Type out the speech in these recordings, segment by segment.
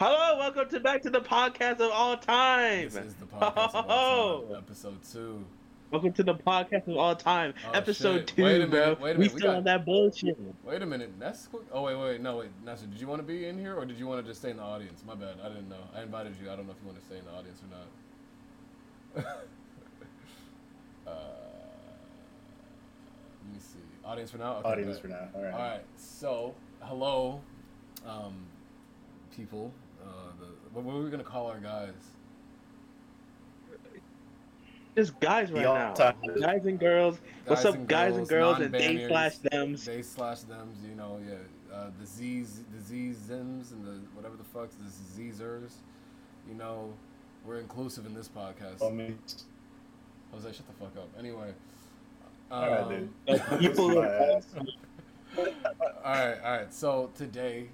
Hello, welcome to back to the podcast of all time. This is the podcast of all time, episode two. Welcome to the podcast of all time, Oh, episode shit. two, Wait a bro. minute, wait a minute, we still got- on that bullshit. Wait a minute, Nesquik? Oh wait, wait, no, wait, Nestor, did you want to be in here or did you want to just stay in the audience? My bad, I didn't know. I invited you. I don't know if you want to stay in the audience or not. uh, let me see. Audience for now. Okay, Audience for now. All right. All right. So, hello, um, people. Uh, the, what, what are we gonna call our guys? Just guys right now, all-time- guys and girls. What's up, and guys and girls, and they slash them's. They slash them's, you know, yeah. Uh, the Z's, the Z Zims, and the whatever the fuck's the Zers. You know, we're inclusive in this podcast. Well, me- Jose, shut the fuck up. Anyway. all right, um, dude. Like, people This is my are- ass. all right, all right. So today,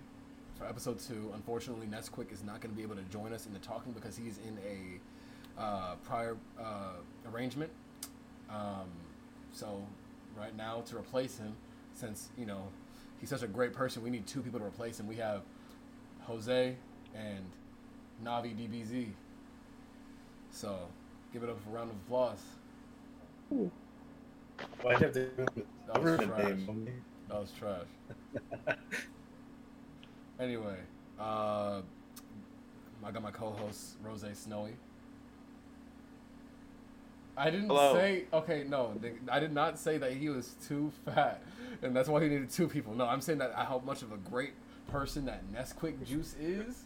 for episode two, unfortunately, Nesquik is not going to be able to join us in the talking because he's in a uh, prior uh, arrangement. Um, so right now, to replace him, since you know he's such a great person, we need two people to replace him. We have Jose and Navi DBZ. So give it up for a round of applause. Why have to do it? That was trash. That was trash. Anyway, uh, I got my co-host Rose Snowy. I didn't Hello. say okay. No, I did not say that he was too fat, and that's why he needed two people. No, I'm saying that I how much of a great person that Nesquik juice is.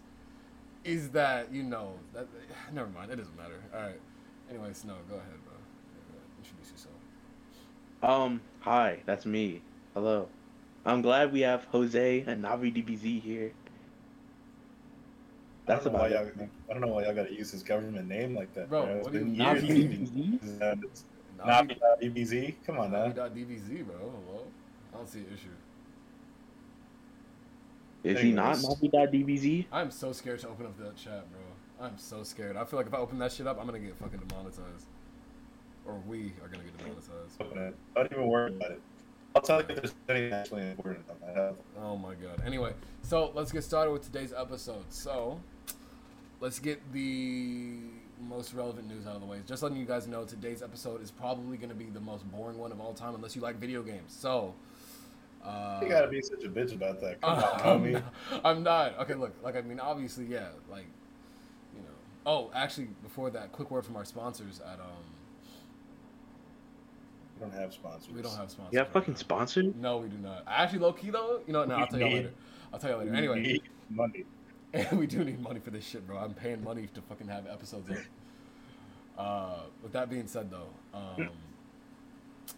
Is that you know that? Never mind. It doesn't matter. All right. Anyway, Snow, go ahead, bro. Introduce yourself. Um, hi, that's me. Hello. I'm glad we have Jose and Navi DBZ here. That's I don't about why it. I don't know why y'all gotta use his government name like that. Bro, It's what do you- Navi years DBZ? using that. It's Navi- Navi DBZ. Come on now. Navi.dvz, bro. Hello? I don't see an issue. Is he not Anyways. Navi.dbz? I'm so scared to open up that chat, bro. I'm so scared. I feel like if I open that shit up, I'm gonna get fucking demonetized. Or we are gonna get demonetized. Open it. Don't even worry about it. I'll tell you if there's anything actually important on that. Oh my god. Anyway, so let's get started with today's episode. So, let's get the most relevant news out of the way. Just letting you guys know, today's episode is probably gonna be the most boring one of all time, unless you like video games. So, uh, You gotta be such a bitch about that. Come on, I'm, not, I'm not. Okay, look, like I mean, obviously, yeah, like, you know. Oh, actually, before that, quick word from our sponsors at um. We don't have sponsors. We don't have sponsors. You have fucking now. sponsors? No, we do not. Actually, low key though, you know, no, I'll tell you later. I'll tell you later. Anyway, need money. we do need money for this shit, bro. I'm paying money to fucking have episodes up. Uh, with that being said, though, um,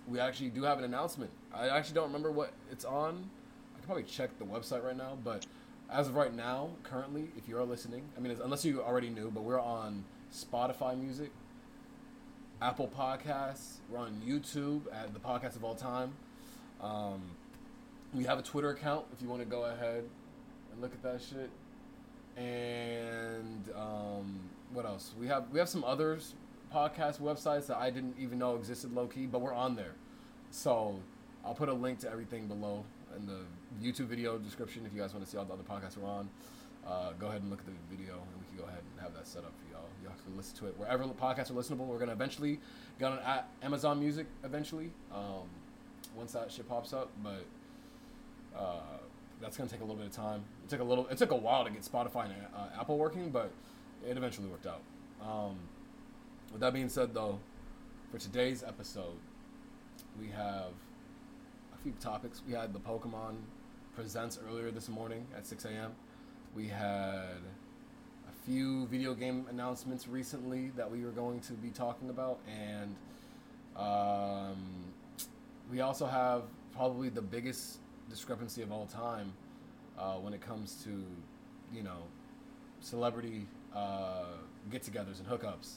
we actually do have an announcement. I actually don't remember what it's on. I could probably check the website right now, but as of right now, currently, if you are listening, I mean, unless you already knew, but we're on Spotify Music, Apple Podcasts, we're on YouTube at the Podcast of All Time. Um, we have a Twitter account if you want to go ahead and look at that shit. And um, what else? We have we have some others podcast websites that I didn't even know existed low key, but we're on there. So I'll put a link to everything below in the YouTube video description if you guys want to see all the other podcasts we're on. Uh, go ahead and look at the video, and we can go ahead and have that set up listen to it wherever podcasts are listenable. We're gonna eventually get on Amazon Music eventually um, once that shit pops up, but uh, that's gonna take a little bit of time. It took a little. It took a while to get Spotify and uh, Apple working, but it eventually worked out. Um, with that being said, though, for today's episode, we have a few topics. We had the Pokemon presents earlier this morning at 6 a.m. We had few video game announcements recently that we were going to be talking about, and um, we also have probably the biggest discrepancy of all time uh, when it comes to, you know, celebrity uh, get-togethers and hookups.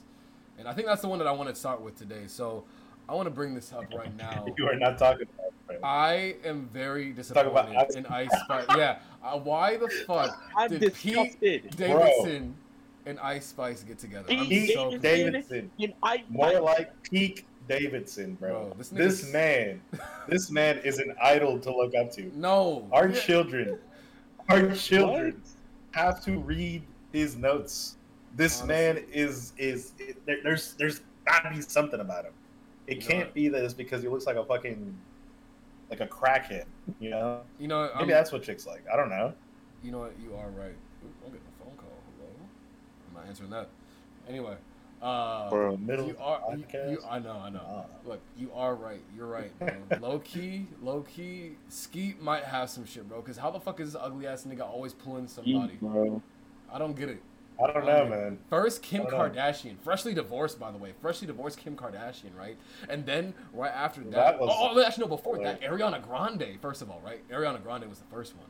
And I think that's the one that I want to start with today. So I want to bring this up right now. You are not talking about it. I am very Talk about disappointed Ice- in Ice Spice. Yeah, uh, why the fuck I'm did disgusted. Pete Davidson and Ice Spice get together? I'm Pete so Pete Davidson. Davidson. And I, More like Peak Davidson, bro. Bro, this this man, this man is an idol to look up to. no. Our children, our children have to read his notes. This Honestly. man is is there, there's there's gotta be something about him. It You can't what? be that it's because he looks like a fucking like a crackhead. You know, You know, maybe I'm, that's what chicks like. I don't know. you know what? You are right. Ooh, I'm getting a phone call. Hello. I'm not answering that. Anyway, uh, For a middle you are. You, podcast? you, I know. I know. Ah. Look, you are right. You're right, bro. low key, low key. Skeet might have some shit, bro. Cause how the fuck is this ugly ass nigga always pulling somebody? bro. I don't get it. I don't know, man. First, Kim I know. Kardashian, freshly divorced, by the way, freshly divorced Kim Kardashian, right? And then right after that, That was- oh, oh, actually no, before that, Ariana Grande, first of all, right? Ariana Grande was the first one,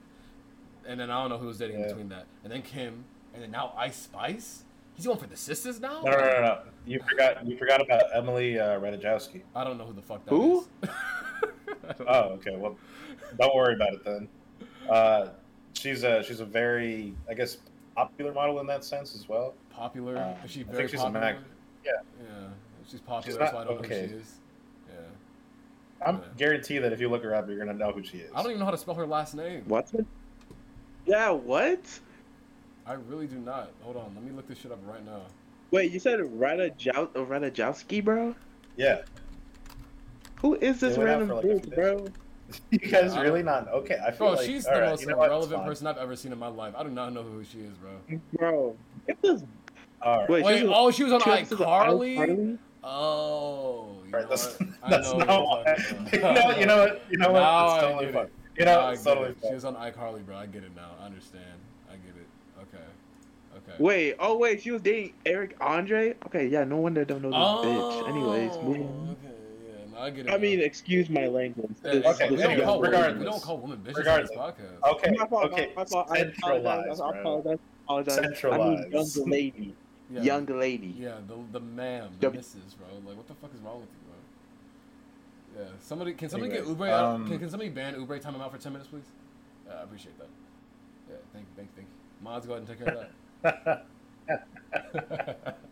and then I don't know who was dating Yeah. between that, and then Kim, and then now Ice Spice. He's going for the sisters now. No, no, no, no. You forgot. You forgot about Emily uh, Ratajkowski. I don't know who the fuck that Who? is. I. Oh, okay. Well, don't worry about it then. Uh, she's a she's a very, I guess, popular model in that sense as well. Popular. Uh, is she I think very she's a popular? Yeah. Yeah. She's popular, She's so I don't know who she is. Yeah. I'm Yeah. guarantee that if you look her up, you're gonna know who she is. I don't even know how to spell her last name. What? Yeah, what? I really do not. Hold on, let me look this shit up right now. Wait, you said Rada Jow- uh, Radajowski, bro? Yeah, Who is this They went out random for, like, bitch, bro? you guys I really not okay. I feel Bro, like she's the right, most you know what? Irrelevant fine. person I've ever seen in my life. I do not know who she is, bro. Bro, it this. All right. Wait, Wait, she was- oh, she was on she was- iCarly? iCarly? Oh, you All right, know that's what? I that's know not what what. you're You talking know, about. you know what? You know what? Now It's totally get fine. it. You know, I it's totally it. She was on iCarly, bro. I get it now. I understand. I get it. Okay. Okay. Wait, oh wait, she was dating Eric Andre? Okay, yeah, no wonder I don't know this bitch. Anyways, oh, moving I get it. I mean, excuse my language. Yeah, This- Okay, we, this don't anyways, call women, we don't call women bitches Regardless. on this podcast. Okay, My fault, okay. my fault. I apologize. Centralized, I apologize. I apologize. I mean, Centralized. young lady. Yeah. Young lady. Yeah, the the ma'am, the W- missus, bro. Like, what the fuck is wrong with you, bro? Yeah, somebody can somebody Anyways, get Uber out? um, Can, can somebody ban Uber time him out for ten minutes, please? Yeah, I appreciate that. Yeah, thank thank thank you. Mods, go ahead and take care of that.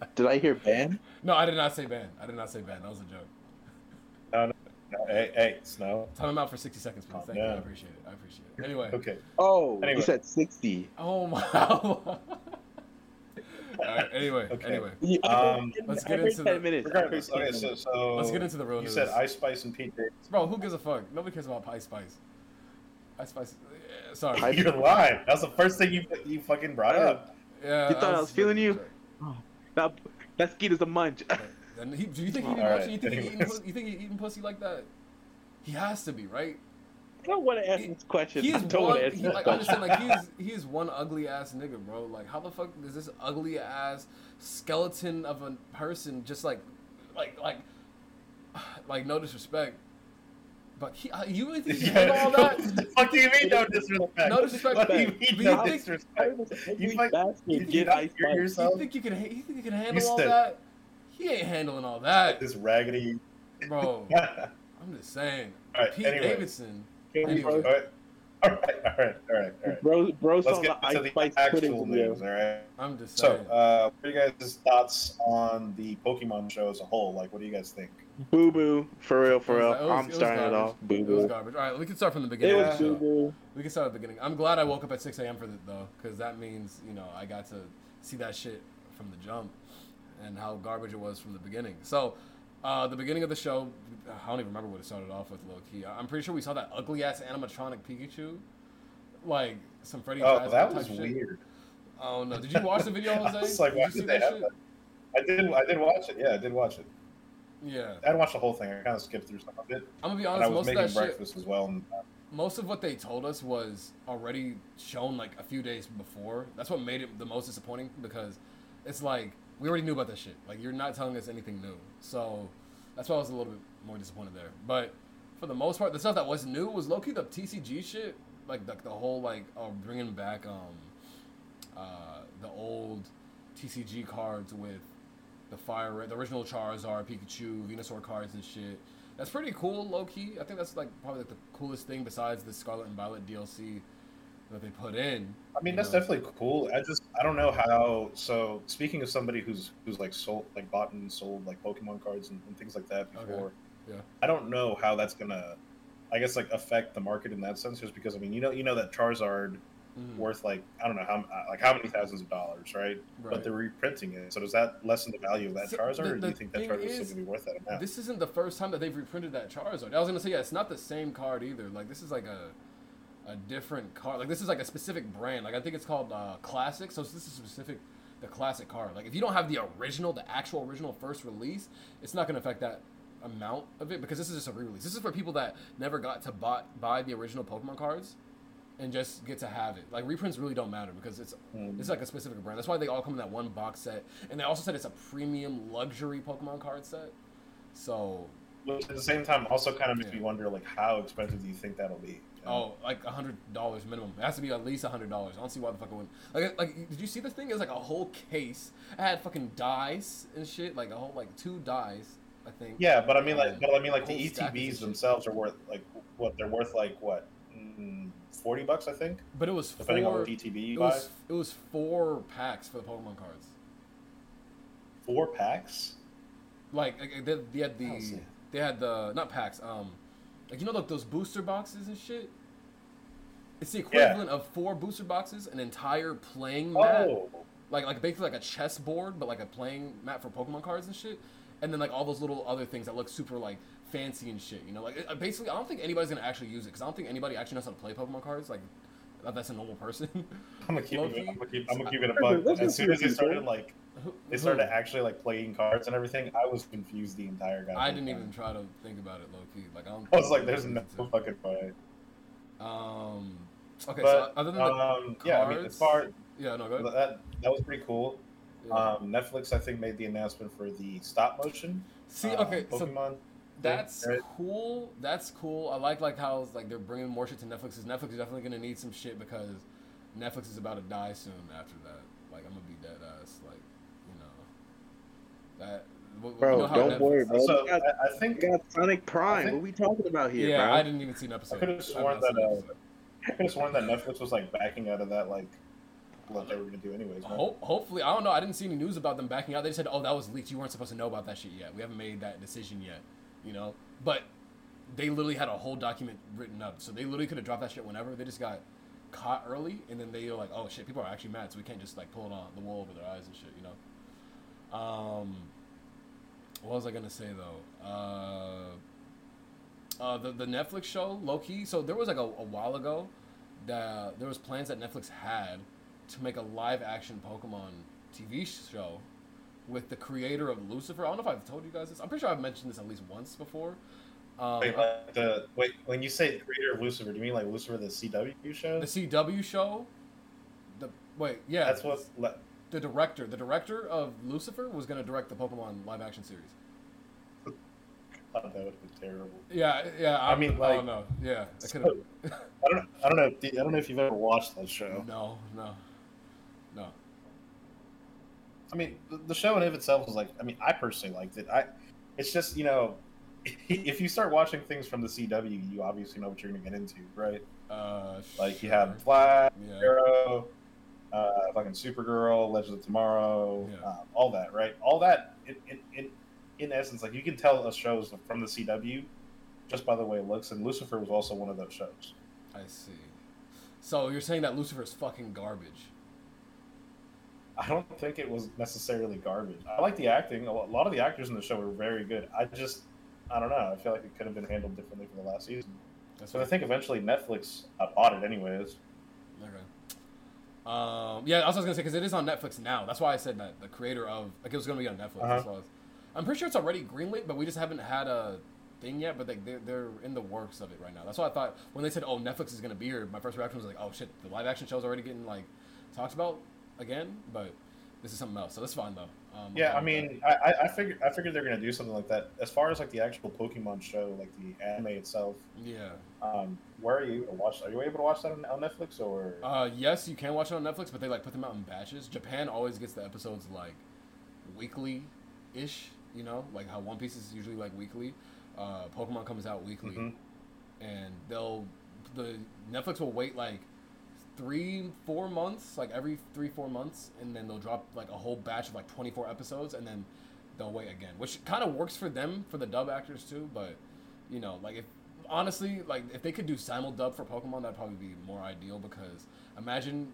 Did I hear ban? no, I did not say ban. I did not say ban. That was a joke. No, hey, hey, Snow. Time him out for sixty seconds, please. Oh, Thank you. I appreciate it. I appreciate it. Anyway. Okay. Oh, Anyway. you said 60. Oh my. All right. Anyway. Okay. Anyway. Yeah, Um, let's get heard into the- 10 minutes. I Regardless, 10 okay, so, minutes. so Let's get into the real You news. said Ice Spice and Pete Davidson. Bro, who gives a fuck? Nobody cares about Pie Spice. Ice Spice. yeah, Sorry. You're lying. That's the first thing you you fucking brought up. Yeah. You thought that I was feeling you? That, that skeet is a munch. And he, do you think he All eating right, pussy? You think, he eating, pussy- you think he eating pussy like that? He has to be, right? I don't want to answer He- this question. He I is don't one. want to answer He, like, question. understand, like he's he's one ugly ass nigga, bro. Like, how the fuck is this ugly ass skeleton of a person just like, like, like, like no disrespect, but he, uh, you really think he did all that? What do you mean no disrespect? No disrespect, What do you but mean you no think- disrespect? You You fuck- you Get not ice yourself? You think you can? You think you can handle You all that? He ain't handling all that, This raggedy. bro. I'm just saying. right. Pete Anyway. Davidson. Anyway. All right. All right. All right. All right. All right. Bro, bro Let's saw the to ice the spice actual news. All right. I'm just saying. So, saying. uh, what are you guys' thoughts on the Pokemon show as a whole? Like, what do you guys think? Boo boo. For real, for real. was- I'm it was starting it off. Boo It was boo. garbage. All right, we can start from the beginning. It beginning. was boo boo. We can start at the beginning. I'm glad I woke up at 6 a.m. for it though, because that means you know I got to see that shit from the jump and how garbage it was from the beginning. So, uh, the beginning of the show, I don't even remember what it started off with. Low key, I'm pretty sure we saw that ugly ass animatronic Pikachu, like some Freddy. Oh, that was shit. weird. Oh no! Did you watch the video, Jose? I was like, did why did they that have shit? that? I did. I did watch it. Yeah, I did watch it. Yeah, I didn't watch the whole thing. I kind of skipped through some of it. I'm gonna be And I honest. was Most of making that shit, breakfast as well. And, uh, most of what they told us was already shown like a few days before. That's what made it the most disappointing because it's like we already knew about that shit. Like you're not telling us anything new. So that's why I was a little bit more disappointed there. But for the most part, the stuff that was new was low key the TCG shit. Like the, the whole like uh, bringing back um uh the old TCG cards with the fire the original Charizard, Pikachu, Venusaur cards and shit. That's pretty cool, low key. I think that's like probably like the coolest thing besides the Scarlet and Violet DLC that they put in. I mean, that's know? definitely cool. I just I don't know how. So speaking of somebody who's who's like sold like bought and sold like Pokemon cards and, and things like that Okay. before. Yeah. I don't know how that's gonna, I guess like affect the market in that sense. Just because I mean you know you know that Charizard Mhm. worth like I don't know how like how many thousands of dollars, right? Right. But they're reprinting it. So does that lessen the value of that So, Charizard, the- or do you think that Charizard is is, gonna be worth that amount? This isn't the first time that they've reprinted that Charizard. I was gonna say, yeah, it's not the same card either. Like this is like a a different car. Like this is like a specific brand. Like I think it's called uh, Classic. So this is specific the classic car. Like if you don't have the original, the actual original first release, it's not gonna affect that amount of it because this is just a re-release. This is for people that never got to buy, buy the original Pokemon cards and just get to have it. Like reprints really don't matter because it's Mm. it's like a specific brand. That's why they all come in that one box set. And they also said it's a premium luxury Pokemon card set. So Which at the same time also kind of makes Yeah. me wonder like how expensive do you think that'll be? Oh, like a hundred dollars minimum. It has to be at least a hundred dollars. I don't see why the fuck it wouldn't. Like, like, did you see this thing? It was like a whole case. It had fucking dies and shit. Like a whole, like two dies. I think. Yeah, but I mean like but I mean like the whole stack of ETBs themselves are worth like what they're worth like what mm, forty bucks I think But it was depending four. on what ETB you It buy. was it was four packs for the Pokemon cards. Four packs. Like like, they, they had the they had the not packs. Um, like you know like those booster boxes and shit. It's the equivalent of four booster boxes, an entire playing oh. mat. Oh, like like basically like a chess board, but like a playing mat for Pokemon cards and shit. And then like all those little other things that look super like fancy and shit. You know, like it, basically, I don't think anybody's gonna actually use it because I don't think anybody actually knows how to play Pokemon cards. Like that's a normal person. I'm gonna keep it. I'm gonna keep. I'm gonna keep it a Wait, bug. As soon as they started like Who- they started actually like playing cards and everything, I was confused the entire goddamn I didn't time. even try to think about it low key. Like I don't. I was like, "There's no needed fucking way." Um. Okay. but so other than the um, yeah, I mean, cards- as far yeah, no, go ahead. that that was pretty cool. Yeah. Um, Netflix, I think, made the announcement for the stop motion. See, uh, okay, so That's right? cool. That's cool. I like like how like they're bringing more shit to Netflix. 'cause Netflix is definitely gonna need some shit because Netflix is about to die soon. After that, like I'm gonna be dead ass. Like you know that. w- w- Bro, you know how don't worry, bro. So got, I, I we think got Sonic Prime. think- what we talking about here, Yeah, bro? I didn't even see an episode. I could've sworn that, uh. I could have sworn that Netflix was like backing out of that, like what they were gonna do anyways. man. Ho- hopefully, I don't know. I didn't see any news about them backing out. They said, "Oh, that was leaked. You weren't supposed to know about that shit yet. We haven't made that decision yet." You know, but they literally had a whole document written up, so they literally could have dropped that shit whenever. They just got caught early, and then they were like, "Oh shit, people are actually mad, so we can't just like pull it on the wool over their eyes and shit." You know. Um, what was I gonna say though? Uh, uh, the the Netflix show, low key. So there was like a, a while ago that there was plans that Netflix had to make a live action Pokemon TV show with the creator of Lucifer. I don't know if I've told you guys this. I'm pretty sure I've mentioned this at least once before. Um, Wait, like the wait when you say creator of Lucifer, do you mean like Lucifer the CW show? the CW show. The wait, yeah, That's what. The director. The director of Lucifer was gonna direct the Pokemon live action series. Oh, that would have been terrible. Yeah, yeah. I mean, I like- don't know. Yeah, I could have. I don't. I don't know. If, I don't know if you've ever watched that show. no, no, no. I mean, the, the show in of itself was like. I mean, I personally liked it. I. It's just you know, if you start watching things from the CW, you obviously know what you're going to get into, right? Uh, Like you have Flash, Yeah. Arrow, uh, fucking Supergirl, Legends of Tomorrow, Yeah. uh, all that, right? All that, in, in, in, in essence, like you can tell a show's from the CW just by the way it looks, and Lucifer was also one of those shows. I see. So you're saying that Lucifer is fucking garbage? I don't think it was necessarily garbage. I like the acting. A lot of the actors in the show were very good. I just, I don't know. I feel like it could have been handled differently for the last season. That's So I think eventually Netflix uh, bought it anyways. Um, yeah, I was gonna say because it is on Netflix now. That's why I said that the creator of like it was gonna be on Netflix. Uh-huh. That's why I was- I'm pretty sure it's already greenlit, but we just haven't had a thing yet. But like they're, they're in the works of it right now. That's why I thought when they said, "Oh, Netflix is gonna be here," my first reaction was like, "Oh shit, the live action show's already getting like talked about again." But this is something else, so that's fine though. Um, Yeah, I mean, I, I- I figured I figured they're gonna do something like that. As far as like the actual Pokemon show, like the anime itself, yeah. um, where are you able to watch? Are you able to watch that on, on Netflix or? Uh, yes, you can watch it on Netflix, but they like put them out in batches. Japan always gets the episodes like weekly ish, you know, like how One Piece is usually like weekly. Uh, Pokemon comes out weekly, Mhm. and they'll the Netflix will wait like three, four months, like every three, four months, and then they'll drop like a whole batch of like twenty four episodes, and then they'll wait again, which kind of works for them for the dub actors too. But you know, like if honestly, like if they could do simul dub for Pokemon, that'd probably be more ideal because imagine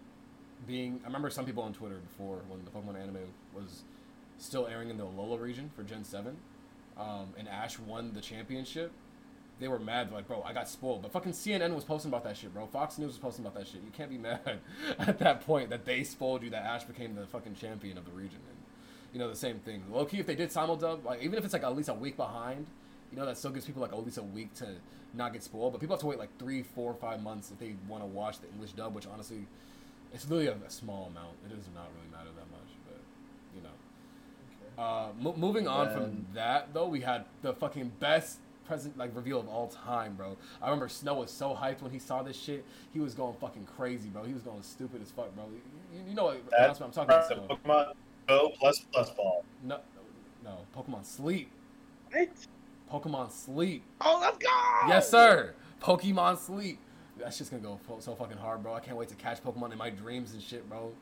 being. I remember some people on Twitter before when the Pokemon anime was still airing in the Alola region for Gen Seven, um, and Ash won the championship. They were mad, like, bro, I got spoiled. But fucking CNN was posting about that shit, bro. Fox News was posting about that shit. You can't be mad at that point that they spoiled you that Ash became the fucking champion of the region. And you know the same thing. Low key, if they did simul dub, like even if it's like at least a week behind, you know that still gives people like at least a week to not get spoiled. But people have to wait like three, four, five months if they want to watch the English dub, which honestly, it's really a, a small amount. It does not really matter that much, but you know. Uh, mo- moving on from that though, we had the fucking best present like reveal of all time, bro. I remember Snow was so hyped when he saw this shit. He was going fucking crazy, bro. He was going stupid as fuck, bro. You, you know what That's announcement I'm talking the about? Snow. Pokemon Go plus plus ball. No, no, Pokemon Sleep. What? Pokemon Sleep. Oh, let's go! Yes, sir. Pokemon Sleep. That's just gonna go so fucking hard, bro. I can't wait to catch Pokemon in my dreams and shit, bro.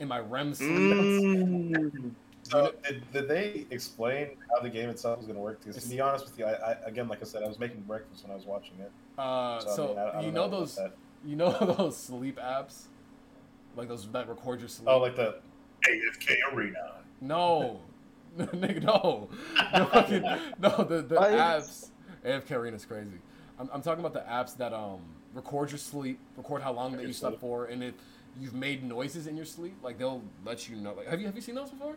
In my REM sleep. Mm. So did, did they explain how the game itself is going to work? Because to be honest with you, I, I again, like I said, I was making breakfast when I was watching it. Uh, So, I mean, I- I you don't know those, you know those sleep apps, like those that record your sleep. Oh, like the AFK Arena. No, nigga, no, no, fucking, no. The the What? apps. AFK Arena is crazy. I'm, I'm talking about the apps that um record your sleep, record how long that you slept sleep. for, and if you've made noises in your sleep, like they'll let you know. Like, have you have you seen those before?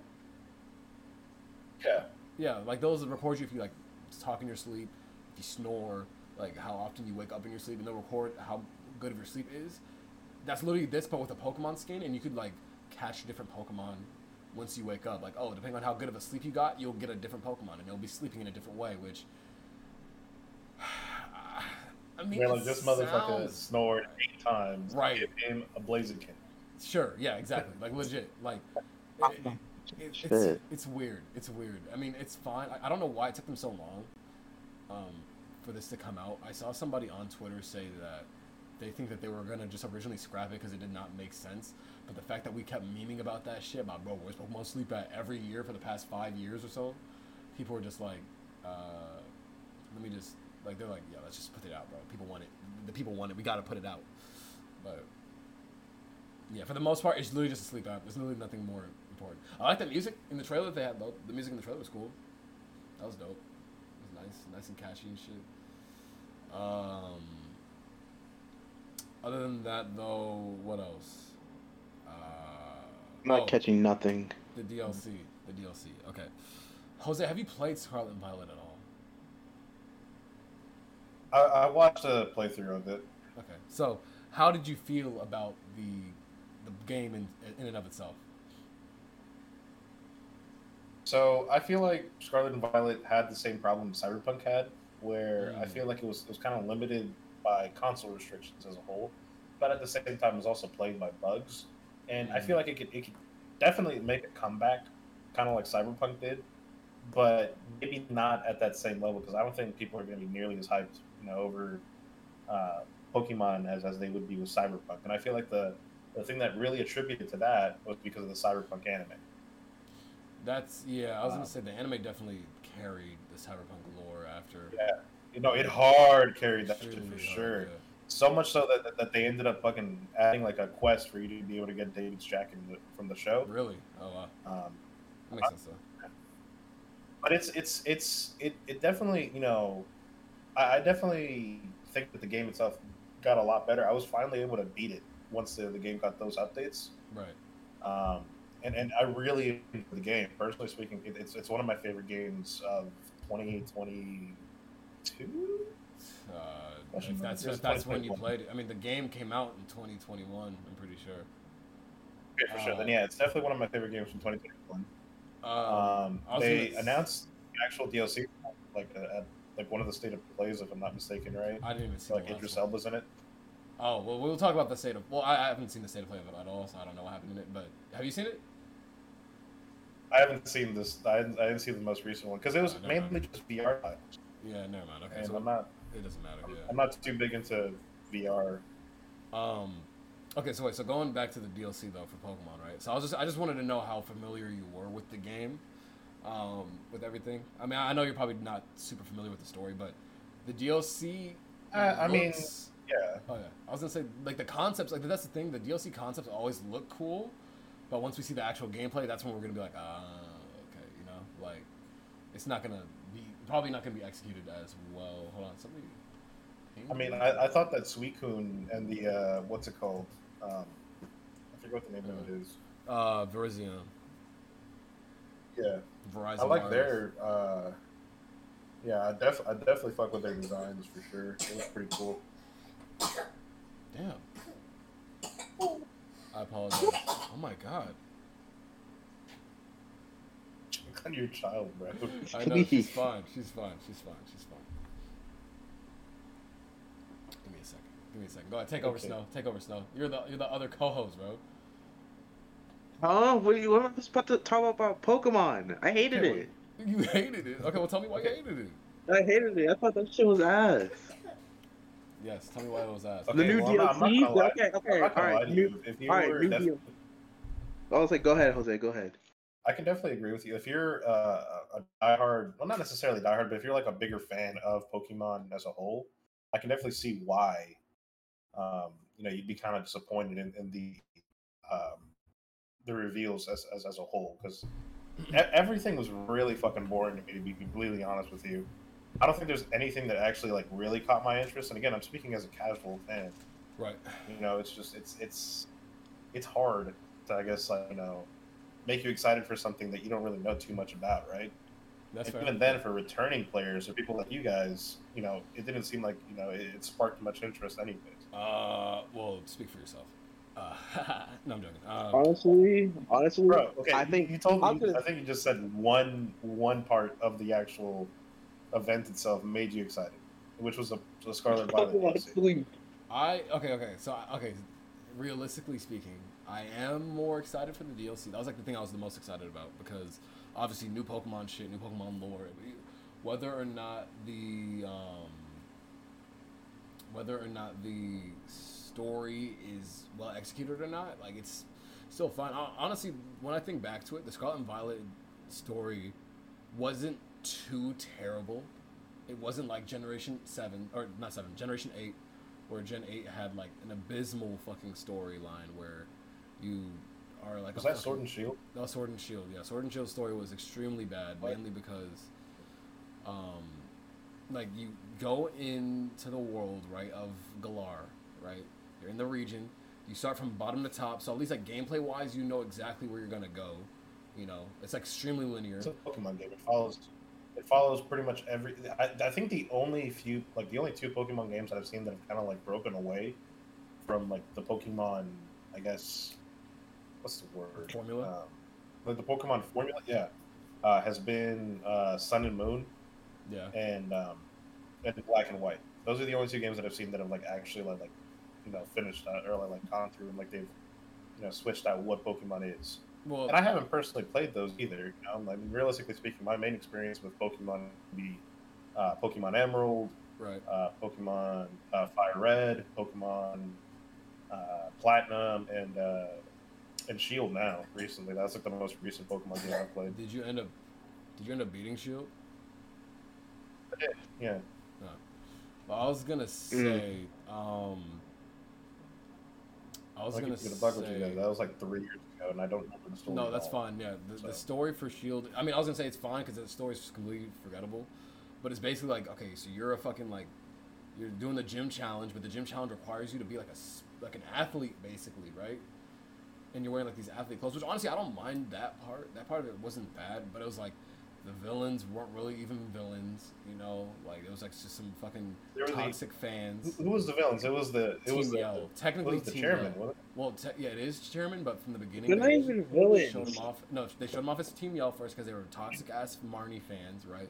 Yeah. Yeah, like those that record you if you like talk in your sleep, if you snore, like how often you wake up in your sleep, and they'll record how good of your sleep is. That's literally this, but with a Pokemon skin, and you could like catch different Pokemon once you wake up. Like, oh, depending on how good of a sleep you got, you'll get a different Pokemon, and you'll be sleeping in a different way. Which, I mean, Where it like this motherfucker sounds- snored eight times. Right. Give him a Blaziken. Sure, yeah, exactly. Like legit, like it, it, it's it's weird. It's weird. I mean, it's fine. I, I don't know why it took them so long um, for this to come out. I saw somebody on Twitter say that they think that they were gonna just originally scrap it because it did not make sense. But the fact that we kept memeing about that shit about bro, where's Pokemon Sleep at every year for the past five years or so, people were just like, uh, let me just like they're like, yeah, let's just put it out, bro. People want it. The people want it. We gotta put it out. But yeah, for the most part, it's literally just a sleep app. There's literally nothing more important. I like the music in the trailer that they had though. The music in the trailer was cool. That was dope. It was nice, nice and catchy and shit. Um. Other than that, though, what else? Uh, not oh, catching nothing. the DLC. The DLC. Okay. Jose, have you played Scarlet and Violet at all? I, I watched a playthrough of it. Okay. So, how did you feel about the the game in in and of itself? So I feel like Scarlet and Violet had the same problem Cyberpunk had, where I Mm. feel like it was it was kind of limited by console restrictions as a whole, but at the same time it was also plagued by bugs. And I Mm. feel like it could it could definitely make a comeback, kind of like Cyberpunk did, but maybe not at that same level because I don't think people are going to be nearly as hyped, you know, over uh, Pokemon as as they would be with Cyberpunk. And I feel like the the thing that really attributed to that was because of the Cyberpunk anime. That's yeah. I was gonna say the anime definitely carried the cyberpunk lore after. Yeah, you know, it hard carried that shit for sure. yeah. So much so that, that they ended up fucking adding like a quest for you to be able to get David's jacket from the show. Really? Oh wow. Um, That makes sense though. but it's it's it's it, it definitely you know, I, I definitely think that the game itself got a lot better. I was finally able to beat it once the, the game got those updates. Right. Um, and, and I really enjoyed the game. Personally speaking, it, it's it's one of my favorite games of 2022. Uh, if that's if that's when you played it. I mean, the game came out in 2021. I'm pretty sure. Okay, for sure. Uh, Then yeah, it's definitely one of my favorite games from 2021. Um, Um, they gonna- announced the actual DLC, like uh, at like one of the state of plays, if I'm not mistaken, right? I didn't even see Like Idris. Elba's in it. Oh well, we'll talk about the state of. Well, I, I haven't seen the state of play of it at all, so I don't know what happened in it. But have you seen it? I haven't seen this. I didn't, I didn't see the most recent one because it was never mind. mainly just VR titles, Yeah, never mind. Okay, and so I'm not. it doesn't matter. Yeah. I'm not too big into VR. Um, okay, so wait, so going back to the DLC though for Pokemon, right? So I was just I just wanted to know how familiar you were with the game, um, with everything. I mean, I know you're probably not super familiar with the story, but the DLC. Uh, I mean, Yeah. oh yeah, I was gonna say like the concepts. Like that's the thing. The DLC concepts always look cool, but once we see the actual gameplay, that's when we're gonna be like, ah, okay, you know, like it's not gonna be probably not gonna be executed as well. Hold on, somebody. I mean, I, I thought that Suicune and the uh, what's it called? Um, I forget what the name of it is. uh, Virizion, Yeah, Virizion. I like Wireless. their. Uh, yeah, I def I definitely fuck with their designs for sure. It looks pretty cool. Damn. I apologize. Oh my god. on your child, bro. I know she's fine. She's fine. She's fine. She's fine. Give me a second. Give me a second. Go ahead. Take over, Okay. Snow. Take over, Snow. You're the you're the other co-host, bro. Oh, What, are you, what am I supposed to talk about Pokemon? I hated Okay, it. You hated it. Okay, well tell me why you hated it. I hated it. I thought that shit was ass. Yes, tell me why it was ass. Okay, the new well, I'm not- I'm not DLC. gonna. Okay, okay, I'm not gonna all lie right. to New, you. If you all right, were new def- deal. I was like, go ahead, Jose. Go ahead. I can definitely agree with you. If you're uh, a diehard, well, not necessarily diehard, but if you're like a bigger fan of Pokemon as a whole, I can definitely see why. Um, you know, you'd be kind of disappointed in, in the um, the reveals as as, as a whole because everything was really fucking boring to me. To be completely honest with you, I don't think there's anything that actually like really caught my interest. And again, I'm speaking as a casual fan. Right. You know, it's just it's it's it's hard to I guess like you know make you excited for something that you don't really know too much about, right? That's and fair. even then, for returning players or people like you guys, you know, it didn't seem like you know it, it sparked much interest, anyways. Uh, well, speak for yourself. Uh, no, I'm joking. Um, Honestly, honestly, Bro, okay, I you- think you told me. gonna- I think you just said one one part of the actual event itself made you excited, which was the, the Scarlet Violet. Pokemon I okay, okay. So okay, realistically speaking, I am more excited for the DLC. That was like the thing I was the most excited about because obviously new Pokemon shit, new Pokemon lore. Whether or not the um, whether or not the story is well executed or not, like it's still fun. Honestly, when I think back to it, the Scarlet and Violet story wasn't too terrible. It wasn't like Generation Seven or not Seven, Generation Eight, where Gen Eight had like an abysmal fucking storyline where you are like Was that fucking- Sword and Shield? no, Sword and Shield. Yeah, Sword and Shield story was extremely bad, What? mainly because, um, like you go into the world right of Galar, right? You're in the region. You start from bottom to top, so at least like gameplay wise, you know exactly where you're gonna go. You know, it's like extremely linear. It's a Pokemon game. It follows. It follows pretty much every. I, I think the only few, like the only two Pokemon games I've seen that have kind of like broken away from like the Pokemon, I guess, what's the word? Formula? Um, like the Pokemon formula, yeah, uh, has been uh, Sun and Moon Yeah. and um, and Black and White. Those are the only two games that I've seen that have like actually like, like you know finished that or like gone through and like they've you know switched out what Pokemon is. Well, And I haven't personally played those either. You know? I mean, realistically speaking, my main experience with Pokemon would be uh, Pokemon Emerald, right. uh, Pokemon uh, Fire Red, Pokemon uh, Platinum, and uh, and Shield. Now, recently, that's like the most recent Pokemon game I've played. Did you end up? Did you end up beating Shield? Yeah, Well, I was gonna say. Um, I was I'll gonna give you the bug say. That was like three years ago, and I don't remember the story. No, at that's all. fine. Yeah, the, the story for Shield. I mean, I was gonna say it's fine because the story's just completely forgettable, but it's basically like okay, so you're a fucking like, you're doing the gym challenge, but the gym challenge requires you to be like a like an athlete basically, right? And you're wearing like these athlete clothes, which honestly I don't mind that part. That part of it wasn't bad, but it was like the villains weren't really even villains, you know? Like it was like just some fucking There was the- toxic fans. Who, who was the villains? It was the it Team was the, Yell. it Technically, was the Team chairman. Yell. wasn't it? Well, te- yeah, it is chairman, but from the beginning, They're not they even Showed villains. him off. No, they showed him off as Team Yell first because they were toxic ass Marnie fans, right?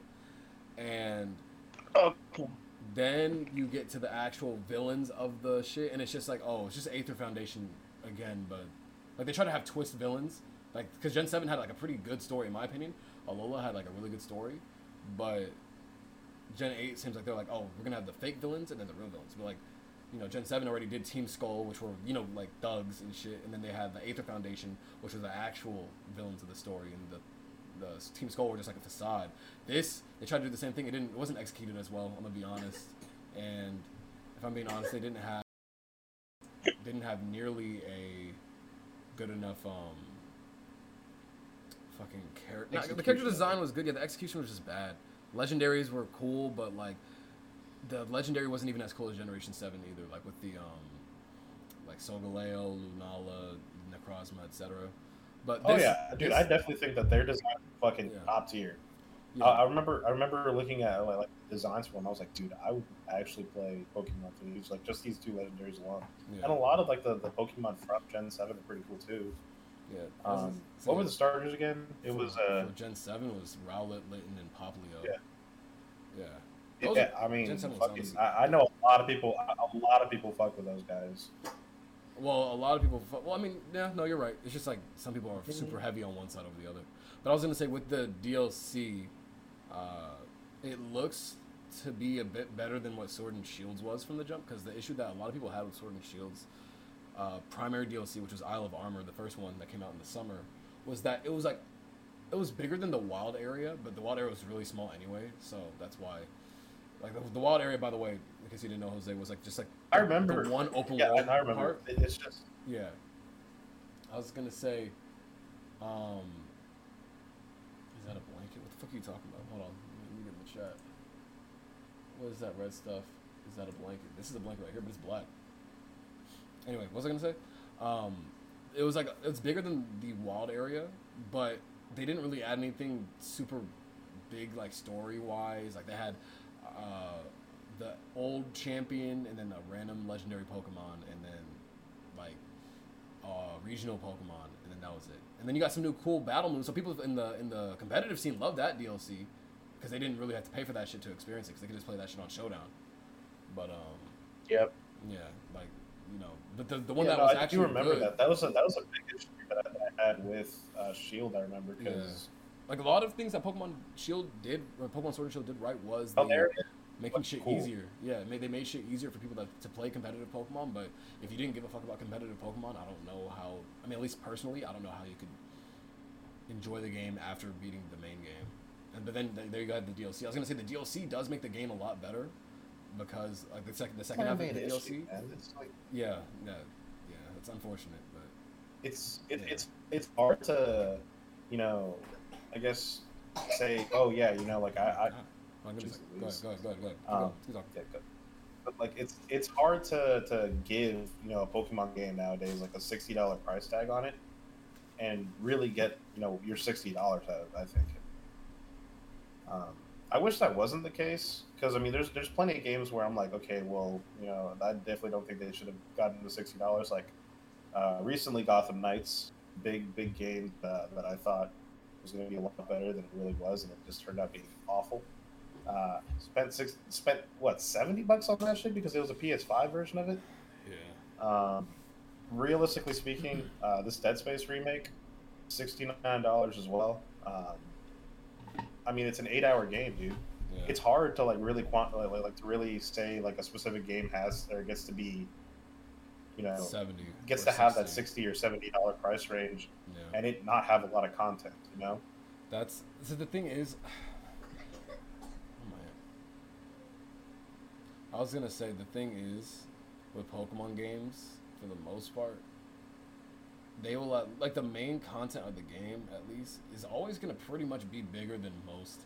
And Okay. then you get to the actual villains of the shit, and it's just like, oh, it's just Aether Foundation again, but like they try to have twist villains, like because Gen Seven had like a pretty good story in my opinion. Alola had like a really good story, but Gen Eight seems like they're like, oh, we're gonna have the fake villains and then the real villains. But like, you know, Gen Seven already did Team Skull, which were you know like thugs and shit, and then they had the Aether Foundation, which was the actual villains of the story and the the Team Skull were just like a facade. This they tried to do the same thing. It didn't. It wasn't executed as well. I'm gonna be honest. And if I'm being honest, they didn't have didn't have nearly a good enough um fucking character. the character Execution. design was good. Yeah, the execution was just bad. Legendaries were cool, but like the legendary wasn't even as cool as Generation Seven either. Like with the um like Solgaleo, Lunala, Necrozma, etc. But Oh yeah, dude, this- I definitely think that their design is fucking Yeah. top tier. yeah. I I remember, I remember looking at like, like designs for them. I was like, dude, I would actually play Pokemon for these. Like just these two legendaries alone, yeah, and a lot of like the, the Pokemon from Gen Seven are pretty cool too. Yeah. Um, So- what were the starters again? It was for- uh, for Gen Seven was Rowlet, Litten, and Poplio. Yeah. yeah. Those yeah, are- I mean, Gen 7 was fucking, I, I know a lot of people. A lot of people fuck with those guys. Well, a lot of people. fu- Well, I mean, yeah, no, you're right. It's just like some people are super heavy on one side over the other. But I was gonna say with the DLC, uh, it looks to be a bit better than what Sword and Shields was from the jump. Because the issue that a lot of people had with Sword and Shields, uh, primary DLC, which was Isle of Armor, the first one that came out in the summer, was that it was like it was bigger than the wild area, but the wild area was really small anyway. So that's why. Like the, the wild area, by the way, in case you didn't know, Jose was like just like I remember the one open Yeah, world and I remember. part. It's just Yeah. I was gonna say, um, is that a blanket? What the fuck are you talking about? Hold on, let me get in the chat. What is that red stuff? Is that a blanket? This is a blanket right here, but it's black. Anyway, what was I gonna say? Um, it was like it's bigger than the wild area, but they didn't really add anything super big like story wise. Like they had uh, the old champion and then a random legendary Pokemon and then like uh, regional Pokemon and then that was it. And then you got some new cool battle moves. So people in the in the competitive scene love that DLC because they didn't really have to pay for that shit to experience it because they could just play that shit on Showdown. But um, yep. yeah, like you know, but the the one Yeah, that no, was I actually do remember good, that. That was a that was a big issue that I, had with uh, Shield. I remember because like a lot of things that Pokemon Shield did, or Pokemon Sword and Shield did right was the, oh, making shit cool. easier. Yeah, they made shit easier for people that, to play competitive Pokemon. But if you didn't give a fuck about competitive Pokemon, I don't know how. I mean, at least personally, I don't know how you could enjoy the game after beating the main game. And but then th- there you got the DLC. I was gonna say the DLC does make the game a lot better because like the second the second half of the DLC. like Yeah, yeah, yeah. It's unfortunate, but it's it, Yeah. it's it's hard to, you know, I guess say, oh yeah, you know, like I, I oh, give me a second. go ahead, go ahead, go ahead, go ahead. Um, going, keep talking. yeah, good. but like it's it's hard to to give you know a Pokemon game nowadays like a sixty dollar price tag on it, and really get you know your sixty dollars out of it. I think. Um, I wish that wasn't the case because I mean, there's there's plenty of games where I'm like, okay, well, you know, I definitely don't think they should have gotten the sixty dollars. Like uh, recently, Gotham Knights, big big game uh, that I thought was going to be a lot better than it really was, and it just turned out being awful. Uh, spent six, spent what seventy bucks on that shit because it was a PS5 version of it. Yeah. Um, realistically speaking, uh, this Dead Space remake, sixty nine dollars as well. Um, I mean, it's an eight hour game, dude. Yeah. It's hard to like really quant like, like to really say like a specific game has or gets to be, you know, seventy. gets or to have that 60. or seventy dollar price range Yeah. and it not have a lot of content. You know. That's so. The thing is, oh my. I was gonna say the thing is, with Pokemon games, for the most part, they will uh, like the main content of the game at least is always gonna pretty much be bigger than most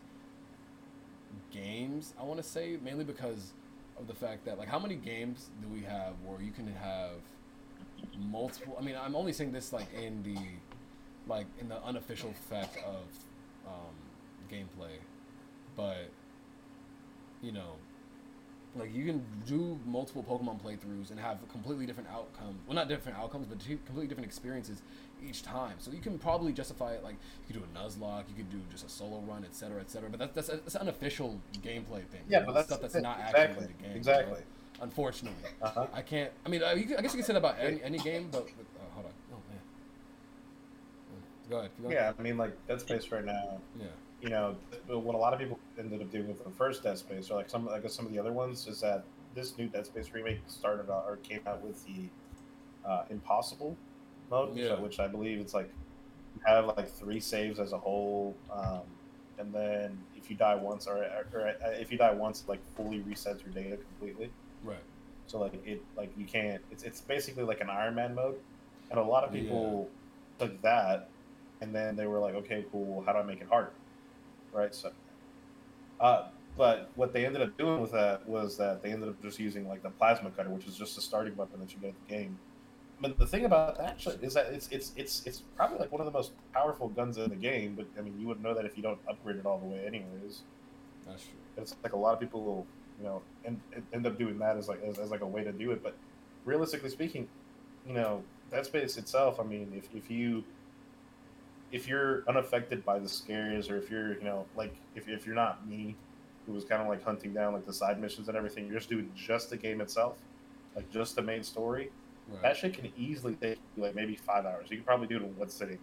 games. I want to say mainly because of the fact that like how many games do we have where you can have multiple? I mean, I'm only saying this like in the like in the unofficial fact of um, gameplay, but you know, like you can do multiple Pokemon playthroughs and have completely different outcomes. Well, not different outcomes, but two completely different experiences each time. So you can probably justify it like you could do a Nuzlocke, you could do just a solo run, etc., etc. But that's that's, that's an unofficial gameplay thing. Yeah, you know, but that's stuff that's not exactly actually in the game. exactly. Unfortunately, Uh-huh. I can't. I mean, I, can, I guess you can say that about any, any game, but uh, hold on. Oh man. Go ahead. keep going. Yeah, I mean, like Dead Space right now. Yeah. You know, what a lot of people ended up doing with the first Dead Space, or like some, I guess some of the other ones, is that this new Dead Space remake started out, or came out with the uh, Impossible mode, which, I, which I believe it's like you have like three saves as a whole, um, and then if you die once, or, or uh, if you die once, it, like fully resets your data completely. Right. So like it like you can't. It's it's basically like an Iron Man mode, and a lot of people took that, and then they were like, okay, cool. How do I make it harder? Right. So, uh, but what they ended up doing with that was that they ended up just using like the plasma cutter, which is just a starting weapon that you get at the game. But the thing about that shit is that it's it's it's it's probably like one of the most powerful guns in the game. But I mean, you wouldn't know that if you don't upgrade it all the way, anyways. That's true. It's like a lot of people will, you know, end, end up doing that as like as, as like a way to do it. But realistically speaking, you know, Dead Space itself. I mean, if if you if you're unaffected by the scares, or if you're you know like if if you're not me, who was kind of like hunting down like the side missions and everything, you're just doing just the game itself, like just the main story. Right. That shit can easily take you like maybe five hours. You can probably do it in one sitting.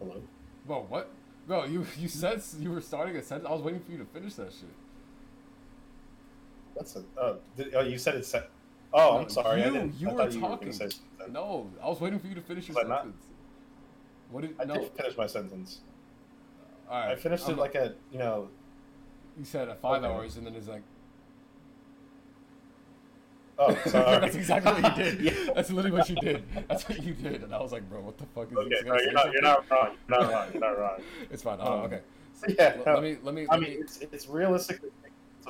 Hello. Bro, what? Bro, you you said you were starting a sentence. I was waiting for you to finish that shit. That's a. Oh, did, oh you said it's. Se- oh, No, I'm sorry. I you- didn't. you I were you talking. Were. No, I was waiting for you to finish your Was sentence. What did I no? did finish my sentence. All right, I finished I'm it like a you know. you said at five Okay. hours, and then it's like Oh, sorry. that's exactly what you did. Yeah. That's literally what you did. That's what you did, and I was like, bro, what the fuck is Okay, this? no, you're not. You're not wrong. You're not wrong. You're not wrong. It's fine. Oh, Um, okay. Yeah. L- no. Let me let me. I Let mean, me it's it's realistically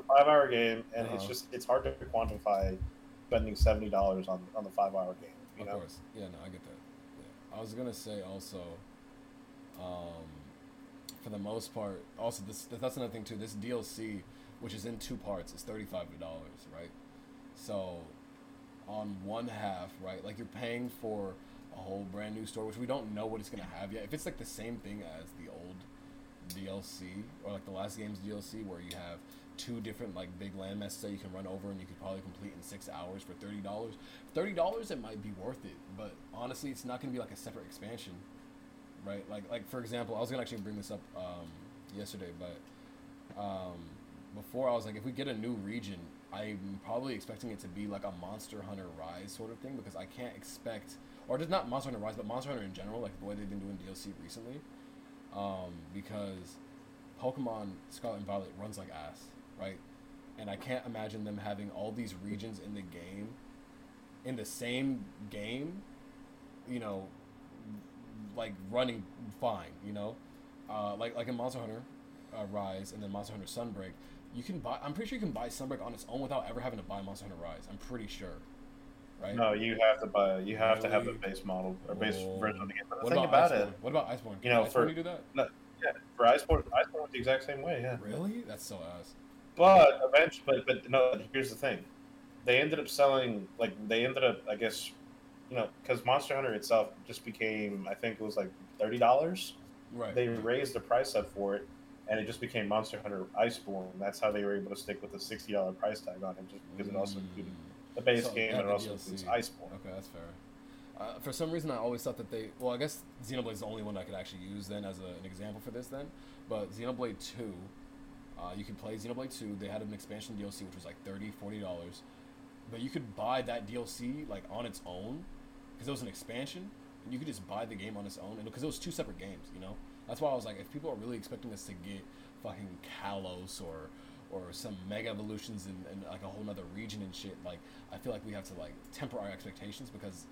a five hour game, and it's Uh-huh. just it's hard to quantify spending seventy dollars on on the five hour game. You of know, course. Yeah, no, I get that. Yeah. I was gonna say also, um, for the most part, also this that's another thing too. This DLC, which is in two parts, is thirty five dollars, right? So, on one half, right, like you're paying for a whole brand new store, which we don't know what it's gonna have yet. If it's like the same thing as the old DLC or like the last game's DLC, where you have two different like big land masses that you can run over and you could probably complete in six hours for thirty dollars. Thirty dollars, it might be worth it, but honestly, it's not gonna be like a separate expansion, right? Like like for example, I was gonna actually bring this up um, yesterday, but um, before I was like, if we get a new region, I'm probably expecting it to be like a Monster Hunter Rise sort of thing because I can't expect, or just not Monster Hunter Rise, but Monster Hunter in general, like the way they've been doing DLC recently, um, because Pokemon Scarlet and Violet runs like ass, right? And I can't imagine them having all these regions in the game, in the same game, you know, like running fine, you know, uh, like like in Monster Hunter uh, Rise and then Monster Hunter Sunbreak, you can buy. I'm pretty sure you can buy Sunbreak on its own without ever having to buy Monster Hunter Rise. I'm pretty sure, right? no, you have to buy. You have to have the base model or base Whoa. version of the game. But the What thing about, about, it, What about Iceborne? you know, Can for- Iceborne do that? yeah, for Iceborne, Iceborne was the exact same way. Yeah. Really? That's so ass. But eventually, but, but no. Here's the thing: they ended up selling like they ended up, I guess, you know, because Monster Hunter itself just became, I think it was like thirty dollars. Right. They raised the price up for it, and it just became Monster Hunter Iceborne. That's how they were able to stick with the sixty dollar price tag on it, just because it also included the base So, game and it also DLC. includes Iceborne. Okay, that's fair. Uh, for some reason, I always thought that they. Well, I guess Xenoblade is the only one I could actually use then as a, an example for this. Then, but Xenoblade Two, uh, you could play Xenoblade Two. They had an expansion DLC which was like 30 dollars, but you could buy that DLC like on its own because it was an expansion, and you could just buy the game on its own, because it was two separate games, you know. That's why I was like, if people are really expecting us to get fucking Kalos or or some mega evolutions in, in like a whole nother region and shit, like I feel like we have to like temper our expectations because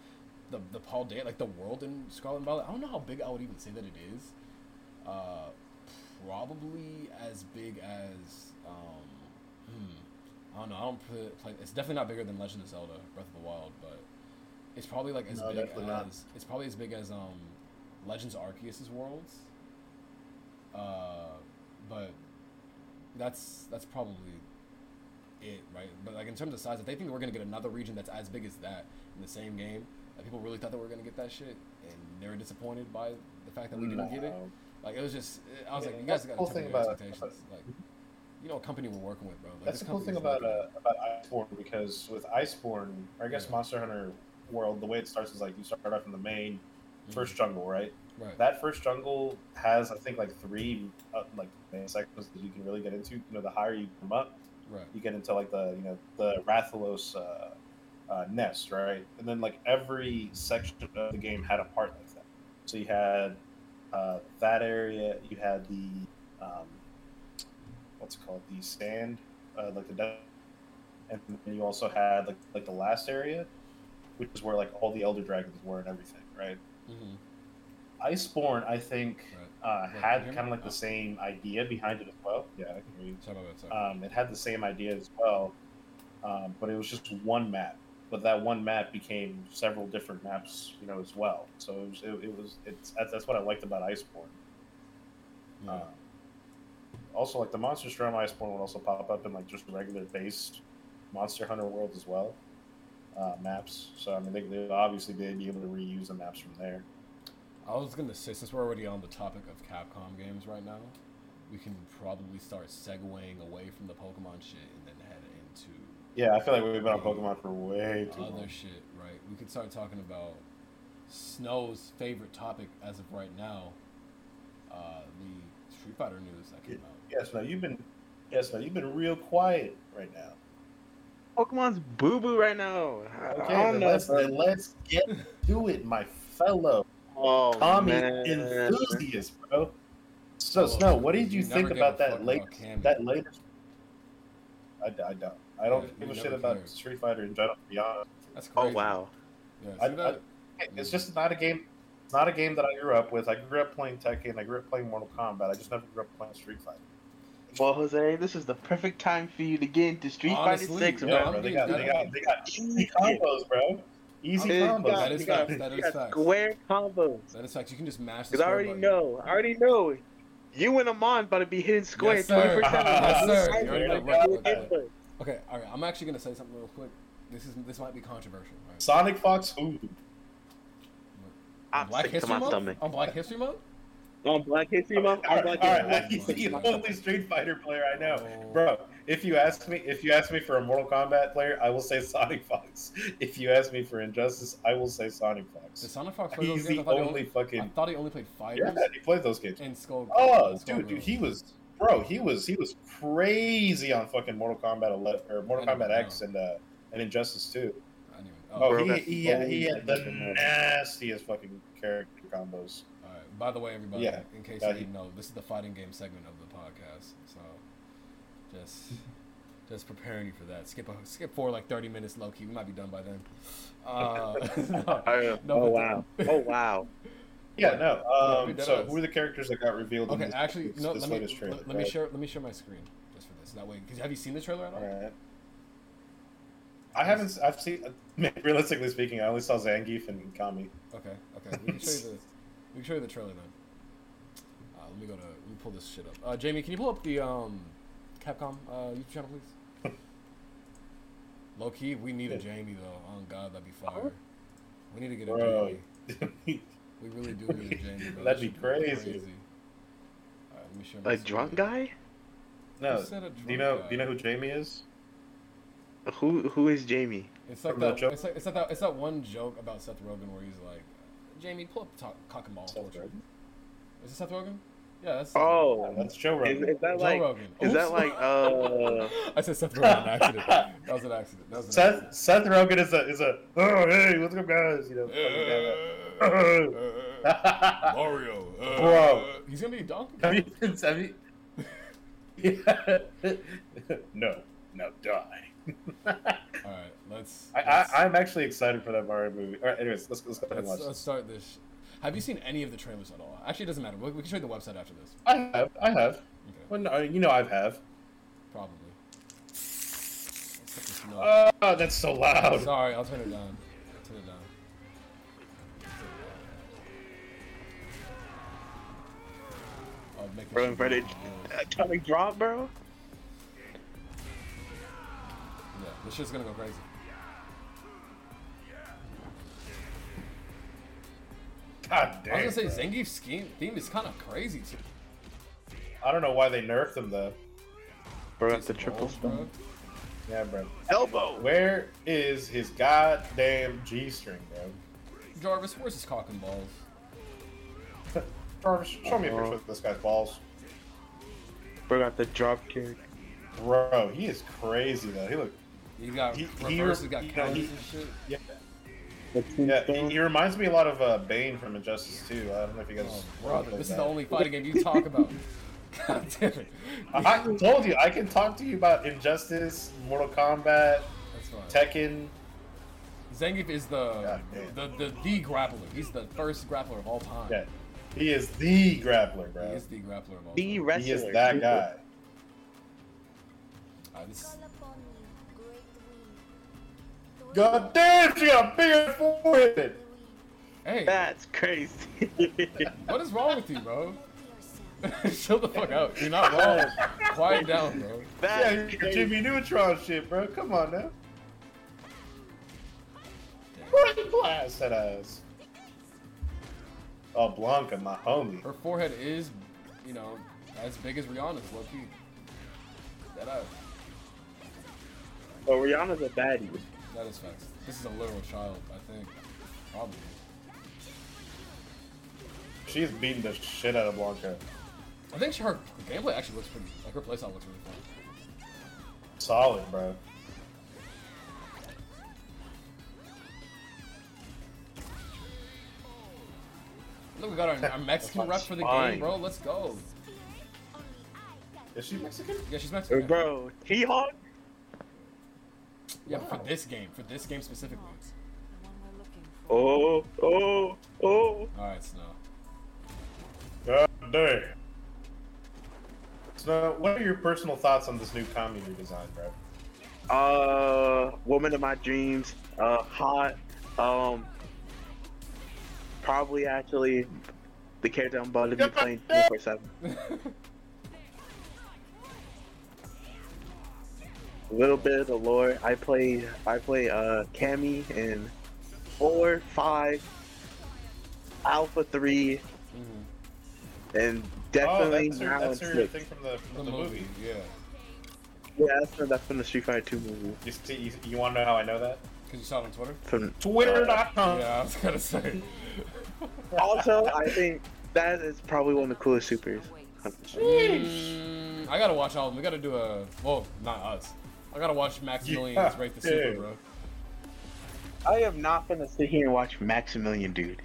the the Paldea like the world in Scarlet and Violet, I don't know how big I would even say that it is. Uh, probably as big as um, hmm, I don't know. I don't put, play. It's definitely not bigger than Legend of Zelda: Breath of the Wild, but it's probably like as No, big as not. it's probably as big as um, Legends Arceus' worlds. Uh, but that's that's probably it, right? But like in terms of size, if they think we're gonna get another region that's as big as that in the same game, like people really thought that we were gonna get that shit, and they were disappointed by the fact that we didn't get it. Like it was just, I was Yeah, like, you guys got cool to temper thing your about- expectations. Like, you know, what company we're working with, bro. Like, That's the cool thing about uh, about Iceborne because with Iceborne, or I guess Yeah. Monster Hunter World, the way it starts is like you start off in the main good. first jungle, right? Right? That first jungle has I think like three uh, like main sections that you can really get into. You know, the higher you come up, Right. You get into like the you know the Rathalos uh, uh, nest, right? And then like every section of the game had a part like that. So you had uh, that area. You had the um, what's it called? The sand uh, like the de- and then you also had like like the last area, which is where like all the elder dragons were and everything, right? Mm-hmm. Iceborne, I think, Right. uh, Yeah, had kind of like Oh. the same idea behind it as well. Yeah, I can. Sorry about Um, it had the same idea as well, um, but it was just one map. But that one map became several different maps, you know, as well. So it was, it, it was, it's that's, what I liked about Iceborne. yeah. Um, also, like the Monster Strum Iceborne would also pop up in like just regular based Monster Hunter World as well uh, maps. So I mean, they, they obviously they'd be able to reuse the maps from there. I was gonna say since we're already on the topic of Capcom games right now, we can probably start segueing away from the Pokemon shit and then Yeah, I feel like we've been on Pokemon for way too long. other long. shit, right? We could start talking about Snow's favorite topic as of right now, uh, the Street Fighter news that came out. Yes, no, you've been, yes, no, you've been real quiet right now. Pokemon's boo boo right now. I- Okay, I then know. let's, then let's get to it, my fellow oh Tommy man. enthusiast, bro. So, Oh, Snow, what did you you think about that late, about that latest? I, I don't. I don't Yeah, give a shit about cared. Street Fighter in general. To be honest, That's Oh wow. Yeah, I- see that? it's just not a game. It's not a game that I grew up with. I grew up playing Tekken. I grew up playing Mortal Kombat. I just never grew up playing Street Fighter. Well, Jose, this is the perfect time for you to get into Street Honestly, Fighter Six, yeah, Yeah, bro. bro. They got, they got, they got easy combos, bro. Easy Dude, combos. that is you got, facts, that you is facts. square combos. That is fact. You can just mash the Because I already button. know. I already know. You and Amon about to be hitting square Yes, sir. 24 7. Yes, sir. You already know. Okay, all right. I'm actually gonna say something real quick. This is this might be controversial. Right? Sonic Fox Food. On I'm Black sick to History my Month. stomach. On Black History Month. On Black History Month? On right, Black all History right. Month. He's the only Street Fighter player I know, Oh. bro. If you ask me, if you ask me for a Mortal Kombat player, I will say Sonic Fox. If you ask me for Injustice, I will say Sonic Did Fox. Sonic Fox play those He's games? the I thought, he only only, I fucking thought he only played fighters yeah. He played those games. and Skull. Oh, Skull dude, dude, Girls. he was bro. He was he was crazy on fucking Mortal Kombat 11 or Mortal I didn't Kombat X and uh and Injustice 2. I Oh, Oh, bro, he that's he had, he so had the fucking nastiest fucking character combos. all right. By the way, everybody, Yeah. in case Yeah, you he- didn't know, this is the fighting game segment of the podcast. So, just just preparing you for that. Skip a, skip for like 30 minutes, low key. We might be done by then. Uh, no, Oh, no, oh wow. Oh wow. Yeah, no. Um, we so who are the characters that got revealed? in Okay, this, actually, this, no. this Let me trailer? let, let me share let me share my screen just for this. That way, because have you seen the trailer at all? All right. I haven't. I've seen. Realistically speaking, I only saw Zangief and Cammy. Okay, okay. We can show you the we can show you the trailer then. Uh, let me go to let me pull this shit up. Uh, Jamie, can you pull up the um, Capcom uh, YouTube channel, please? Low key, we need a Jamie though. On God, that'd be fire. We need to get a Bro, Jamie. We really do need a Jamie. Bro. That'd be shit crazy. Alright, let me share my A screen. drunk guy? no. Who said a Do you know? drunk Do you know who Jamie is? Who who is Jamie? It's like From that that. It's like it's like that. It's that one joke about Seth Rogen where he's like, "Jamie, pull up talk, cock and ball." Seth torture." Rogen? Is it Seth Rogen? Yeah, that's. Oh, That's Joe is, Rogan. is that Joe like Rogan. is that Oops. like uh I said Seth Rogen an accident. That was an accident. That was an Seth accident. Seth Rogen is a is a oh hey what's up guys you know fucking Uh, guy. Mario, uh, Bro. he's gonna be a donkey. have you have you yeah. no no die All right, let's. I, let's, I I'm actually excited for that Mario movie all right anyways let's let's go ahead and let's, watch let's this. start this. Have you seen any of the trailers at all? Actually, it doesn't matter. We, we can show you the website after this. I have I have Okay, well no, you know I have probably. Let's put this note. oh that's so loud Sorry, I'll turn it down. Turn it down. I'll bro sure in front atomic drop, bro? Yeah, this shit's gonna go crazy. God damn. I damn was gonna say bro. Zangief's scheme theme is kind of crazy too. I don't know why they nerfed him though Bro got Jason the triple Balls, bro. stone. yeah bro Elbow. where is his goddamn G string bro Jarvis, where's his cock and balls? Jarvis, show me a picture Uh-oh. of this guy's balls. Bro got the drop kick. Bro, he is crazy though. He look, You got He- reverse, he- you got you know, counters he- and shit. yeah, yeah. He, he reminds me a lot of uh, Bane from Injustice 2. I don't know if you guys. Oh, ever brother, this is that. the only fighting game you talk about. God damn it. I I told you I can talk to you about Injustice, Mortal Kombat, Tekken. Zangief is the, God the, damn. the the grappler. He's the first grappler of all time. Yeah, he is the grappler, bro. He is the grappler of all The time. wrestler. He is that guy. Uh, this, God damn, she got a big forehead. hey, That's crazy. what is wrong with you, bro? Chill the fuck out. You're not wrong. Quiet down, bro. Yeah, That's you crazy. Jimmy Neutron shit, bro. Come on now. Damn. Right class that ass. Oh, Blanka, my homie. Her forehead is, you know, as big as Rihanna's, low key. That ass. But Rihanna's a baddie. That is facts. This is a literal child, I think. Probably. She's beating the shit out of Blanka. I think she, her gameplay actually looks pretty. Like her playstyle looks really fun. Solid, bro. Look, we got our, our Mexican rep for the Fine. game, bro. Let's go. Is she Mexican? Yeah, she's Mexican. Bro, T-Hawk? Yeah, but for this game, for this game specifically. Oh, oh, oh. All right, Snow. God damn. So, what are your personal thoughts on this new Cammy redesign, bro? Uh, woman of my dreams. Uh, hot. Um, probably actually the character I'm about to be playing 24 seven. A little bit of the lore. I play. I play. Uh, Cammy in four, five, Alpha three, Mhm. and definitely oh, that's her, now that's in her thing from the, The from the movie, movie. yeah. Yeah, that's from, that's from the Street Fighter Two movie. You, see, you, you want to know how I know that? Because you saw it on Twitter. From Twitter.com. Yeah, I was gonna say. Also, I think that is probably one of the coolest supers. Mm, I gotta watch all of them. We gotta do a. Well, not us. I gotta watch Maximilian's Yeah, rate the super, bro. I am not gonna sit here and watch Maximilian, dude.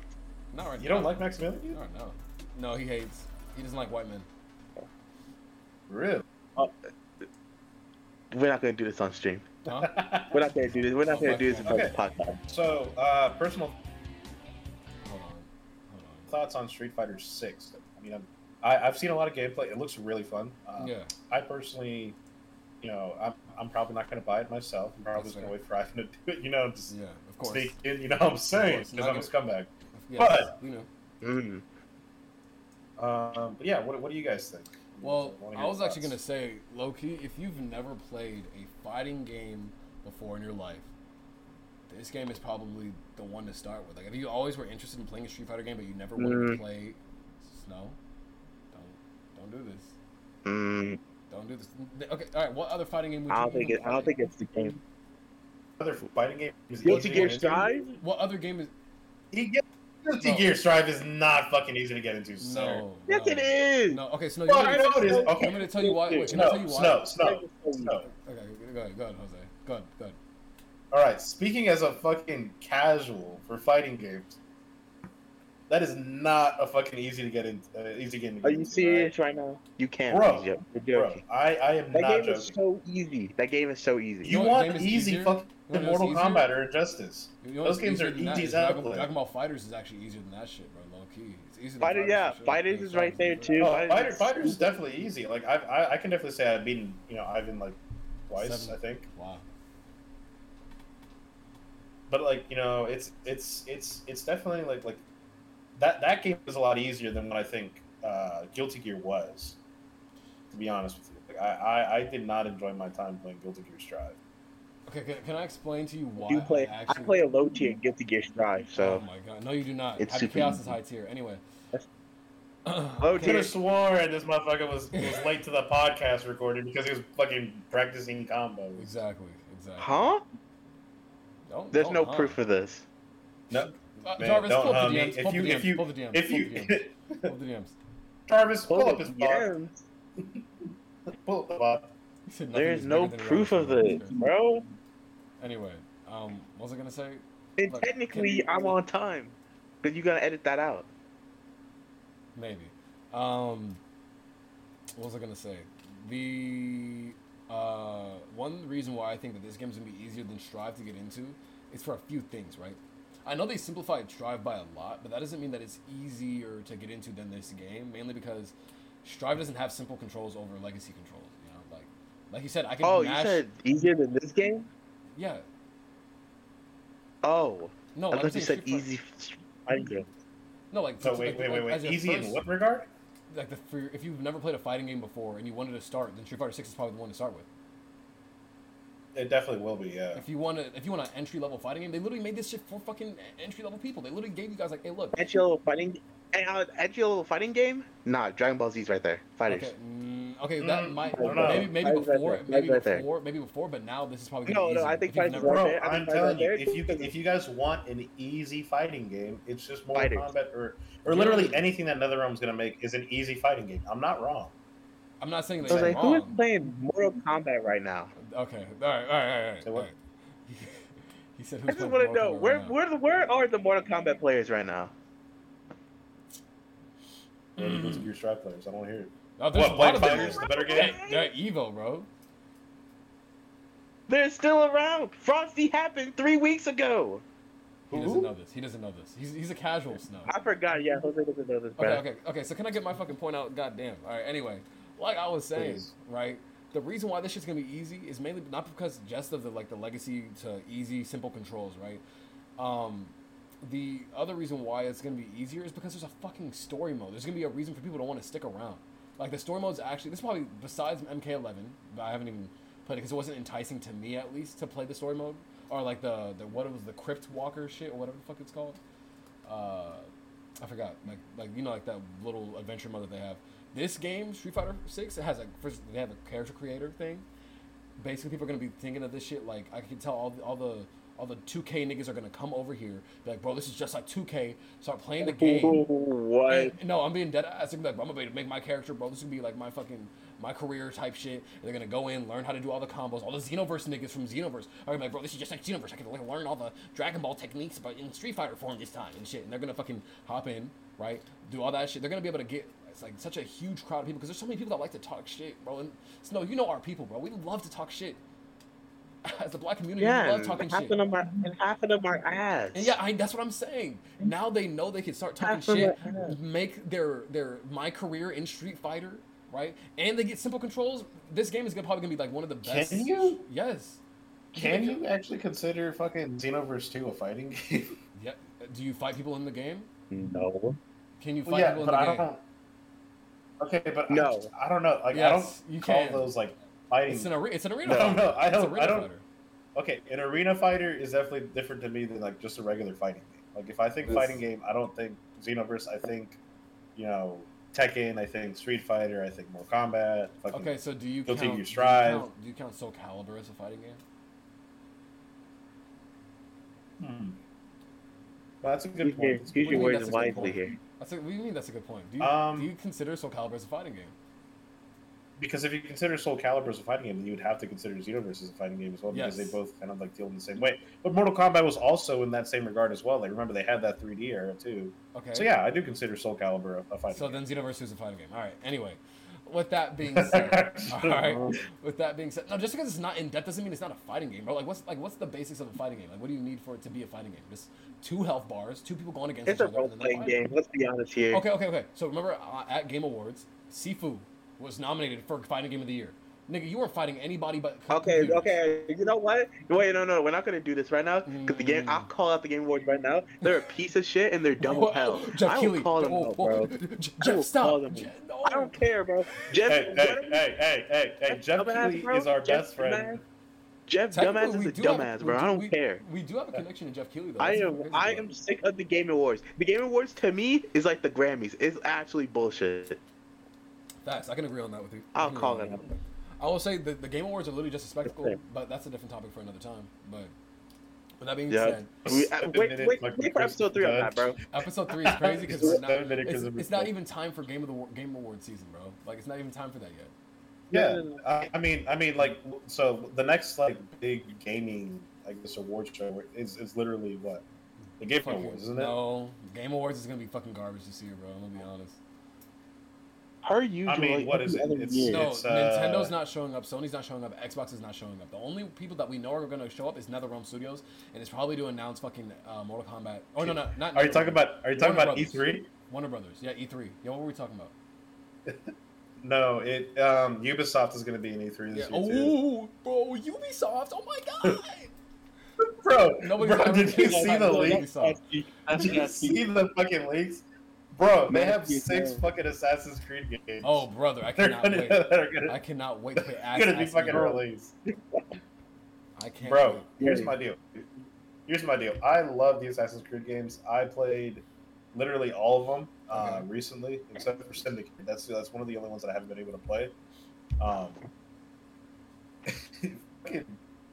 Not right You now. don't like Maximilian? Dude? No, no. No, he hates. He doesn't like white men. Really? We're not gonna do this on stream. Huh? We're not gonna do this. We're not gonna do this in Okay. public podcast. so, uh, personal Hold on. Hold thoughts on Street Fighter 6. I mean, I'm, I, I've seen a lot of gameplay. It looks really fun. On. Yeah. I personally, you know, I'm, I'm probably not going to buy it myself. I'm probably just going to wait for Ivan to do it, you know, just Yeah. Of course. sneak in, you know what I'm saying? Because I'm a scumbag. Yeah, But- you know. Mm. Um, but yeah, what, what do you guys think? Well, wanna I was actually gonna say, Loki, if you've never played a fighting game before in your life, this game is probably the one to start with. Like, if you always were interested in playing a Street Fighter game, but you never wanted to Mm. play Snow, don't don't do this. Mm. Don't do this. Okay, all right. What other fighting game would I don't think even it. I don't think it's the game. Other fighting game Guilty Gear to get into. Strive. What other game is? He Guilty No. Gear Strive is not fucking easy to get into, sir. No. Yes, no. it is. No. Okay, Snow. Well, you I want know it is. Okay. You want me to tell you why? Wait, can I Snow, tell you why? Snow, Snow, Snow. Okay, go ahead, go ahead, Jose. Go ahead, go ahead. All right, speaking as a fucking casual for fighting games, that is not a fucking easy to get in. Uh, easy game to get Are you into, serious right now? You can't. Bro, You're Bro. I, I am That not game joking. is so easy. That game is so easy. you know want easy easier? fucking You know Mortal easier? Kombat or Injustice. You know Those what's games easier are than easy as hell to Dragon, Ball Fighters is actually easier than that shit, bro. Low key, it's easier. Than Fighter, yeah, sure. Fighters is right there, too. Oh, Fighters Fighter, is Fighter is definitely easy. Like I, I, I can definitely say I've beaten, you know, Ivan like twice, Seven. I think. Wow. But like, you know, it's it's it's it's definitely like like that that game is a lot easier than what I think uh, Guilty Gear was. To be honest with you, like, I, I I did not enjoy my time playing Guilty Gear Strive. Okay, can, can I explain to you why You play. I I play a low tier Guilty Gear Strive. Oh So my god, no, you do not. It's Happy super Chaos easy. is high tier. Anyway. That's- Okay. Low Could tier. have sworn this motherfucker was, was late to the podcast recording because he was fucking practicing combos. Exactly. Exactly. huh? Don't- There's don't no huh. proof of this. No, Uh, man, Jarvis, don't pull up the me. DMs. If pull you up the if DMs, you pull the DMs. if pull you the DMs. Pull the DMs. Jarvis, pull Pull up the his. DMs. Pull up the box. There's no proof of this, bro. Anyway, um, what was I gonna say? And Look, technically, can- I'm on time. But you gotta edit that out. Maybe. Um, what was I gonna say? The uh, one reason why I think that this game's gonna be easier than Strive to get into is for a few things, right? I know they simplified Strive by a lot, but that doesn't mean that it's easier to get into than this game. Mainly because Strive doesn't have simple controls over legacy controls. You know, like like you said, I can Oh, you said easier than this game? yeah. Oh, No, I I'm thought you said Street easy. fighting game. No, like So wait, wait, like, wait, wait. as your Easy in what regard? Like the for, if you've never played a fighting game before and you wanted to start, then Street Fighter Six is probably the one to start with. It definitely will be. Yeah. If you want to, if you want an entry level fighting game, they literally made this shit for fucking entry level people. They literally gave you guys like, hey, look, Entry level fighting. Uh, entry level fighting game? Nah, Dragon Ball Z's right there. Fighters. okay, mm, okay, that Mm, might I maybe maybe Fighters before, there. maybe Fighters right there. before, maybe before, but now this is probably No, gonna be no, I think if you've Fighters never- Bro. I think I'm telling you, if you if you guys want an easy fighting game, it's just Mortal Fighters. Kombat or or literally anything that NetherRealm's gonna make is an easy fighting game. I'm not wrong. I'm not saying that So I was you're like, who is playing Mortal Kombat right now? Okay, all right, all right, all right. All right, what? he said, I just want to know where right where the where are the Mortal Kombat players right now? Where are the Gear Strive players? I don't hear it. Oh, there's What, a lot Blind of them. Fighters, the better game? Yeah, yeah, Evo, bro. They're still around. Frosty happened three weeks ago. He Who? doesn't know this. He doesn't know this. He's, he's a casual snow. I forgot. Yeah, Jose doesn't know this, bro. Okay, okay, okay. So can I get my fucking point out? Goddamn. All right. Anyway, like I was saying, Please. right? The reason why this shit's gonna be easy is mainly not because just of the like the legacy to easy, simple controls, right? Um, the other reason why it's gonna be easier is because there's a fucking story mode. There's gonna be a reason for people to want to stick around. Like the story mode's actually this is probably besides MK11, but I haven't even played it because it wasn't enticing to me at least to play the story mode or like the the what it was the Crypt Walker shit or whatever the fuck it's called. Uh, I forgot. Like like you know like that little adventure mode that they have. This game, Street Fighter Six, it has like first they have a character creator thing. Basically, people are gonna be thinking of this shit like I can tell all the, all the all the 2K niggas are gonna come over here, be like, bro, this is just like 2K. Start playing the game. what? And- no, I'm being dead ass. Be like, I'm gonna make my character, bro. This is gonna be like my fucking my career type shit. And they're gonna go in, learn how to do all the combos. All the Xenoverse niggas from Xenoverse are gonna be like, bro, this is just like Xenoverse. I can like, learn all the Dragon Ball techniques, but in Street Fighter form this time and shit. And they're gonna fucking hop in, right? Do all that shit. They're gonna be able to get. It's like such a huge crowd of people because there's so many people that like to talk shit, bro. And Snow, you know our people, bro. We love to talk shit. As the black community, we Yeah, love and talking half shit. of them are and half of them are ass. And yeah, I, that's what I'm saying. Now they know they can start talking Half shit, make their their my career in Street Fighter, right? And they get simple controls. This game is gonna probably gonna be like one of the best. Can you? Yes. Can you actually consider fucking Xenoverse 2 a fighting game? Yeah. Do you fight people in the game? no. Can you fight Well, yeah, people in but the I game? don't. Okay, but I, No. just- I don't know. Like I don't you call can. those like fighting. It's an arena. It's an arena. I don't fighter. know. I don't- I don't- fighter. Okay, an arena fighter is definitely different to me than like just a regular fighting game. Like if I think This- fighting game, I don't think Xenoverse. I think, you know, Tekken. I think Street Fighter. I think Mortal Kombat. Okay, so do you Guilty count? Gear do you Strive. count- Do you count Soul Calibur as a fighting game? Hmm. Well, that's a good Use point. use your What do you mean words that's a good wisely point? here. That's a, what do you mean that's a good point? Do you, Um, do you consider Soul Calibur as a fighting game? Because if you consider Soul Calibur as a fighting game, then you would have to consider Xenoverse as a fighting game as well, because Yes. they both kind of like deal in the same way. But Mortal Kombat was also in that same regard as well. Like remember they had that 3D era too. Okay. So yeah, I do consider Soul Calibur a, a fighting So game. then Xenoverse is a fighting game. All right. Anyway, with that being said, all right. With that being said, no, just because it's not in depth doesn't mean it's not a fighting game, bro. Like, what's like what's the basics of a fighting game? Like, what do you need for it to be a fighting game? Just two health bars, two people going against It's each other. It's a role playing game. Let's be honest here. Okay, okay, okay. So remember uh, at Game Awards, Sifu was nominated for fighting game of the year. Nigga, you weren't fighting anybody but Okay, computers. okay. You know what? Wait, no, no, we're not gonna do this right now. Cause the game, Mm. I'll call out the Game Awards right now. They're a piece of shit and they're dumb Whoa, as hell. Jeff I will Keighley. call them Whoa, out, bro. J- I will Jeff, call stop. them Je- no. I don't care, bro. Jeff, Hey, hey, hey, hey, hey, hey! Jeff Dumbass, Keighley bro. is our Jeff best friend. Dumbass. Jeff Technically, Dumbass is a do have- dumbass, bro. do- I don't we- care. We do have a connection to Geoff Keighley, though. I am I am sick of the Game Awards. The Game Awards to me is like the Grammys. It's actually bullshit. Facts. I can agree on that with you. I I'll can call it on out. that. I will say the, the Game Awards are literally just a spectacle, but that's a different topic for another time. But with that being Yeah. said, We, uh, Seven wait, wait, like wait for episode three on that, bro. Episode three is crazy because it's, not- it's, it's not even time for Game of the Game Award season, bro. Like it's not even time for that yet. Yeah, no, no. I, I mean, I mean, like, so the next like big gaming, I guess, award show is is literally what the Game Awards, isn't it? No, Game Awards is gonna be fucking garbage this year, bro. I'm gonna be honest. Per usual. I mean, what is it? It's- year. No, It's, uh, Nintendo's not showing up. Sony's not showing up. Xbox is not showing up. The only people that we know are going to show up is NetherRealm Studios, and it's probably to announce fucking uh, Mortal Kombat. Oh no, no, not. Are you talking NetherRealm. about? Are you talking Warner about E three? Warner Brothers? Yeah, E3. Yeah, what were we talking about? No, it um Ubisoft is going to be in E three Yeah. this year too. Oh, bro, Ubisoft! Oh my god! Bro, Nobody's bro, did you see the leaks? Did you see the fucking leaks? Bro, they have Nasty, six man. fucking Assassin's Creed games. Oh, brother, I cannot gonna, wait. they're gonna, I cannot wait to play ass. gonna be fucking Eagle. released. I can't. Bro, wait. here's my deal. Here's my deal. I love the Assassin's Creed games. I played literally all of them uh, Okay. recently, except for Syndicate. That's that's one of the only ones that I haven't been able to play. Um,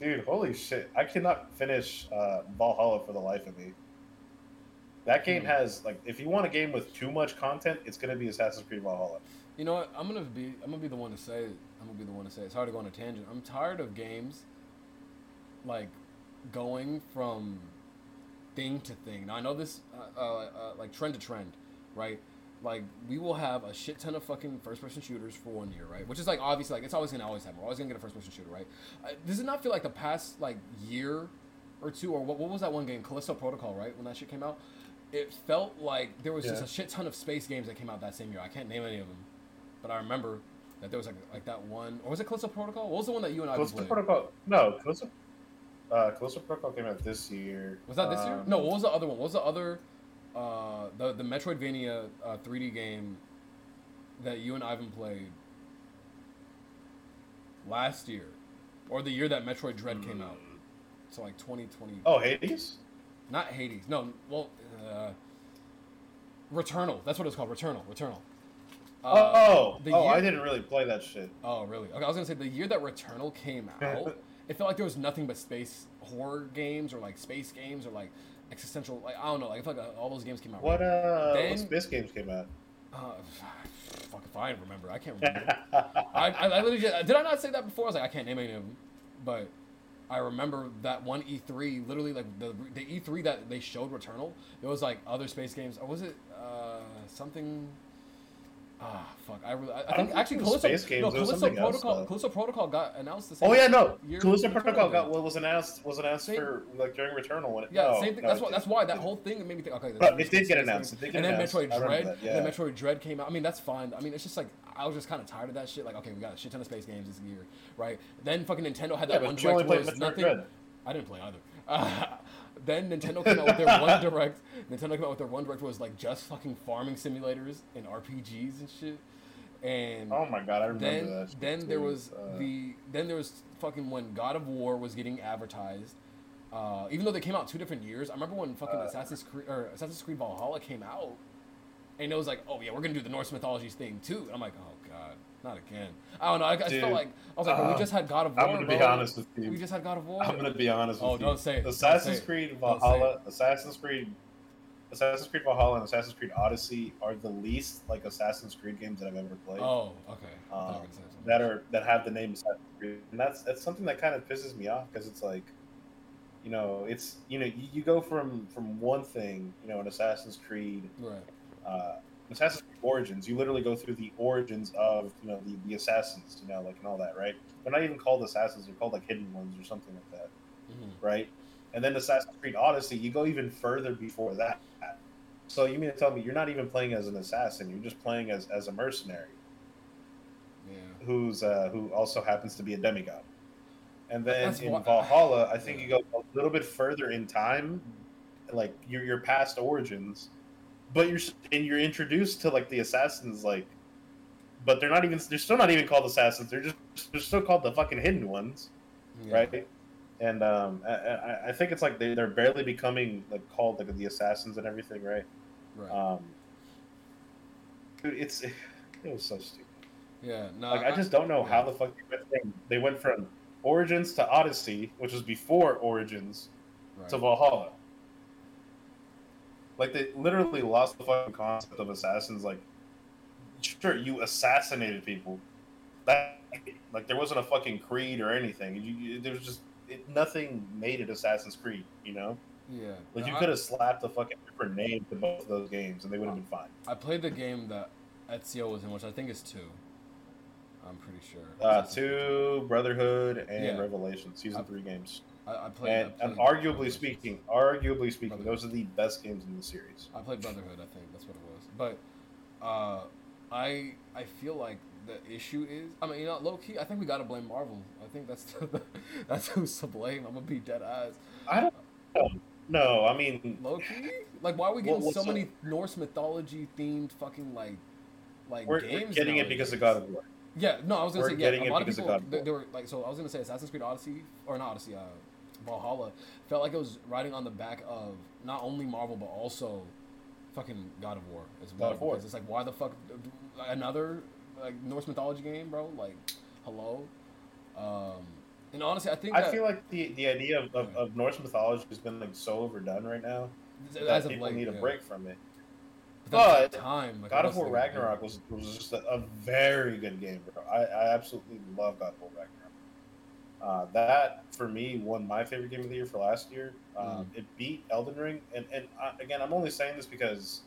dude, holy shit! I cannot finish uh, Valhalla for the life of me. That game Hmm. has like, if you want a game with too much content, it's gonna be Assassin's Creed Valhalla. You know what? I'm gonna be. I'm gonna be the one to say. it. I'm gonna be the one to say. it. It's hard to go on a tangent. I'm tired of games like going from thing to thing. Now I know this, uh, uh, uh, like trend to trend, right? Like we will have a shit ton of fucking first person shooters for one year, right? Which is like obviously like it's always gonna always happen. We're always gonna get a first person shooter, right? Uh, does it not feel like the past like year or two, or what, what was that one game, Callisto Protocol, right? When that shit came out, it felt like there was just a shit ton of space games that came out that same year. I can't name any of them, but I remember that there was like like that one, or was it Callisto Protocol? What was the one that you and I Callisto? Protocol, no, Callisto, uh, Callisto Protocol came out this year. Was that this year? Um, No. What was the other one? What was the other? Uh, the the Metroidvania uh, 3D game that you and Ivan played last year, or the year that Metroid Dread came out. So like 2020. Oh, Hades. Not Hades. No. Well, uh, Returnal. That's what it's called. Returnal. Returnal. Uh, oh, the oh, year- I didn't really play that shit. Oh, really? Okay, I was gonna say the year that Returnal came out, it felt like there was nothing but space horror games or like space games or like existential. Like I don't know. Like I felt like uh, all those games came out. What uh, Then- what space games came out? Uh, fuck if I remember. I can't remember. I, I, I literally just, did I not say that before? I was like, I can't name any of them, but I remember that one E3. Literally, like the the E3 that they showed Returnal. It was like other space games, or was it uh, something? Ah, fuck. I, really, I, I think actually Callisto, space games, no, Callisto else, Protocol. though. Callisto Protocol got announced the same. oh yeah, no, Callisto Protocol did. got what was announced was announced Same- for like during Returnal when it, Yeah, no, same thing. no, that's why. That's why that whole thing made me think. Okay, But it did get announced. It did get and then announced. Metroid Dread. that, And then. Metroid Dread came out. I mean, that's fine. I mean, it's just like I was just kind of tired of that shit. Like, okay, we got a shit ton of space games this year, right? Then fucking Nintendo had Yeah, that one you only direct where nothing. I didn't play either. Uh, then Nintendo came out with their one direct. Nintendo came out with their one direct was like just fucking farming simulators and RPGs and shit. And Oh my god, I remember then that. shit, then there was Uh, the then there was fucking when God of War was getting advertised. Uh, even though they came out two different years, I remember when fucking Uh. Assassin's Creed or Assassin's Creed Valhalla came out, and it was like, oh yeah, we're gonna do the Norse mythologies thing too. And I'm like, oh god, not again. I don't know. I, I Dude, felt like I was like, we uh, just had God of War. I'm gonna be honest with you. We just had God of War. I'm gonna be honest with Oh, you. don't say it. Don't Assassin's say it. Creed Valhalla, Assassin's Creed, Assassin's Creed Valhalla, and Assassin's Creed Odyssey are the least like Assassin's Creed games that I've ever played. Oh, okay. I thought you Um, gonna say something. that are that have the name Assassin's Creed, and that's that's something that kind of pisses me off because it's like, you know, it's you know you, you go from from one thing, you know, an Assassin's Creed, right. Uh, Assassin's Creed Origins, you literally go through the origins of you know the, the assassins, you know, like and all that, right? They're not even called assassins; they're called like hidden ones or something like that Mhm. right? And then Assassin's Creed Odyssey, you go even further before that. So you mean to tell me you're not even playing as an assassin? You're just playing as, as a mercenary Yeah. who's uh, who also happens to be a demigod. And then That's in why- Valhalla, I think you go a little bit further in time, like your your past origins, but you're and you're introduced to like the assassins, like, but they're not even they're still not even called assassins. They're just they're still called the fucking hidden ones yeah. right? And um, I, I, I think it's like they, they're barely becoming like called like the assassins and everything, right? Right. Um, dude, it's it was so stupid. yeah. No. Like I just don't know how the fuck they went from they went from Origins to Odyssey, which was before Origins, right. to Valhalla. Like they literally lost the fucking concept of assassins. Like, sure, you assassinated people, that like there wasn't a fucking Creed or anything. You, you, there was just it, nothing made it Assassin's Creed. You know, Yeah. like you could have slapped a fucking different name to both of those games and they would have been fine. I played the game that Ezio was in, which I think is two. I'm pretty sure. Uh, two Brotherhood and Yeah. Revelation season Uh, three games. I, I played. And, I and arguably speaking, arguably speaking, those are the best games in the series. I played Brotherhood. I think that's what it was. But uh, I I feel like the issue is. I mean, you know, low key. I think we gotta blame Marvel. I think that's that's who's to blame. I'm gonna be dead eyes. I don't know. No, I mean, Low key. Like, why are we getting so many Norse mythology themed fucking like like we're, games? we're getting it because of God of War. Yeah, no, I was gonna We're say yeah. A it lot of because of people God of they, War. they were like, so I was gonna say Assassin's Creed Odyssey or not Odyssey, uh, Valhalla felt like it was riding on the back of not only Marvel but also fucking God of War as well. God of War. It's like, why the fuck another like Norse mythology game, bro? Like, hello. Um, and honestly, I think I that, feel like the, the idea of, of, of Norse mythology has been like so overdone right now that people late, need a yeah. break from it. But, But the time, like, God of War are they gonna do? Ragnarok was, was just a, a very good game, bro. I, I absolutely love God of War Ragnarok. Uh, that for me won my favorite game of the year for last year. Um, Mm. It beat Elden Ring, and and uh, again, I'm only saying this because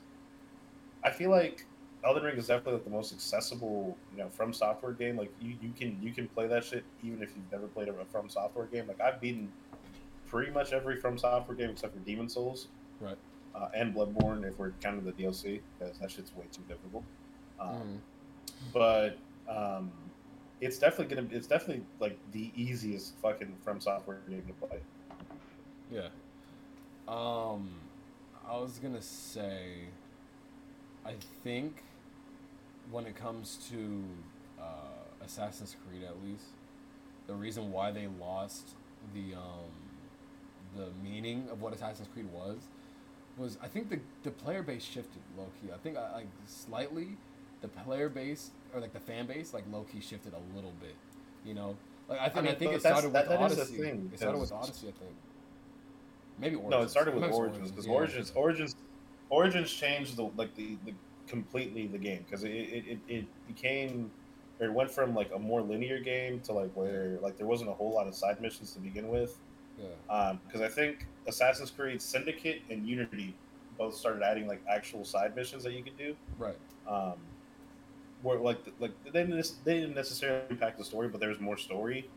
I feel like Elden Ring is definitely like the most accessible, you know, from software game. Like you, you can you can play that shit even if you've never played a from software game. Like I've beaten pretty much every from software game except for Demon Souls Right. uh, and Bloodborne if we're counting the DLC because that shit's way too difficult. Um, Mhm. But um, it's definitely gonna it's definitely like the easiest fucking from software game to play. Yeah. Um, I was gonna say, I think when it comes to uh, Assassin's Creed, at least, the reason why they lost the um, the meaning of what Assassin's Creed was was I think the the player base shifted low key. I think I, like slightly the player base or like the fan base like low key shifted a little bit. You know, like I think I, mean, think it started that- with that the Odyssey. thing, it started with Odyssey, I think. Maybe Origins. No, it started with Origins because yeah. Origins Origins Origins changed the like the, the completely the game because it, it, it, became or it went from like a more linear game to like where like there wasn't a whole lot of side missions to begin with. Yeah. because I think Assassin's Creed Syndicate and Unity both started adding like actual side missions that you could do. Right. Um, where like like they didn't, they didn't necessarily impact the story, but there was more story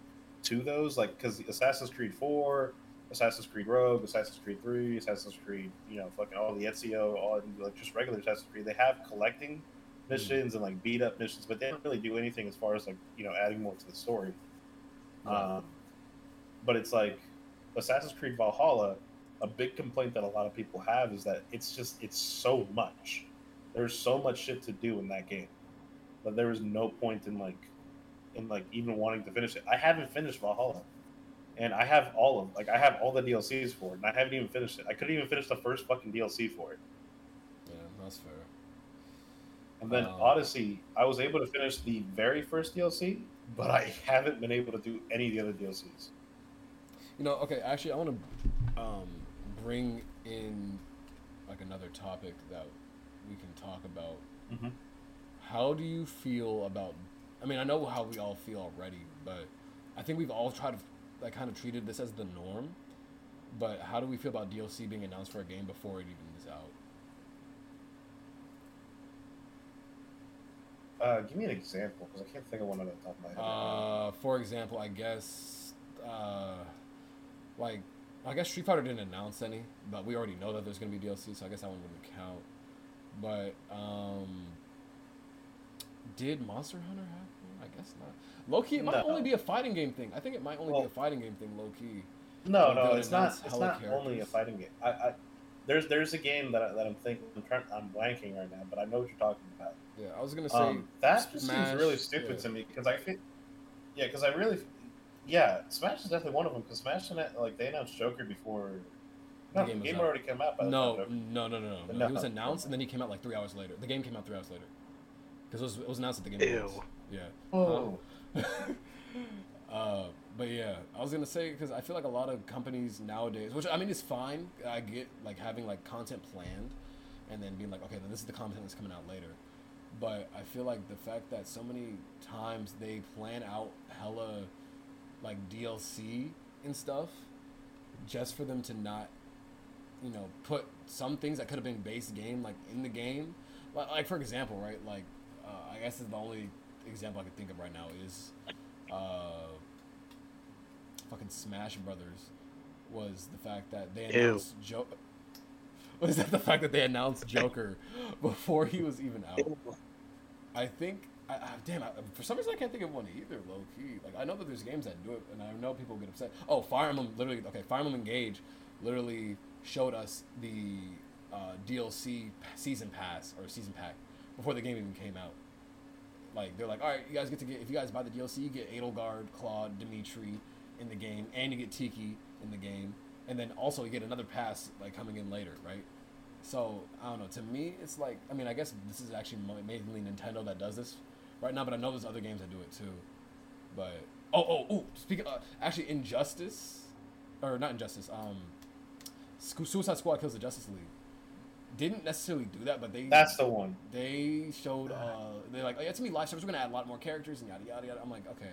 to those. Like because Assassin's Creed Four, Assassin's Creed Rogue, Assassin's Creed Three, Assassin's Creed, you know, fucking all the Ezio, all like just regular Assassin's Creed. They have collecting missions and like beat up missions, but they don't really do anything as far as like you know adding more to the story. Um, but it's like Assassin's Creed Valhalla. A big complaint that a lot of people have is that it's just it's so much. There's so much shit to do in that game that there was no point in like in like even wanting to finish it. I haven't finished Valhalla, and I have all of like I have all the DLCs for it, and I haven't even finished it. I couldn't even finish the first fucking DLC for it. Yeah, that's fair. And then Um, Odyssey, I was able to finish the very first DLC, but I haven't been able to do any of the other DLCs. You know, okay, actually, I want to um, bring in like another topic that we can talk about. Mhm. How do you feel about? I mean, I know how we all feel already, but I think we've all tried to like kind of treated this as the norm. But how do we feel about DLC being announced for a game before it even is out? Uh, give me an example because I can't think of one on the top of my head. Uh, for example, I guess, uh, like, I guess Street Fighter didn't announce any, but we already know that there's gonna be DLC, so I guess that one wouldn't count. But um, did Monster Hunter have one? I guess not. Low key, it might No. only be a fighting game thing. I think it might only Well- be a fighting game thing. Low key. no, no, it's not. It's not only a fighting game. I, I there's there's a game that, I, that I'm thinking. I'm trying. I'm blanking right now, but I know what you're talking about. Yeah, I was gonna say. Um, that just Smash, seems really stupid yeah. to me because I feel. Yeah, because I really. Yeah, Smash is definitely one of them because Smash and like they announced Joker before. No, the game game, already came out. By no, no, no, no, no. No. It was announced, and then he came out like three hours later. The game came out three hours later. Because it was, it was announced at the game. Ew. Awards. Yeah. Oh. uh, but yeah, I was gonna say because I feel like a lot of companies nowadays, which I mean is fine. I get like having like content planned, and then being like, okay, then this is the content that's coming out later. but I feel like the fact that so many times they plan out hella like DLC and stuff just for them to not you know put some things that could have been base game like in the game like, like for example right like i guess the only example i can think of right now is uh fucking smash brothers was the fact that they announced joe was that the fact that they announced joker before he was even out I think, I, I, damn, I, for some reason I can't think of one either, low key. Like I know that there's games that do it, and I know people get upset. Oh, Fire Emblem, literally, okay, Fire Emblem Engage, literally showed us the uh, DLC season pass or season pack before the game even came out. Like they're like, all right, you guys get to get if you guys buy the DLC, you get Edelgard, Claude, Dimitri in the game, and you get Tiki in the game, and then also you get another pass like coming in later, right? So I don't know. To me, it's like I mean, I guess this is actually mainly Nintendo that does this right now, but I know there's other games that do it too. But oh oh oh, speaking uh, actually, Injustice or not Injustice, um, Suicide Squad kills the Justice League. Didn't necessarily do that, but they That's the one. they showed uh they're like, oh, yeah, it's gonna be live service. We're gonna add a lot more characters and yada yada yada. I'm like, okay,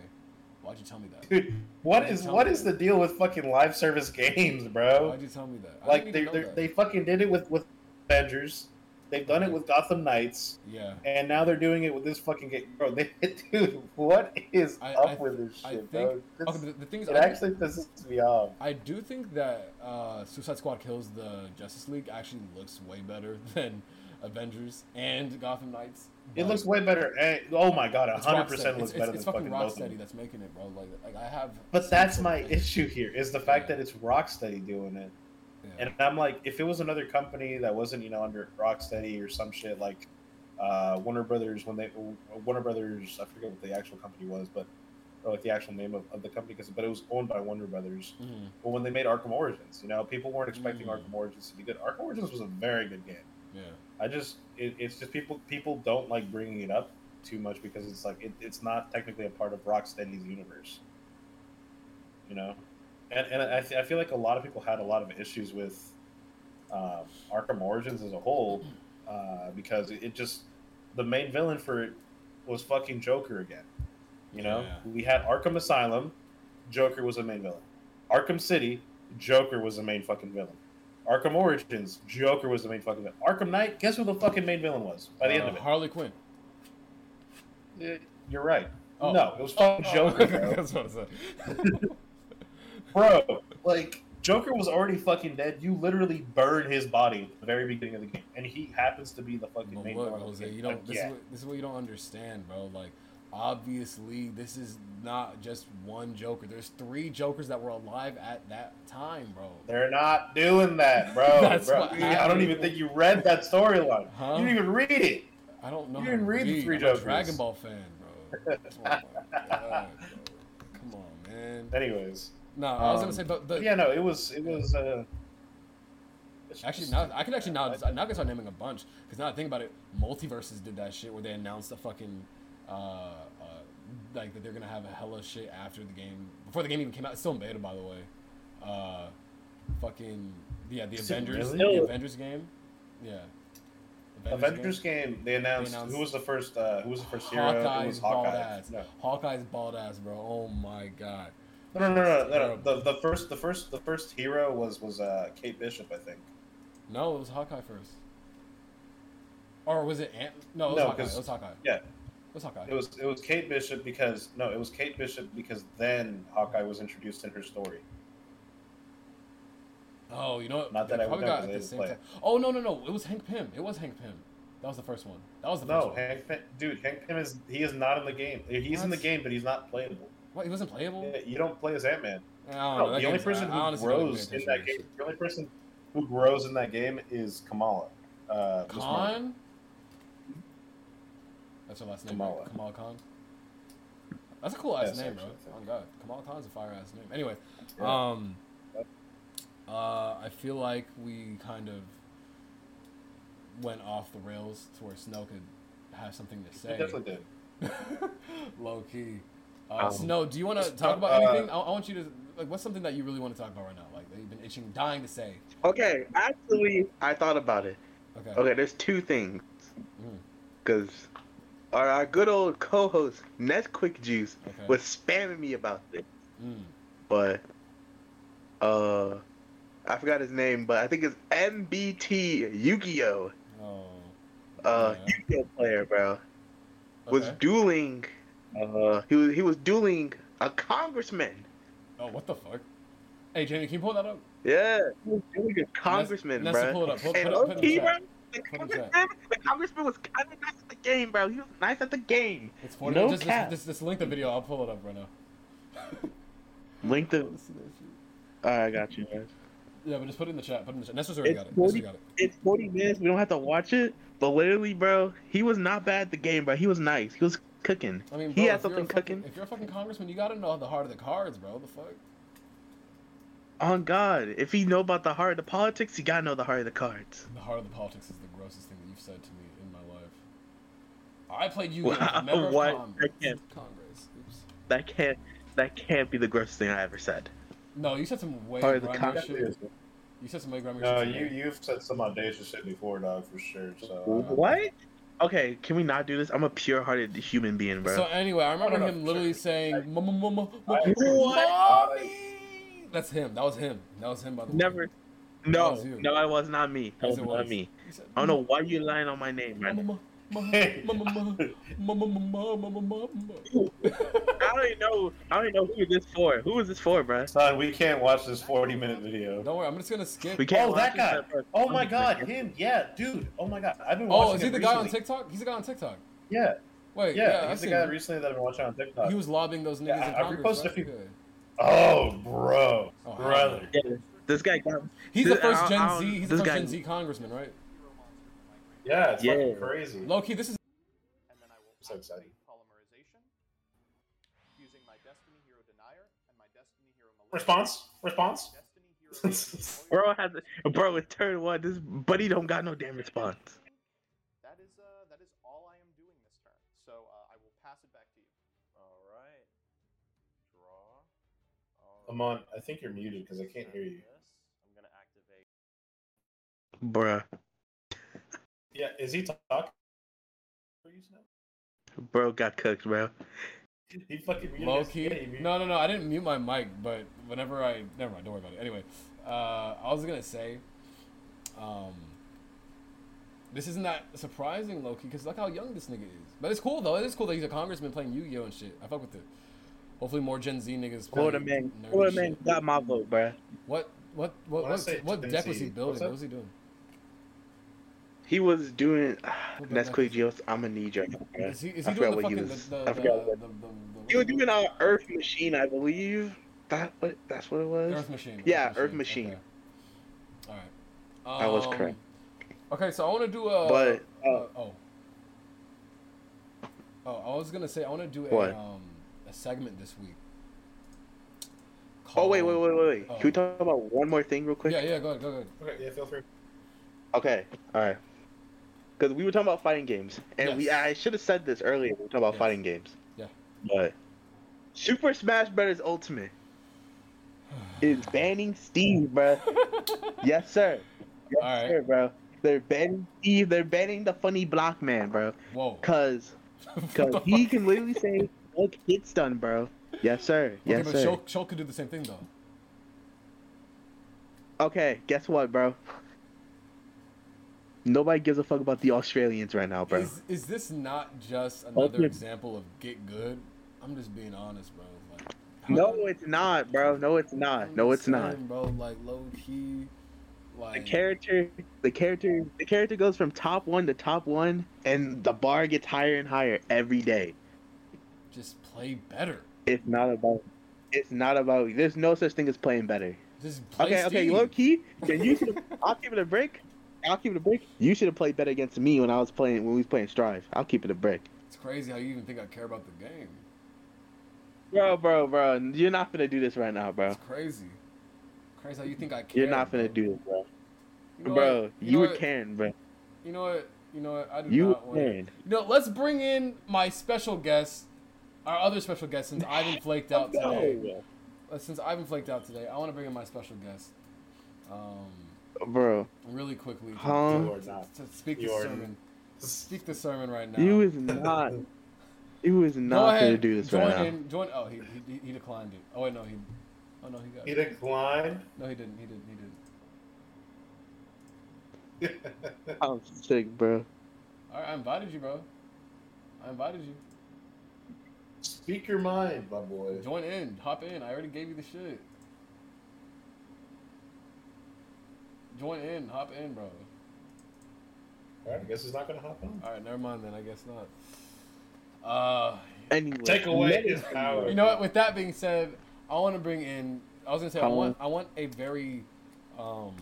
why'd you tell me that? Dude, what is what is the deal with fucking live service games, bro? Why'd you tell me that? I Like they even know they that. they fucking did it with with Avengers. They've done it with Gotham Knights, yeah. and now they're doing it with this fucking game, bro. They, dude, what is I- up I- with this I shit, think- bro? This- Okay, the, the thing is, it I actually pisses me off. I do think that uh, Suicide Squad kills the Justice League actually looks way better than Avengers and Gotham Knights. It looks way better. And, oh my god, hundred percent looks It's, better it's, it's than fucking fucking. Rocksteady that's making it, bro. Like, like I have. But that's my issue here is the fact Yeah. that it's Rocksteady doing it. Yeah. And I'm like, if it was another company that wasn't, you know, under Rocksteady or some shit like uh, Warner Brothers, when they Warner Brothers, I forget what the actual company was, but or like the actual name of, of the company, because but it was owned by Warner Brothers. Mhm. But when they made Arkham Origins, you know, people weren't expecting Mm. Arkham Origins to be good. Arkham Origins was a very good game. Yeah. I just, it, it's just people people don't like bringing it up too much because it's like it, it's not technically a part of Rocksteady's universe. You know, and and I, th- I feel like a lot of people had a lot of issues with um, Arkham Origins as a whole uh, because it, it just the main villain for it was fucking Joker again. You know, Yeah. we had Arkham Asylum, Joker was the main villain. Arkham City, Joker was the main fucking villain. Arkham Origins, Joker was the main fucking villain. Arkham Knight, guess who the fucking main villain was by the end Uh, of it? Harley Quinn. You're right. Oh. No, it was fucking Oh, Joker, bro. That's what I said. bro. Like Joker was already fucking dead. You literally burn his body at the very beginning of the game, and he happens to be the fucking But main look, villain. the Jose, game. you don't. Like, This, yeah. is what, this is what you don't understand, bro. Like, obviously, this is not just one Joker. There's three Jokers that were alive at that time, bro. They're not doing that, bro. That's bro. what I don't even think you read that storyline. Huh? You didn't even read it. I don't know. You didn't to read the Three I'm a Jokers. Dragon Ball fan, bro. Oh my god, bro. Come on, man. Anyways, No, I was gonna Um, say, but, but but yeah, no, it was it was. uh Actually, now I can actually now now I can start naming a bunch because now I think about it, MultiVersus did that shit where they announced the fucking uh, uh like that they're gonna have a hella shit after the game before the game even came out. It's still in beta, by the way. Uh, fucking yeah, the Is Avengers, really? the Avengers game, yeah. Avengers game. They announced, announced who was the first. Uh, who was the first hero? it Hawkeye's was bald ass. No. Hawkeye's bald ass, bro. Oh my god. No, no, no, no, no, no. The, the first, the first, the first hero was was uh, Kate Bishop, I think. No, it was Hawkeye first. Or was it Ant? No, it was No, Hawkeye. It was Hawkeye. yeah. It was Hawkeye. It was it was Kate Bishop because no, it was Kate Bishop because then Hawkeye was introduced in her story. Oh, you know what? Not that I would probably know, got at the same play time. Oh no no no! It was Hank Pym. It was Hank Pym. That was the first one. That was the first No, one. Hank Pym, dude, Hank Pym is he is not in the game. He's in the game, but he's not playable. What? He wasn't playable. Yeah, You don't play as Ant Man. No, the only person who grows in that game, the only person who grows in that game is Kamala. Uh, Khan. That's her last name. Kamala. Right? Kamala Khan. That's a cool ass Yes, name, bro. actually, Oh god, Kamala Khan's a fire ass name. Anyway, Yeah. um, uh, I feel like we kind of went off the rails to where Snow could have something to He say. definitely did. Low key. Uh, Um, Snow, do you want to talk about uh, anything? I, I want you to like. What's something that you really want to talk about right now? Like that you've been itching, dying to say. Okay, actually, I thought about it. Okay. Okay, there's two things. Because our, our good old co-host Nesquick Juice Okay. was spamming me about this, Mm. but uh, I forgot his name, but I think it's MBT Yu-Gi-Oh. Oh. Uh, Yeah. Yu-Gi-Oh player, bro, was Okay. dueling. Uh, he was he was dueling a congressman. Oh, what the fuck? Hey, Jamie, can you pull that up? Yeah, he was dueling a congressman, Nessa, bro. pull it up. Pull, and put it, put it in the chat. bro, the Put it in congressman, the congressman was kind of nice at the game, bro. He was nice at the game. It's 40. No just, cap. just, just, just link the video. I'll pull it up right now. Link the. Let's see that shit. Alright, I got you, guys. Yeah, but just put it in the chat. Put it in the chat. Nessa's already It's got it. 40 got it. It's 40 minutes. We don't have to watch it. But literally, bro, he was not bad at the game, bro. He was nice. He was cooking. I mean, he bro, had if you're a something fucking- cooking. If you're a fucking congressman, you gotta know the heart of the cards, bro. The fuck? On God, if he know about the heart of the politics, he gotta know the heart of the cards. The heart of the politics is the grossest thing that you've said to me in my life. I played you Wow, as a member of what? Congress. I can't- Congress. Oops. That can't. That can't be the grossest thing I ever said. No, you said some way Heart of the grimier Congress. shit. You said some way grimier No, shit. you you've said some audacious shit before, dog, for sure. So uh, What? Okay, can we not do this? I'm a pure-hearted human being, bro. So anyway, I remember no, him literally saying, "Mama, mama, I- mommy." That's him. That was him. That was him. By the way. Never. No, no, it was not me. That was not me. I don't know why you lying on my name, right? now. I don't even know. I don't even know who this for. Who is this for, bro? son, we can't watch this forty minute video. Don't worry, I'm just gonna skip. We can't. Oh, that guy. Oh my god, him. Yeah, dude. Oh my god, I've been oh, watching. Oh, is he him the guy on recently. TikTok? He's the guy on TikTok. Yeah, Wait, yeah, yeah, I've he's the seen guy him. recently that I've been watching on TikTok. He was lobbying those niggas Yeah, in I- I Congress. reposted a right? few- Good. Oh, bro, Oh, brother. Yeah, this guy got. He's the This- first I- Gen I don't- Z. He's the this first guy- Gen Z congressman, right? Yeah, it's Yeah. fucking crazy. Low key, this is and then I will So exciting. polymerization using my Destiny Hero Denier and my Destiny Hero Militia. Response, response. Bro has bro. It's turn one. This buddy don't got no damn response. That is uh that is all I am doing this turn. So uh, I will pass it back to you. All right. Draw. All Amon, I think you're muted because I can't hear you. This. I'm gonna activate. Bruh, Yeah, is he talking? bro got cooked, bro. He fucking muted low his- key. yeah, No, no, no. I didn't mute my mic, but whenever I never mind. Don't worry about it. Anyway, uh, I was gonna say, um, this isn't that surprising, low key, because look how young this nigga is. But it's cool though. It is cool that he's a congressman playing Yu-Gi-Oh and shit. I fuck with it. Hopefully, more Gen Z niggas. play Florida man, nerdy Florida man shit. got my vote, bro. What? What? What? When I What, what deck was he building? What was he doing? He was doing. What That's deck quick, was Geos. I'm gonna need you. bro. Is he, is I he forgot doing the what he fucking was. the, the, I forgot what- the, the, He was doing an Earth Machine, I believe. That what? That's what it was. Earth Machine. Yeah, Earth Machine. Okay. All right. I was Um, correct. Okay, so I want to do a. But, uh, uh, oh. Oh, I was gonna say I want to do a What? um a segment this week. Oh wait, wait, wait, wait, wait. Oh. Can we talk about one more thing real quick? Yeah, yeah, go ahead, go ahead. Okay, yeah, feel free. Okay, all right. Because we were talking about fighting games, and we I should have said this earlier. We were talking about Yes. fighting games. Yeah. But Super Smash Bros. Ultimate is banning Steve, bro. yes, sir. Yes, All right. sir, bro. They're banning Steve. They're banning the funny block man, bro. Whoa. Cause, cause he can literally say, "Look, hits done, bro." Yes, sir. Yes, okay, but sir. Shulk, Shulk could do the same thing though. Okay, guess what, bro? Nobody gives a fuck about the Australians right now, bro. Is, is this not just another Okay. example of get good? I'm just being honest, bro. Like, No, come- it's not, bro. No, it's not. No, it's not. bro. Like low key, The character, the character, the character goes from top one to top one, and the bar gets higher and higher every day. just play better. It's not about. It's not about. There's no such thing as playing better. Just play Okay, okay, low key. Can you. I'll give it a break. I'll keep it a break. You should have played better against me when I was playing when we was playing Strive. I'll keep it a break. It's crazy how you even think I care about the game. Bro, bro, bro, you're not gonna do this right now, bro. It's crazy. Crazy how you think I care. You're not gonna do this, bro. You know Bro, what? you, know were what? Karen, bro. You know what? You know what? I do You not want. You know, let's bring in my special guest, our other special guest, since Ivan flaked out today. Uh, Since Ivan flaked out today, I want to bring in my special guest. Um, Bro, really quickly. To, Huh? You are not. to, to speak You this are sermon. Speak the sermon right now. You is not. You is Go not gonna do this join right now. in. Join. Oh, he, he he declined it. Oh wait, no, he. Oh no, he got. He It. declined. No, he didn't. He didn't. He didn't. I'm sick, bro. All right, I invited you, bro. I invited you. Speak your mind, my boy. Join in. Hop in. I already gave you the shit. Join in. Hop in, bro. All right, I guess he's not gonna hop on. All right, never mind then. I guess not. Uh, Anyway, Take away his power. you know what? With that being said, I want to bring in. I was gonna say I want I want a very, um,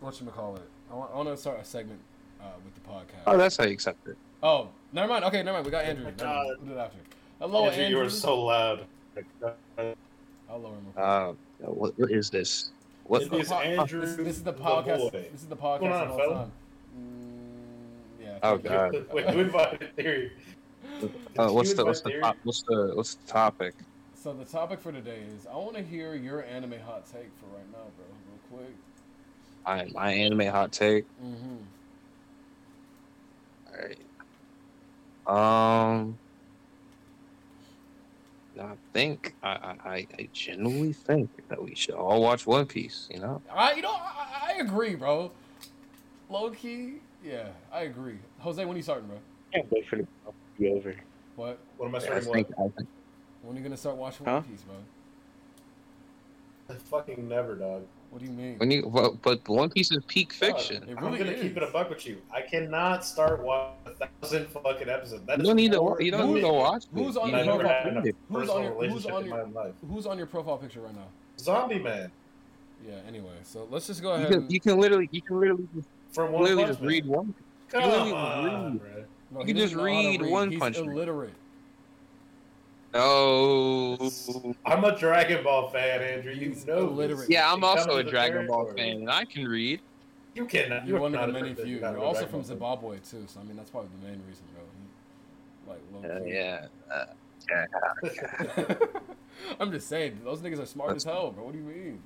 what you call it? I want I want to start a segment uh, with the podcast. Oh, that's how you accept it. Oh, never mind. Okay, never mind. We got Andrew. my Never. God. We'll do it after. Hello, Andrew, Andrew. you are so loud. I'll lower him. Uh, what, what is this? What? It is Po- Andrew This, this is the the podcast. boy. This is the podcast going on, of all fella? time. Mm, yeah. Oh, thank you. God. Wait, who invited Theory? Uh, what's the what's the top, what's the what's the topic? So the topic for today is I want to hear your anime hot take for right now, bro. Real quick. My my anime hot take. Mm-hmm. Alright. Um. I think I, I I- I genuinely think that we should all watch One Piece. You know. I, you know, I, I agree, bro. Low key, yeah, I agree. Jose, when are you starting, bro? can't wait for the to be over. What? What am I I starting think? I think When are you gonna start watching Huh? One Piece, bro? I fucking never, dog. What do you mean? when you but, but One Piece is peak Dog, fiction. It I'm really gonna is. keep it a buck with you. I cannot start watching a thousand fucking episodes. That You don't need to. more You don't need to watch. who's on your never don't had need enough it. Who's on your- who's on your- my. Who's on your profile picture right now? Zombie Man Yeah. Anyway, so let's just go You ahead. can, and, you can literally you can literally just, from One literally just read one. Come literally on, read. bro. no, you can just doesn't know how to read One He's Punch Man. Illiterate. No. I'm a Dragon Ball fan, Andrew. You He's know illiterate. this. Yeah, I'm also a Dragon Ball territory. fan, and I can read. You cannot. You're are one of not the many few. You're also Dragon from Ball. Zimbabwe too, so I mean that's probably the main reason, bro. Like, Uh, low yeah. Uh, key. I'm just saying, those niggas are smart as hell, bro. What do you mean?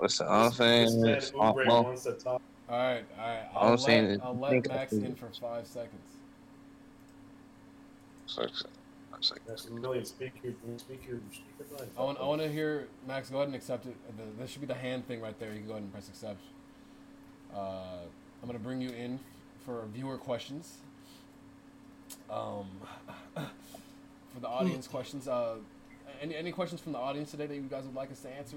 listen, I'm saying This is, man Ubre well, wants to talk. All right, all right. I'll I'm saying let, is, I'll let think I Max in for five seconds. so- so- it's like- a million speaker, speaker, speaker. I want, I want to hear Max. Go ahead and accept it. The, this should be the hand thing right there. You can go ahead and press accept. Uh, I'm gonna bring you in for viewer questions. Um, for the audience questions. Uh, any any questions from the audience today that you guys would like us to answer?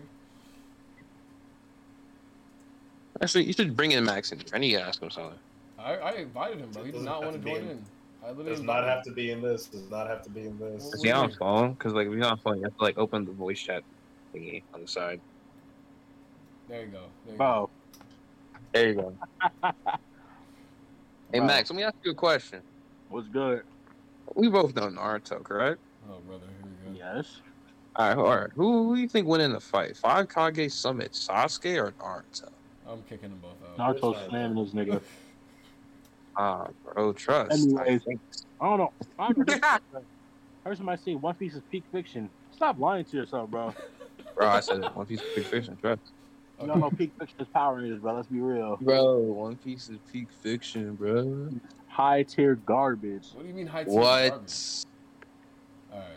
Actually, you should bring in Max in here. I need to ask him something. I, I invited him, bro. He did Doesn't want to to join in- in. I literally Does not have to be in this. Does not have to be in this. Well, See, on weird. phone, because like if you're on phone, you have to like open the voice chat thingy on the side. There you go. There you Bro, oh. There you go. Hey Wow. Max, let me ask you a question. what's good? We both know Naruto, correct? Oh, brother, here we go. Yes. All right, all right. Who, who do you think went in the fight? Five Kage Summit, Sasuke or Naruto? I'm kicking them both out. Naruto slamming this nigga. Ah, bro, trust. I Anyways. think- I don't know. I heard somebody say One Piece is peak fiction. Stop lying to yourself, bro. bro, I said. One Piece is big fiction, trust. You don't know peak fiction is Power Rangers, bro. Let's be real. Bro, One Piece is peak fiction, bro. High tier garbage. What do you mean high tier What? garbage? All right,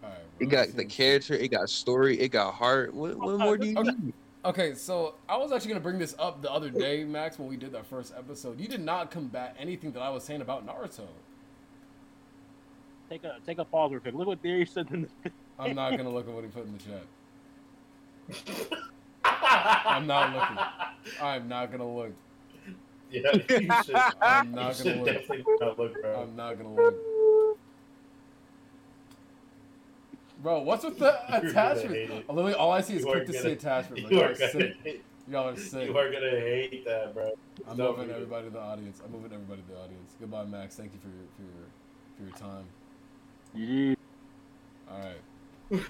bro. All right, bro. It got the character, it got story, it got heart. What, what more do you Okay. need? Okay, so I was actually gonna bring this up the other day, Max, when we did that first episode. You did not combat anything that I was saying about Naruto. Take a take a pause real quick. Look what Theory said in the I'm not gonna look at what he put in the chat. I'm not looking. I'm not gonna look. Yeah, you should. I'm not should gonna look. definitely not look, bro. I'm not gonna look. Bro, what's with the attachment? Literally, all I see is You are click to see gonna- attachment. Bro. You Y'all are are gonna, sick. hate, Y'all are sick. you are gonna hate that, bro. I'm No, moving you- everybody to the audience. I'm moving everybody to the audience. Goodbye, Max. Thank you for your for your for your time. GG. All right,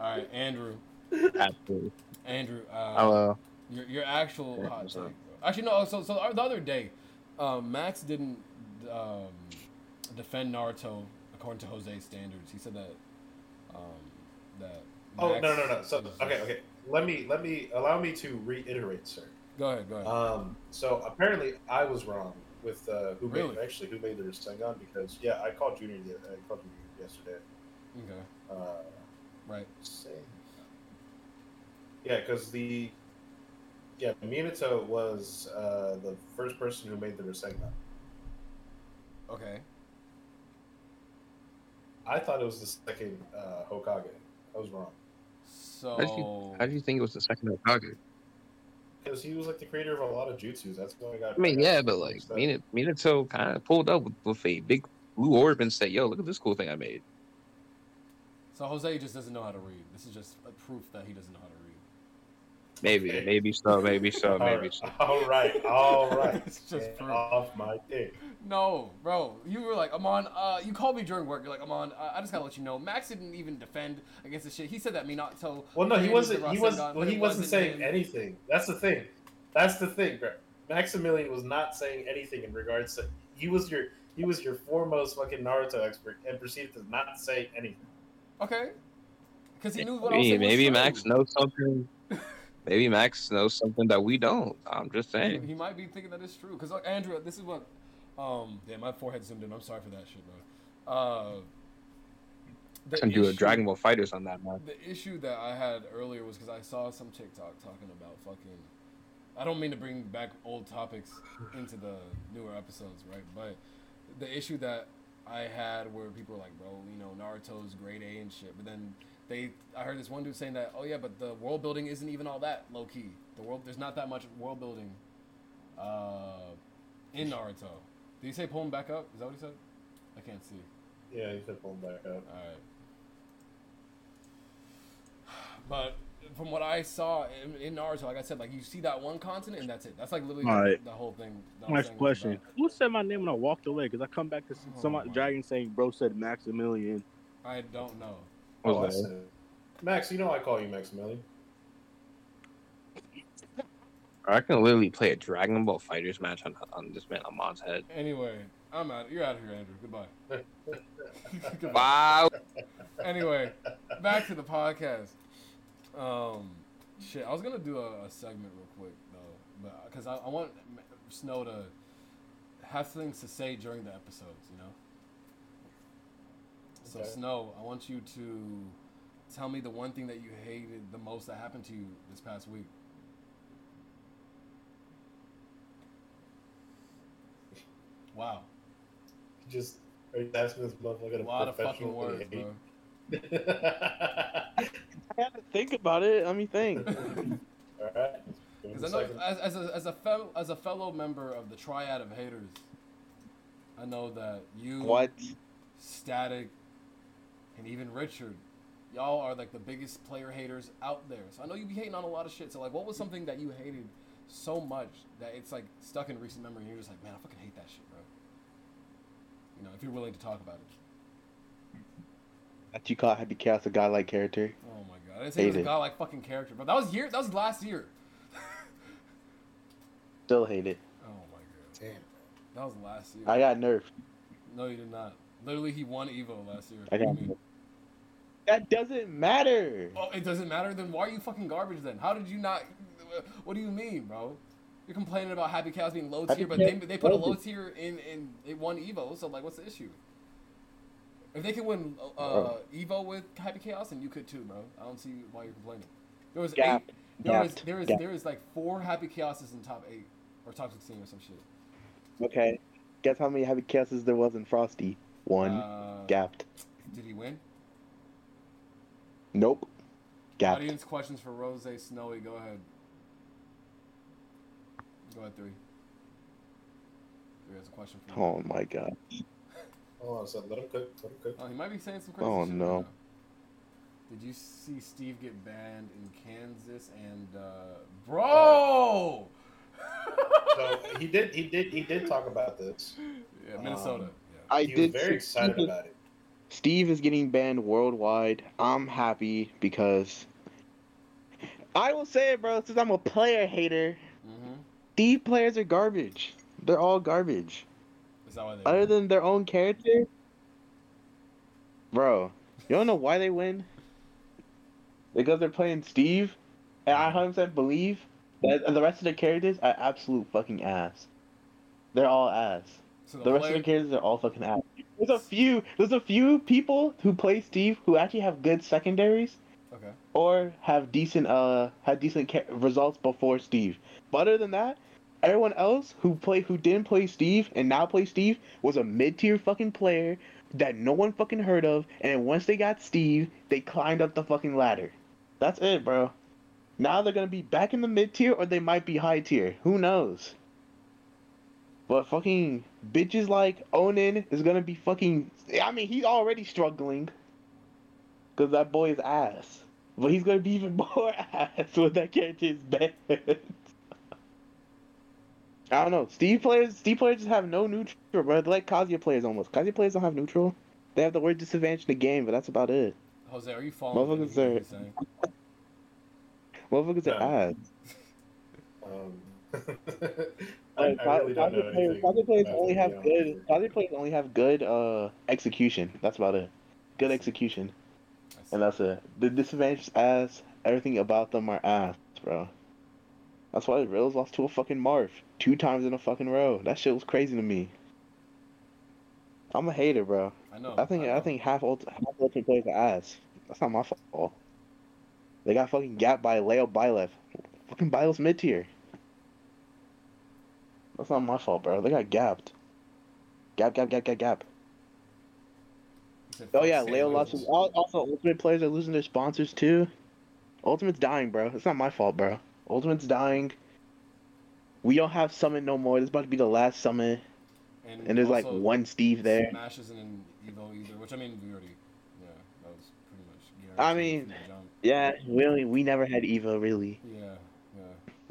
all right, Andrew. Absolutely. Andrew, uh, Hello. your your actual Yeah, hot take. Actually, no. So so the other day, um, Max didn't um, defend Naruto according to Jose's standards. He said that um, that. Oh Max no no no. So okay okay. Let me let me allow me to reiterate, sir. Go ahead, go ahead. Um, so apparently I was wrong with uh, who Really? made actually who made the Rasengan because yeah I called Junior the- I called Junior yesterday. okay, Uh, right. same. Yeah, because the yeah Minato was uh, the first person who made the Rasengan. Okay. I thought it was the second uh, Hokage. I was wrong So How did you, how did you think it was the second Hokage? because he was like the creator of a lot of jutsus. That's why I got. I mean, yeah, but like. Minato, Minato kind of pulled up with, with a big blue orb and said, "Yo, look at this cool thing I made." so Jose just doesn't know how to read. This is just a proof that he doesn't know how to read. Maybe, Okay. maybe so, maybe so, All maybe right, so. all right, all right. It's just Get off my dick. No, bro. You were like, Amon, uh, you called me during work. You're like, Amon, uh, I just gotta let you know, Max didn't even defend against the shit. He said that Minato. Well, no, he wasn't. He was. Rasengan, Well, but he it wasn't saying him. anything. That's the thing. That's the thing, bro. Maximilian was not saying anything in regards to. He was your. He was your foremost fucking Naruto expert and proceeded to not say anything. Okay. Because he knew what I was Maybe, saying maybe. Max knows something. Maybe Max knows something that we don't. I'm just saying. he might be thinking that it's true. Because, like, Andrew, this is what. Um, yeah, my forehead zoomed in. I'm sorry for that shit, bro. Uh, Can do a Dragon Ball FighterZ on that man. The issue that I had earlier was because I saw some TikTok talking about fucking. I don't mean to bring back old topics into the newer episodes, right? But the issue that I had where people were like, bro, you know, Naruto's grade A and shit. But then they, I heard this one dude saying that, oh yeah, but the world building isn't even all that low key. The world, there's not that much world building uh, in Naruto. Did he say pull him back up? Is that what he said? I can't see. Yeah, he said pull him back up. Alright. But from what I saw in, in Naruto, like I said, like you see that one continent and that's it. That's like literally Alright. the, the whole thing. that I was Next saying was question. Who said my name when I walked away? Because I come back to Oh some dragon saying, bro said Maximilian. I don't know. Oh, I said. Max, you know I call you Max Maximilian. I can literally play a Dragon Ball FighterZ match on on this man Amon's head. Anyway, I'm out. You're out of here, Andrew. Goodbye. Goodbye. Wow. Anyway, back to the podcast. Um, shit, I was gonna do a, a segment real quick though, but because I, I want Snow to have things to say during the episodes, you know. So Okay. Snow, I want you to tell me the one thing that you hated the most that happened to you this past week. Wow, Just are you asking this motherfucker a to lot of fucking professionally words, bro. hate? I had to think about it. Let me think. All right. Because a I know, as, as, a, as, a fellow, as a fellow member of the triad of haters, I know that you, what? Static, and even Richard, y'all are like the biggest player haters out there. So I know you be hating on a lot of shit. So like, what was something that you hated so much that it's like stuck in recent memory, and you're just like, man, I fucking hate that shit, bro. You know, if you're willing to talk about it. That you caught had to cast a godlike character. Oh my god, I didn't say he was a Hate it. godlike fucking character, but that was year. That was last year. Still hate it. Oh my god, Damn. that was last year. I got nerfed. No, you did not. Literally, he won Evo last year. I What do got mean? That doesn't matter. Oh, it doesn't matter. Then why are you fucking garbage? Then how did you not? What do you mean, bro? You're complaining about Happy Chaos being low tier, but they, they put a low tier in in it won Evo. So like, what's the issue? If they can win uh, Oh. Evo with Happy Chaos, then you could too, bro. I don't see why you're complaining. There was Gap. eight. There was Gapped. there is there is like four Happy Chaoses in top eight or top sixteen or some shit. Okay. Guess how many Happy chaoses there was in Frosty? One. Uh, Gapped. Did he win? Nope. Gapped. Audience questions for Rose Snowy. Go ahead. Go ahead, three. Three has a question for you. Oh my god. Hold on a second. Let him cook. Let him cook. Oh, he might be saying some crazy Oh, shit right no. now. Did you see Steve get banned in Kansas and uh Bro So he did. He did. He did talk about this. Yeah, Minnesota. Um, yeah. I he did was very see excited Steve, about it. Steve is getting banned worldwide. I'm happy because I will say it, bro. Since I'm a player hater, Mm-hmm. these players are garbage. They're all garbage. Is that why they Other than their own character, bro. You don't know why they win? Because they're playing Steve, and I 100% believe that the rest of the characters are absolute fucking ass. They're all ass. So The rest of the characters are all fucking ass. There's a few. There's a few people who play Steve who actually have good secondaries Okay. or have decent uh had decent ca- results before Steve. But other than that, everyone else who play who didn't play Steve and now play Steve was a mid tier fucking player that no one fucking heard of. And once they got Steve, they climbed up the fucking ladder. That's it, bro. Now they're gonna be back in the mid tier or they might be high tier. Who knows? But fucking bitches like Onin is gonna be fucking. I mean, he's already struggling. Cause that boy is ass. But he's gonna be even more ass when that character is bad. I don't know. Steve players, Steve players just have no neutral, bro. They're like Kazuya players almost. Kazuya players don't have neutral. They have the word disadvantage in the game, but that's about it. Jose, are you following Motherfuckers anything are- he's saying? Motherfuckers are Yeah. ass. Um, Like, I, I really don't know Kazuya players, anything players only have be good. with Kazuya players only have good uh execution. That's about it. Good execution, and that's it. The disadvantage is ass. Everything about them are ass, bro. That's why the Rails lost to a fucking Marv two times in a fucking row. That shit was crazy to me. I'm a hater, bro. I know. I think I, know. think half ult half ultimate players are ass. That's not my fault. They got fucking gapped by Leo Byleth. Fucking Byleth's mid tier. That's not my fault, bro. They got gapped. Gap, gap, gap, gap, gap. Oh yeah, Leo lost. His, also, Ultimate players are losing their sponsors too. Ultimate's dying, bro. It's not my fault, bro. Ultimate's dying. We don't have Summit no more. This is about to be the last Summit, and there's like one Steve there. Smash isn't in Evo either, which I mean, we already, yeah, that was pretty much. I mean, from the jump. Yeah, we only, we never had Evo really. yeah.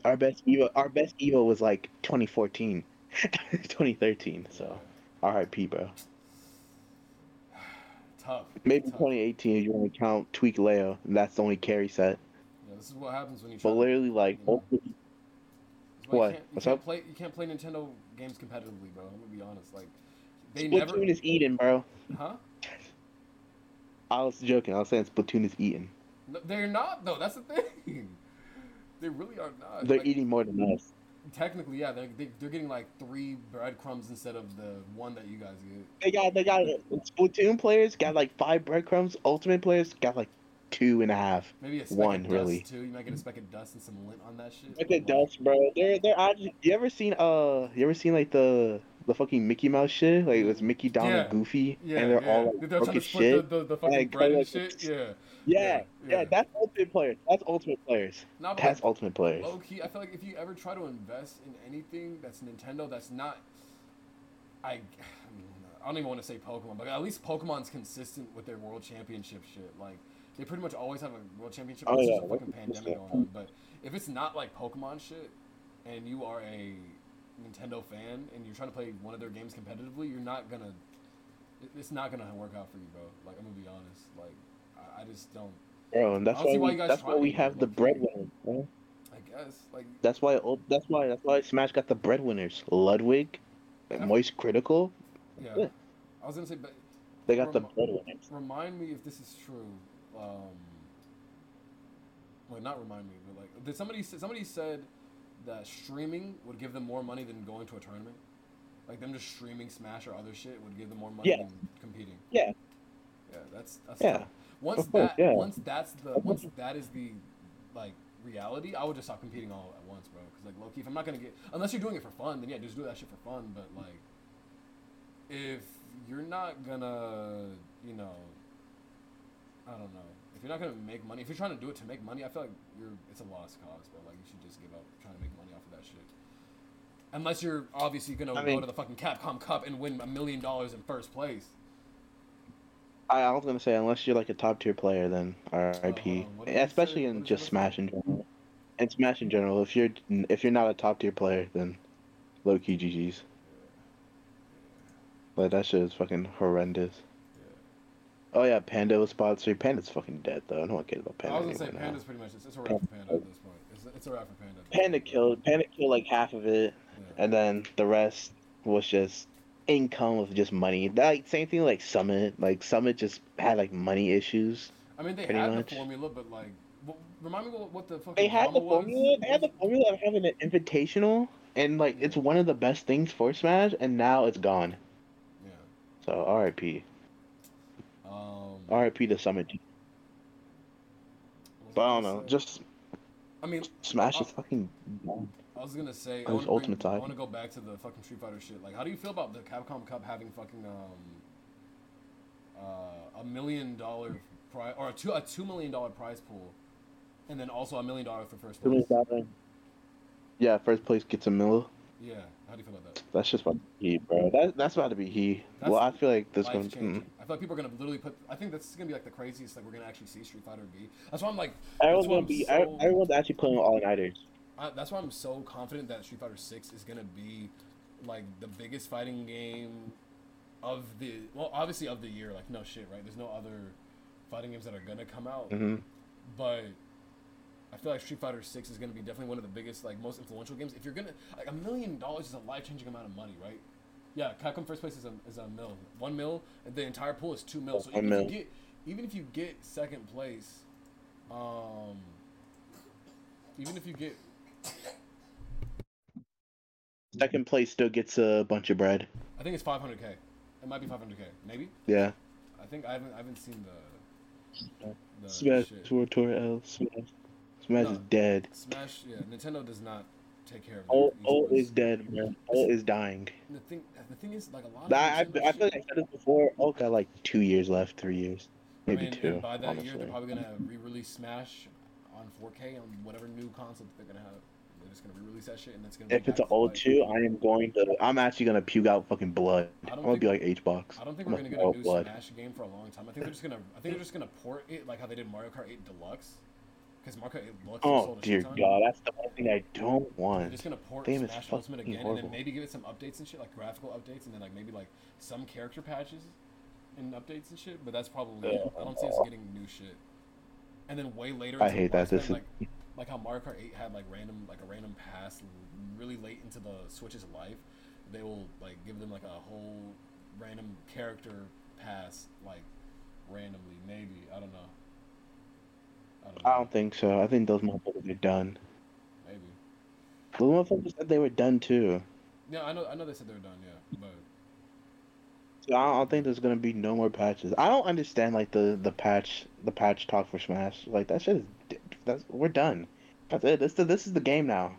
Our best Evo, our best Evo was like 2014, 2013. So, R.I.P. bro. Tough. Maybe tough. 2018 if you want to count Tweek Leo. And that's the only carry set. Yeah, this is what happens when you try. But to- literally, like, you know, What? You can't, you What's can't up? play. You can't play Nintendo games competitively, bro. I'm gonna be honest. Like, they never. Splatoon is eating, bro. Huh? I was joking. I was saying Splatoon is eating. No, they're not though. That's the thing. They really are not. They're Like, eating more than us. Technically, yeah, they're they, they're getting like three breadcrumbs instead of the one that you guys get. They got, they got Splatoon players got like five breadcrumbs. Ultimate players got like two and a half. Maybe a speck One, of dust really. too. You might get a speck of dust and some lint on that shit. Look at dust, bro. They're they're actually. You ever seen uh? You ever seen like the the fucking Mickey Mouse shit? Like it was Mickey, Donald, Yeah. Goofy, Yeah, and they're yeah. all like they're trying to split shit. the, the, the fucking Like, bread and like- shit. Yeah. Yeah, yeah, yeah, that's ultimate players. That's ultimate players. That's like, ultimate players. low key, I feel like if you ever try to invest in anything that's Nintendo, that's not. I, I mean, I don't even want to say Pokemon, but at least Pokemon's consistent with their World Championship shit. Like they pretty much always have a World Championship. Oh, yeah, a fucking 100%. pandemic going on. But if it's not like Pokemon shit, and you are a Nintendo fan and you're trying to play one of their games competitively, you're not gonna. It's not gonna work out for you, bro. Like I'm gonna be honest. Like I, just don't. Bro, and that's I don't see why, why we, that's why we have the bro. I guess like That's why that's why that's why Smash got the breadwinners. Ludwig, Yeah. Moist Critical, yeah. Yeah. I was gonna say, but they got the breadwinners. remind me if this is true. Um, well, not remind me, but like, did somebody somebody said that streaming would give them more money than going to a tournament? Like them just streaming Smash or other shit would give them more money Yeah. than competing. Yeah. Yeah, that's that's Yeah. tough. Once Of course, that yeah. once that's the once that is the like reality, I would just stop competing all at once, bro. Because like low key, if I'm not gonna get unless you're doing it for fun, then yeah, just do that shit for fun. But like, if you're not gonna, you know, I don't know. If you're not gonna make money, if you're trying to do it to make money, I feel like you're it's a lost cause, bro. Like you should just give up trying to make money off of that shit. Unless you're obviously gonna I go to the fucking Capcom Cup and win a million dollars in first place. I, I was gonna say unless you're like a top tier player, then R.I.P. Uh, what did you Especially say? in What just? Smash in general. And Smash in general, if you're if you're not a top tier player, then low key GGs. Like that shit is fucking horrendous. Oh yeah, Panda was sponsored. Panda's fucking dead though. No one cares about Panda I was gonna say now. Panda's pretty much it's, it's a wrap for Panda at this point. It's, it's a wrap for Panda. Panda killed. Panda killed like half of it, Yeah. and then the rest was just income of just money. Like same thing like Summit. Like Summit just had like money issues. I mean, they had much. the formula, but like, well, remind me what, what the fucking They had the drama was? formula. They had the formula of having an invitational, and like it's one of the best things for Smash, and now it's gone. Yeah. So R.I.P. Um, R.I.P. to Summit. Team. what was But I I don't know. say? Just I mean, Smash uh, is fucking. I was gonna say, I was want Ultimate to I want to go back to the fucking Street Fighter shit. Like, how do you feel about the Capcom Cup having fucking um uh, a million dollar prize or a two a two million dollar prize pool, and then also a million dollars for first place? Yeah, first place gets a mill. Yeah, how do you feel about that? That's just about to be he, bro. That, that's about to be he. That's well, I feel like this going. Mm. I feel like people are gonna literally put. I think this is gonna be like the craziest that we're gonna actually see Street Fighter be. That's why I'm like. Everyone's gonna be. so- Everyone's actually playing all nighters. I, that's why I'm so confident that Street Fighter Six is gonna be like the biggest fighting game of the well, obviously of the year. Like no shit, right? There's no other fighting games that are gonna come out, hmm but I feel like Street Fighter Six is gonna be definitely one of the biggest, like most influential games. If you're gonna like a million dollars is a life changing amount of money, right? Yeah, Capcom first place is a is a mil, one mil, and the entire pool is two mil. So even if you get even if you get second place, um, even if you get Second place still gets a bunch of bread. I think it's 500k. It might be 500k, maybe. Yeah. I think I haven't I haven't seen the the Smash shit. World Tour L. Smash. Smash No. is dead. Smash. Yeah, Nintendo does not take care of. O esports. is dead, man. O is dying. The thing, the thing is, like a lot of. I, I, I feel like I said this before. O got like two years left, three years, I maybe mean, two. by that honestly. year, they're probably gonna re-release Smash on 4K on whatever new console that they're gonna have. Just gonna re-release that shit, and it's gonna. be if it's an old like- two, I am going to. I'm actually gonna puke out fucking blood. I I'm gonna be like H box. I don't think I'm we're gonna gonna get a new blood. Smash game for a long time. I think they're just gonna. I think they're just gonna port it like how they did Mario Kart 8 Deluxe, because Mario Kart 8 Deluxe Oh sold a dear shit. God, that's the one thing I don't want. They're just gonna port Game Smash Ultimate again, and then maybe give it some updates and shit, like graphical updates, and then like maybe like some character patches and updates and shit. But that's probably it. I don't see us getting new shit. And then way later, I hate that. This is- like like how Mario Kart 8 had like random like a random pass really late into the Switch's life. They will like give them like a whole random character pass like randomly. Maybe I don't know. I don't know. I don't think so. I think those motherfuckers are done. Maybe. Those motherfuckers said they were done too. Yeah, I know. I know they said they were done. Yeah, but. So I don't think there's gonna be no more patches. I don't understand like the the patch the patch talk for Smash. Like that shit is that's we're done. That's it. This the, this is the game now.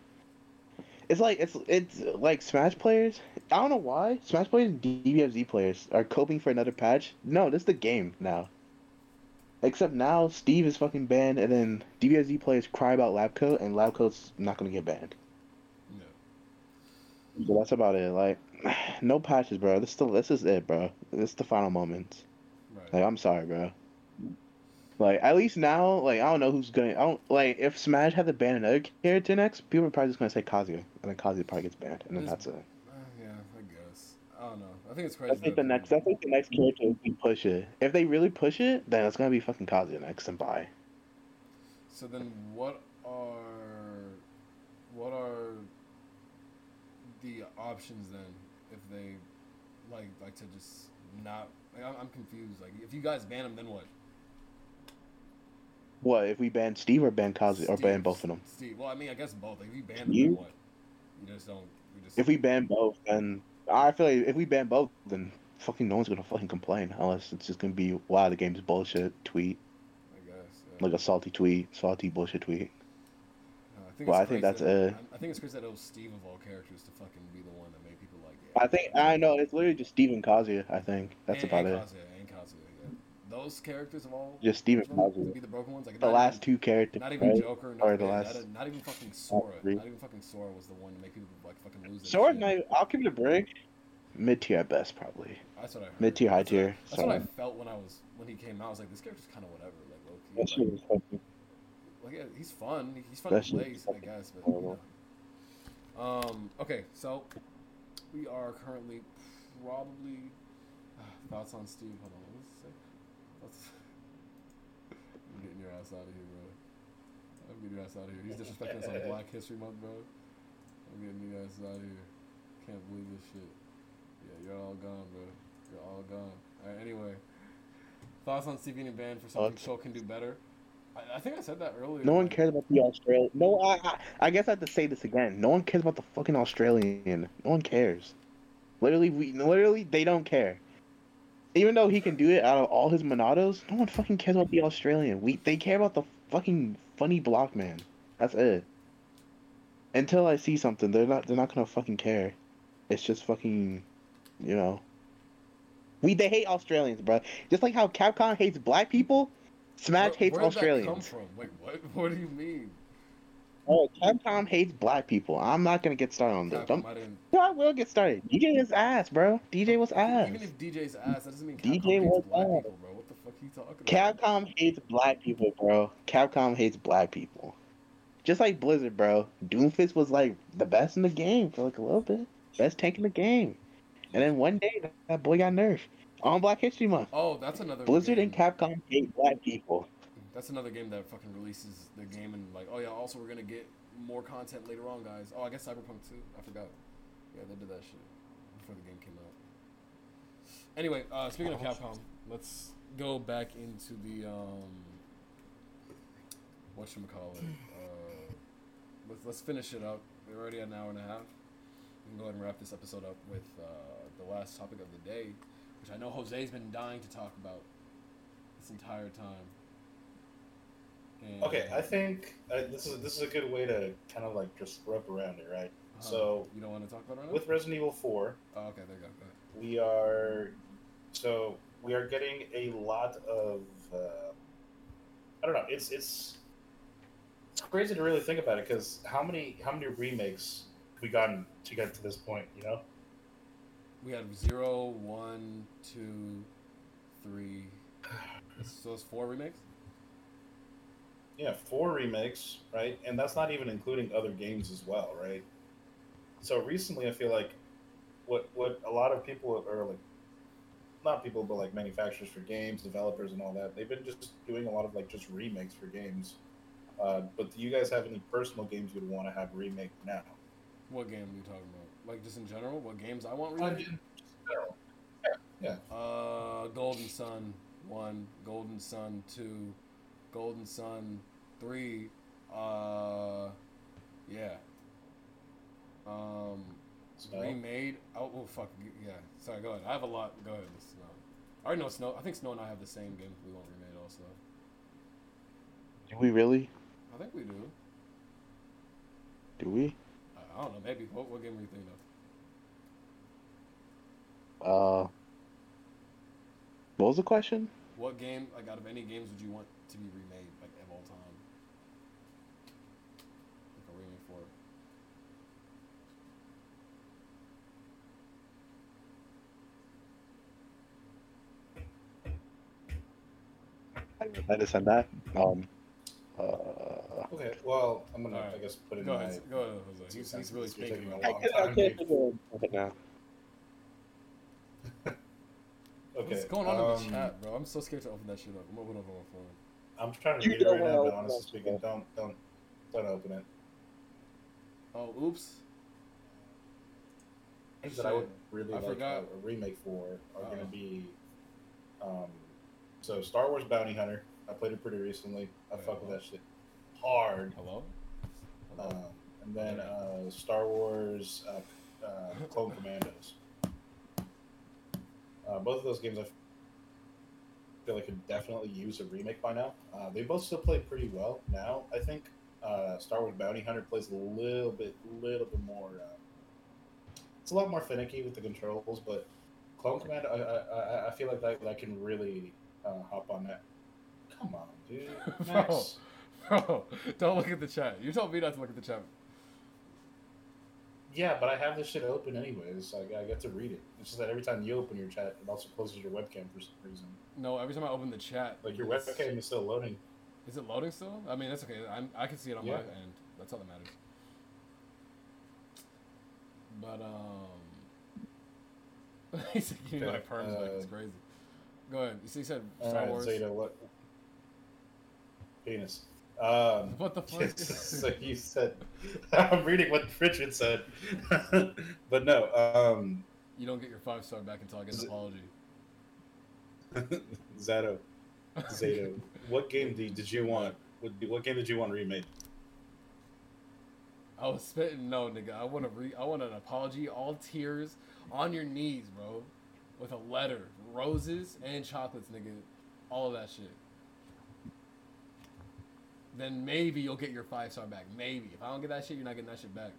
It's like it's it's like Smash players. I don't know why Smash players and DBFZ players are coping for another patch. No, this is the game now. Except now Steve is fucking banned, and then DBFZ players cry about lab coat, and lab coat's not gonna get banned. No. So that's about it. Like, no patches, bro. This still this is it, bro. This is the final moments. Right. Like, I'm sorry, bro. Like, at least now, like, I don't know who's gonna. I don't like if Smash had to ban another character next. People are probably just gonna say Kazuya, and then Kazuya probably gets banned, and then that's it. Uh, yeah, I guess. I don't know. I think it's crazy. I think the next. I think the next character we push it. If they really push it, then it's gonna be fucking Kazuya next and bye. So then, what are what are the options then if they like like to just not? Like, I'm, I'm confused. Like, if you guys ban them, then what? What if we ban Steve or ban Kazuya or ban both of them? Steve. Well, I mean, I guess both. Like, if we ban them, You? what? You just don't. You just. If we ban both, then I feel like if we ban both, then fucking no one's gonna fucking complain unless it's just gonna be wow the game's bullshit tweet I guess. Yeah. like a salty tweet, salty bullshit tweet. Uh, I think well, I think that's that, it. I, think it's crazy that it was Steve of all characters to fucking be the one that made people like. Yeah. I think I know it's literally just Steven Kazuya. I think that's and, about and it. Kazuya, and. Those characters of all. Just Steven which? To be the broken ones. Like The last even, two characters, Not even right? Joker. Not, Or the yeah, last- Not, not even fucking Sora. three. Not even fucking Sora was the one to make people like fucking lose. Sword shit. I'll give it a break. Mid tier at best, probably. That's what I heard. Mid tier, high tier. That's what I felt when I was when he came out. I was like, this character's kind of whatever. Like low that key. shit Like, was fucking. like yeah, he's fun. He's fun That to play, I guess. But you know. Um. Okay. So we are currently probably thoughts on Steve. Hold on. What does it say? Thoughts- I'm getting your ass out of here, bro. I'm getting your ass out of here. He's disrespecting us on Black History Month, bro. I'm getting you guys out of here. Can't believe this shit. Yeah, you're all gone, bro. You're all gone. All right. Anyway, thoughts on Steve getting banned for something uh, Thoughts? Cho can do better. I, I think I said that earlier. No one cares about the Australian. No, I, I, I guess I have to say this again. No one cares about the fucking Australian. No one cares. Literally, we literally they don't care. Even though he can do it out of all his Monados, no one fucking cares about the Australian. We they care about the fucking funny block man. That's it. Until I see something, they're not they're not gonna fucking care. It's just fucking, you know. We they hate Australians, bro. Just like how Capcom hates black people, Smash where- hates where did that come Australians. from? Wait, what? What do you mean? Oh, Capcom hates black people. I'm not gonna get started on this. Capcom, I didn't. no, I will get started. DJ is ass, bro. DJ was ass. Even if DJ's ass, that doesn't mean Capcom DJ hates was black ass. people, bro. What the fuck are you talking about? Capcom hates black people, bro. Capcom hates black people. Just like Blizzard, bro. Doomfist was like the best in the game for like a little bit. Best tank in the game. And then one day that- that boy got nerfed. On Black History Month. Oh, that's another. Blizzard game. and Capcom hate black people. That's another game that fucking releases the game and like, oh yeah, also we're gonna get more content later on, guys. Oh, I guess Cyberpunk too. I forgot. Yeah, they did that shit before the game came out. Anyway, uh, speaking of Capcom, let's go back into the um, what should we call it? Uh, let's let's finish it up. We're already at an hour and a half. We can go ahead and wrap this episode up with uh, the last topic of the day, which I know Jose's been dying to talk about this entire time. And, Okay, I think uh, this is this is a good way to kind of like just rope around it, right? uh, so- you don't want to talk about it right? With Resident Evil Four, oh, okay, there you go. go we are so we are getting a lot of uh, I don't know. It's it's it's crazy to really think about it because how many how many remakes have we gotten to get to this point? You know, We had zero, one, two, three. So it's four remakes. Yeah, four remakes, right? And that's not even including other games as well, right? So recently, I feel like what what a lot of people are like, not people, but like manufacturers for games, developers, and all that. They've been just doing a lot of like just remakes for games. Uh, but do you guys have any personal games you'd want to have remake now? What game are you talking about? Like just in general, what games I want Uh, remade? just in general. Yeah, Uh, Golden Sun one, Golden Sun two, Golden Sun three. Uh, yeah. Um, Snow? remade. Oh, oh fuck. Yeah. Sorry. Go ahead. I have a lot. Go ahead. Snow. I already know Snow. I think Snow and I have the same game. We want remade also. Do we really? I think we do. Do we? I, I don't know. Maybe. What, what game were you thinking of? Uh. What was the question? What game, like out of any games, would you want to be remade, like of all time? Like a remake for it. I just said that. Um. Uh. Okay, well, I'm gonna, Alright. I guess, put in Go my. ahead. Go ahead, Jose. He's, he's really since you're thinking taking about a it. long I time. can't think of it now. Okay. What's going on in um, the chat, bro? I'm so scared to open that shit up. I'm opening up on my phone. I'm trying to You read it don't right now, wanna but open honestly speaking, don't, don't, don't open it. Oh, oops. Things that I would really I like a, a remake for are going Uh-oh. to be, um, so Star Wars Bounty Hunter. I played it pretty recently. I Wait, fuck with that shit hard. Hello? Hello? Um, and then uh, Star Wars uh, uh, Clone Commandos. Uh, both of those games I feel like could definitely use a remake by now. Uh, they both still play pretty well now. I think uh, Star Wars Bounty Hunter plays a little bit, little bit more. Uh, it's a lot more finicky with the controls, but Clone Commando, I, I, I- I feel like that, that can really uh, hop on that. Come on, dude, Max. Bro, don't look at the chat. You told me not to look at the chat. Yeah, but I have this shit open anyways. So I, I get to read it. It's just that every time you open your chat, it also closes your webcam for some reason. No, every time I open the chat, Like your it's- webcam is still loading. Is it loading still? I mean, that's okay. I'm, I can see it on my end. That's all that matters. But um, he said you need my perms back. It's uh, crazy. Go ahead. You see, he said Star right, Wars. Zeta, what? Penis. Um, What the fuck? so you said, I'm reading what Richard said, but no. Um, You don't get your five star back until I get an Z- apology. Zato, Zato, what game did, did you want What, what game did you want remade? I was spitting no, nigga. I want to re. I want an apology, all tears, on your knees, bro, with a letter, roses and chocolates, nigga, all of that shit. Then maybe you'll get your five star back. Maybe if I don't get that shit, you're not getting that shit back.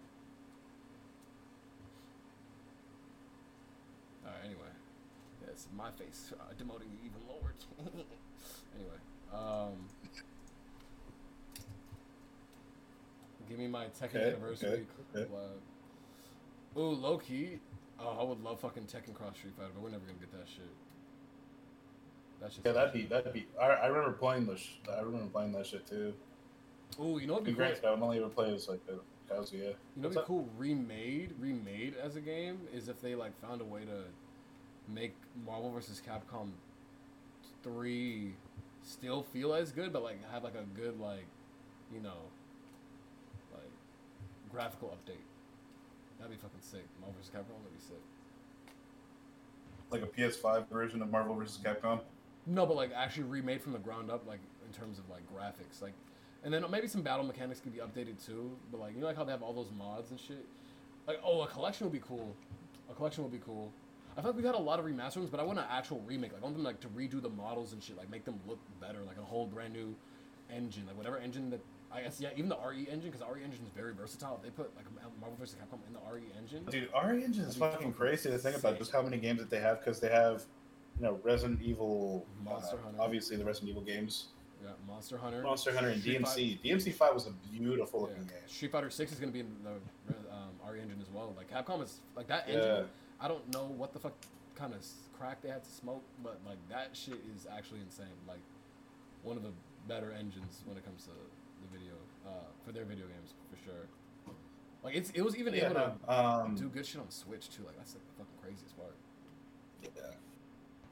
All right. Anyway, yes, my face uh, demoting you even lower. anyway, um. Give me my Tekken Okay, anniversary okay, okay. collab. Ooh, low key. Oh, I would love fucking Tekken Cross Street Fighter, but we're never gonna get that shit. That shit. Yeah, that'd be that'd be. I, I remember playing the. Sh- I remember playing that shit too. Ooh, you know what'd be great, I've only ever played as like the Kazuya. You know What's what'd be cool? Remade, remade as a game is if they like found a way to make Marvel vs. Capcom three still feel as good, but like have like a good like, you know, like graphical update. That'd be fucking sick. Marvel vs. Capcom would be sick. Like a PS5 version of Marvel vs. Capcom. No, but like actually remade from the ground up, like in terms of like graphics, like, and then maybe some battle mechanics could be updated too. But like you know, like how they have all those mods and shit. Like, oh, a collection would be cool. A collection would be cool. I feel like we've had a lot of remaster ones, but I want an actual remake. Like, I want them like to redo the models and shit, like make them look better, like a whole brand new engine, like whatever engine that I guess yeah, even the RE engine because the RE engine is very versatile. If they put like Marvel vs. Capcom in the RE engine. Dude, RE Engine is fucking fucking crazy to think about just how many games that they have because they have, you know, Resident Evil, Monster uh, Hunter. obviously the Resident Evil games, Yeah, Monster Hunter. Monster Hunter and Street DMC. DMC Five was a beautiful Yeah. looking game. Street Fighter Six is gonna be in the um, RE engine as well. Like Capcom is like that Yeah. engine. I don't know what the fuck kind of crack they had to smoke, but like that shit is actually insane. Like one of the better engines when it comes to the video uh, for their video games for sure. Like it's it was even Yeah, able to um, do good shit on Switch too. Like that's like the fucking craziest part. Yeah.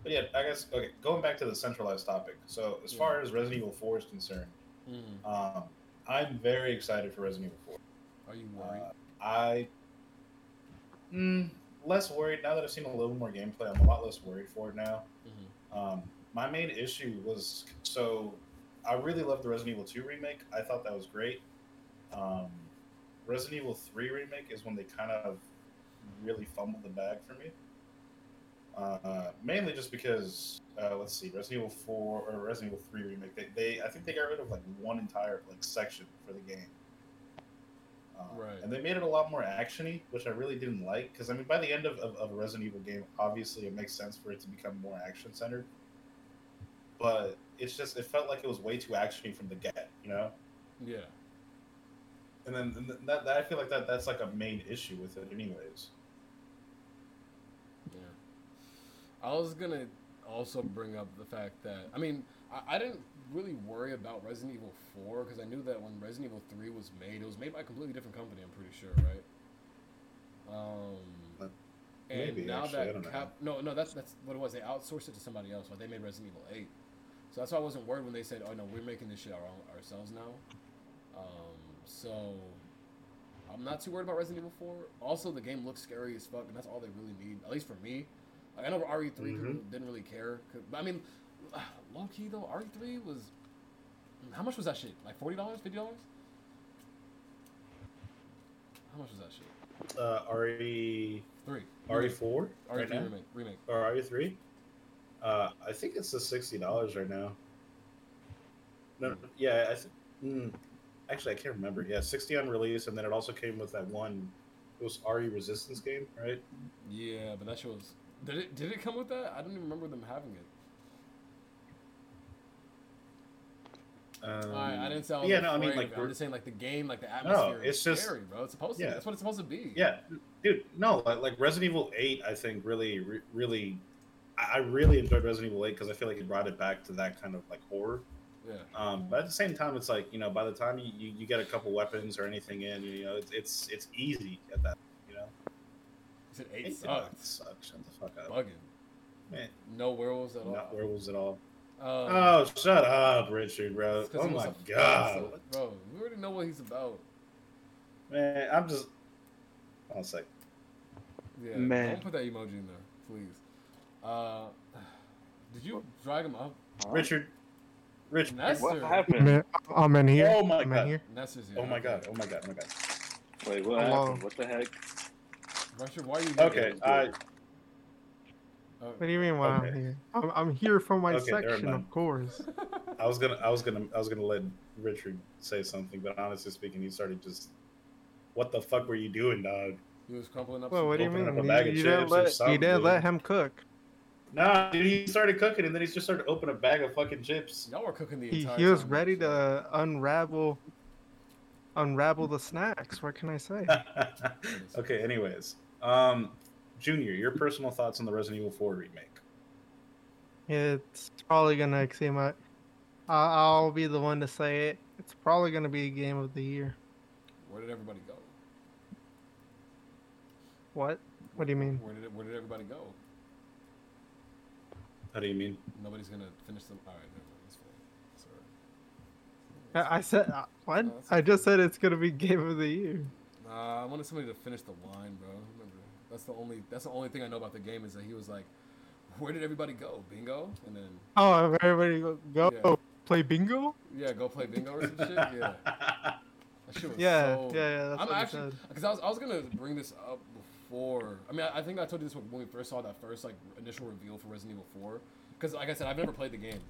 But yeah, I guess okay. Going back to the centralized topic. So as Yeah. far as Resident Evil Four is concerned, um, I'm very excited for Resident Evil Four. Are you worried? Uh, I mm, less worried now that I've seen a little more gameplay. I'm a lot less worried for it now. Mhm. Um, my main issue was so I really loved the Resident Evil 2 remake. I thought that was great. Um, Resident Evil 3 remake is when they kind of really fumbled the bag for me. Uh, mainly just because uh, let's see, Resident Evil 4 or Resident Evil 3 remake, they, they I think they got rid of like one entire like section for the game. Um, Right. And they made it a lot more actiony, which I really didn't like. Because I mean, by the end of, of, of a Resident Evil game, obviously it makes sense for it to become more action centered. But it's just it felt like it was way too actiony from the get, you know. Yeah. And then and that, that I feel like that that's like a main issue with it, anyways. Yeah. I was gonna also bring up the fact that I mean I, I didn't really worry about Resident Evil Four because I knew that when Resident Evil Three was made, it was made by a completely different company. I'm pretty sure, right? Um. Uh, And maybe, now actually, I that. Cap, no, no, that's that's what it was. They outsourced it to somebody else. But they made Resident Evil Eight, so that's why I wasn't worried when they said, "Oh no, we're making this shit our own, ourselves now." Um, so I'm not too worried about Resident Evil 4. Also, the game looks scary as fuck, and that's all they really need, at least for me. Like, I know RE3 people Mhm. didn't really care, but I mean, low key though, RE3 was how much was that shit? Like forty dollars, fifty dollars? How much was that shit? Uh, RE Three. RE four RE3 right now, remake. Remake. or RE three? Uh, I think it's the sixty dollars right now. No, Hmm. yeah, I th- mm, actually I can't remember. Yeah, sixty on release, and then it also came with that one. It was RE Resistance game, right? Yeah, but that shit was. Did it? Did it come with that? I don't even remember them having it. Um, Alright, I didn't say. Yeah, no, I mean like. I'm we're- just saying like the game, like the atmosphere. No, it's is just- scary, bro. It's supposed to. yeah. That's what it's supposed to be. Yeah, dude, no, like, Resident Evil Eight, I think really, re- really, I I really enjoyed Resident Evil Eight because I feel like it brought it back to that kind of like horror. Yeah. Um, but at the same time, it's like you know, by the time you, you, you get a couple weapons or anything in, you know, it's it's, it's easy at that. You know, He said eight It sucks. Shut the fuck up, Bugging. man. No werewolves at all. Not werewolves at all. Uh, Oh, shut up, Richard, bro. Oh he was my a- god, bro, we already know what he's about. man. I'm just. One sec. Yeah, Man. don't put that emoji in there, please. Uh, did you drag him up? Huh? Richard, Rich, Nestor. What I'm happened? in, I'm in here. Oh my I'm God. in here. Nestor's here. oh my god, oh my god, oh my god. Wait, what Hello. happened? What the heck? Rusher, why are you Okay, I Oh, What do you mean? Why I'm here? I'm, I'm here for my Okay, section, of course. I was gonna I was gonna I was gonna let Richard say something, but honestly speaking, he started just what the fuck were you doing, dog? he was crumpling up. Well, some what do you mean? a You, bag of you didn't let you didn't let him cook. Nah, dude, he started cooking and then he just started opening a bag of fucking chips. Y'all were cooking the He, entire he was time, ready so- to unravel unravel the snacks. What can I say? okay, anyways. Um Junior, your personal thoughts on the Resident Evil 4 remake. It's probably gonna exceed my. I- I'll be the one to say it. It's probably gonna be a game of the year. Where did everybody go? What? What do you mean? Where did where did everybody go? How do you mean? Nobody's gonna finish them. All right, never mind. That's fine. Sorry. I, I said uh, what? No, I just said it's gonna be game of the year. Nah, I wanted somebody to finish the line, bro. That's the only that's the only thing I know about the game is that he was like, "Where did everybody go? Bingo!" And then Oh, everybody go, go Yeah. play bingo? yeah, go play bingo or some shit. Yeah, that shit was Yeah, so. yeah, yeah. That's I'm actually because I was I was gonna bring this up before. I mean, I, I think I told you this when we first saw that first like initial reveal for Resident Evil 4. Because like I said, I've never played the game,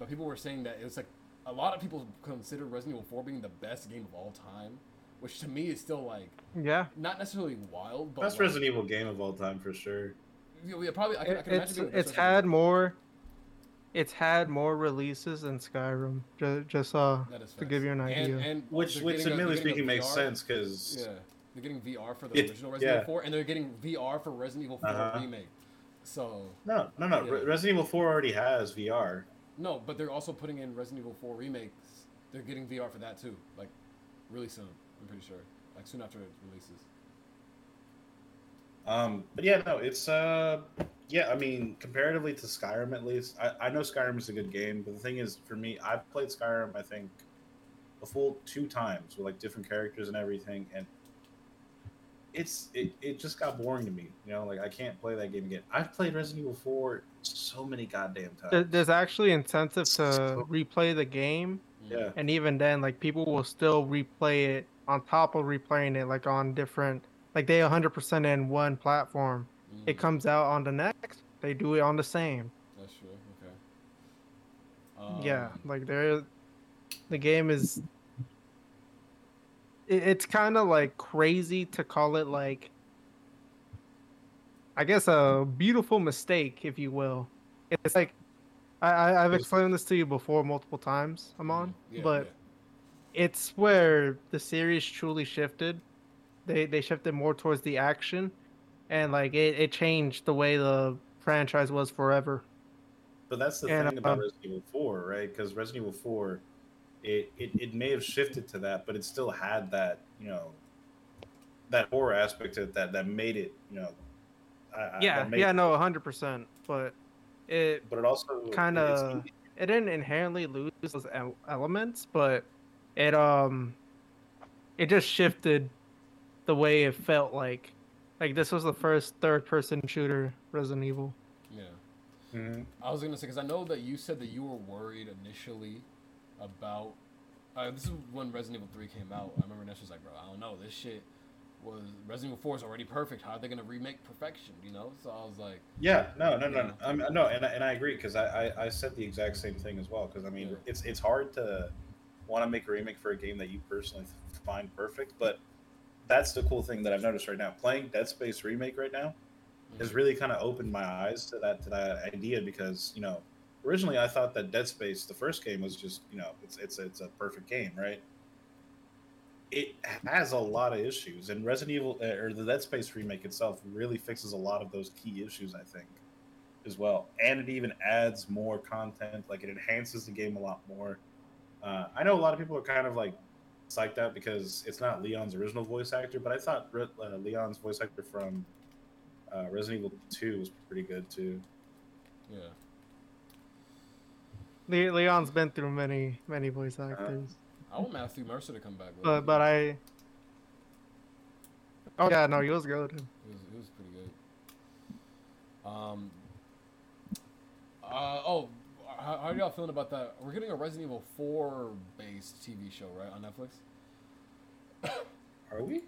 but people were saying that it was like a lot of people consider Resident Evil 4 being the best game of all time, which to me is still like Yeah. not necessarily wild, but Best like, Resident Evil game of all time for sure. Yeah, yeah, probably. I can, I It- can it's being it's had Evil. more. It's had more releases than Skyrim. Just, just uh, to give you an idea. And, and Which, which getting admittedly speaking, makes VR sense because Yeah, they're getting VR for the It- original Resident yeah. Evil 4, and they're getting VR for Resident Evil 4 Uh-huh. remake. So no, no, no. Yeah. Re- Resident Evil 4 already has VR. no, but they're also putting in Resident Evil 4 remakes. They're getting VR for that too, like really soon. I'm pretty sure, like soon after it releases. Um, but yeah, no, it's uh, yeah. I mean, comparatively to Skyrim, at least, I, I know Skyrim is a good game, but the thing is, for me, I've played Skyrim. I think a full two times with like different characters and everything, and it's it, it just got boring to me. You know, like I can't play that game again. I've played Resident Evil Four so many goddamn times. There's actually incentive to So- replay the game. Yeah, and even then, like people will still replay it on top of replaying it, like on different, like they 100% in one platform. Mm, It comes out on the next, they do it on the same. That's true. Okay. yeah, Um, like there, the game is. It, it's kind of like crazy to call it like. I guess a beautiful mistake, if you will. It's like, I, I I've explained this to you before multiple times, Amon, yeah, but yeah. It's where the series truly shifted. They they shifted more towards the action, and like it, it changed the way the franchise was forever. but that's the And, thing about um, Resident Evil Four, right? Because Resident Evil Four, it, it it may have shifted to that, but it still had that you know that horror aspect to it that that made it you know. I- Yeah, yeah, it- no, hundred percent. But it But it also kind of it didn't inherently lose those elements, but it um it just shifted the way it felt like. Like this was the first third-person shooter Resident Evil. Yeah. Mhm. I was gonna say because I know that you said that you were worried initially about. Uh, this is when Resident Evil Three came out. I remember Ness was like, "Bro, I don't know. This shit was Resident Evil Four is already perfect. How are they gonna remake perfection? You know?" So I was like, Yeah, no, no, no, no. I mean, no, and I- and I agree because I, I I said the exact same thing as well. Because I mean, Yeah. it's it's hard to want to make a remake for a game that you personally find perfect, but that's the cool thing that I've noticed right now. Playing Dead Space remake right now has really kind of opened my eyes to that to that idea because you know originally I thought that Dead Space the first game was just you know it's it's it's a perfect game, right? It has a lot of issues, and Resident Evil uh, or the Dead Space remake itself really fixes a lot of those key issues, I think, as well. And it even adds more content, like it enhances the game a lot more. Uh, I know a lot of people are kind of like psyched out because it's not Leon's original voice actor, but I thought Re- uh, Leon's voice actor from uh, Resident Evil 2 was pretty good too. "Yeah, Le- Leon's been through many many voice Uh-huh. actors, I want Matthew Mercer to come back." bro. but but I. Oh yeah, no, he was good. It was, it was pretty good. Um. Uh, oh, how, how are y'all feeling about that? We're getting a Resident Evil 4 based TV show, right, on Netflix? Are we?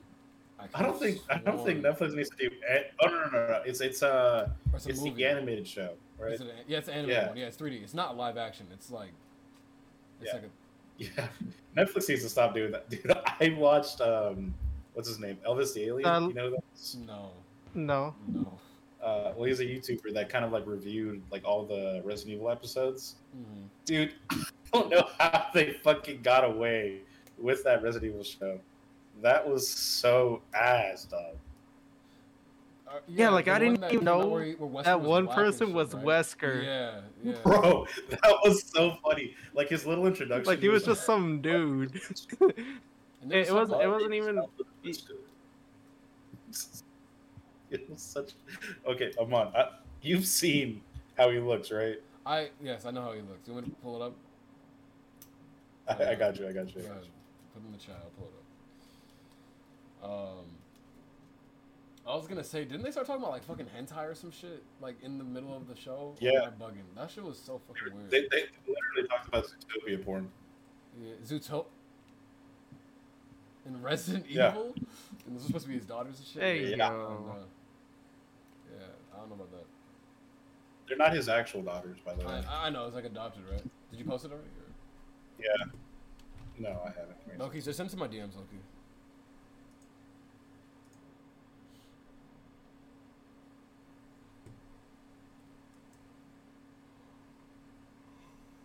I could've don't think I don't think Netflix needs to do. eh, Oh no no no no! It's it's uh it's a it's movie. the animated show, right? Is it a- yeah, it's an animated Yeah. one. Yeah, it's 3D. It's not live action. It's like, it's Yeah. like a Yeah, Netflix needs to stop doing that, dude. I watched um, what's his name, Elvis the Alien. Uh, you know that? no, No. no. Uh, well, he's a YouTuber that kind of like reviewed like all the Resident Evil episodes. Mhm. Dude, I don't know how they fucking got away with that Resident Evil show. That was so ass, dog. Uh, Yeah, like, I didn't even know where where That one person shit, was right? Wesker. Yeah, yeah. Bro, that was so funny. Like his little introduction. Like he was just some dude. And there It, it was. some- It wasn't even. It was such. Okay, Amon, I, you've seen how he looks, right? I yes, I know how he looks. You want me to pull it up? I, I got you. I got you. Go ahead. Put it in the chat. I'll pull it up. Um, I was gonna say, didn't they start talking about like fucking hentai or some shit like in the middle of the show? Yeah. am bugging. That shit was so fucking weird. They, they literally talked about Zootopia porn. Yeah, Zootopia. In Resident Yeah. Evil? And this was supposed to be his daughters and shit? There yeah. you I go. don't know. Yeah, I don't know about that. They're not his actual daughters, by the way. I, I know, it's like adopted, right? Did you post it already? Or? Yeah. No, I haven't. Loki, just send it to my DMs, Loki.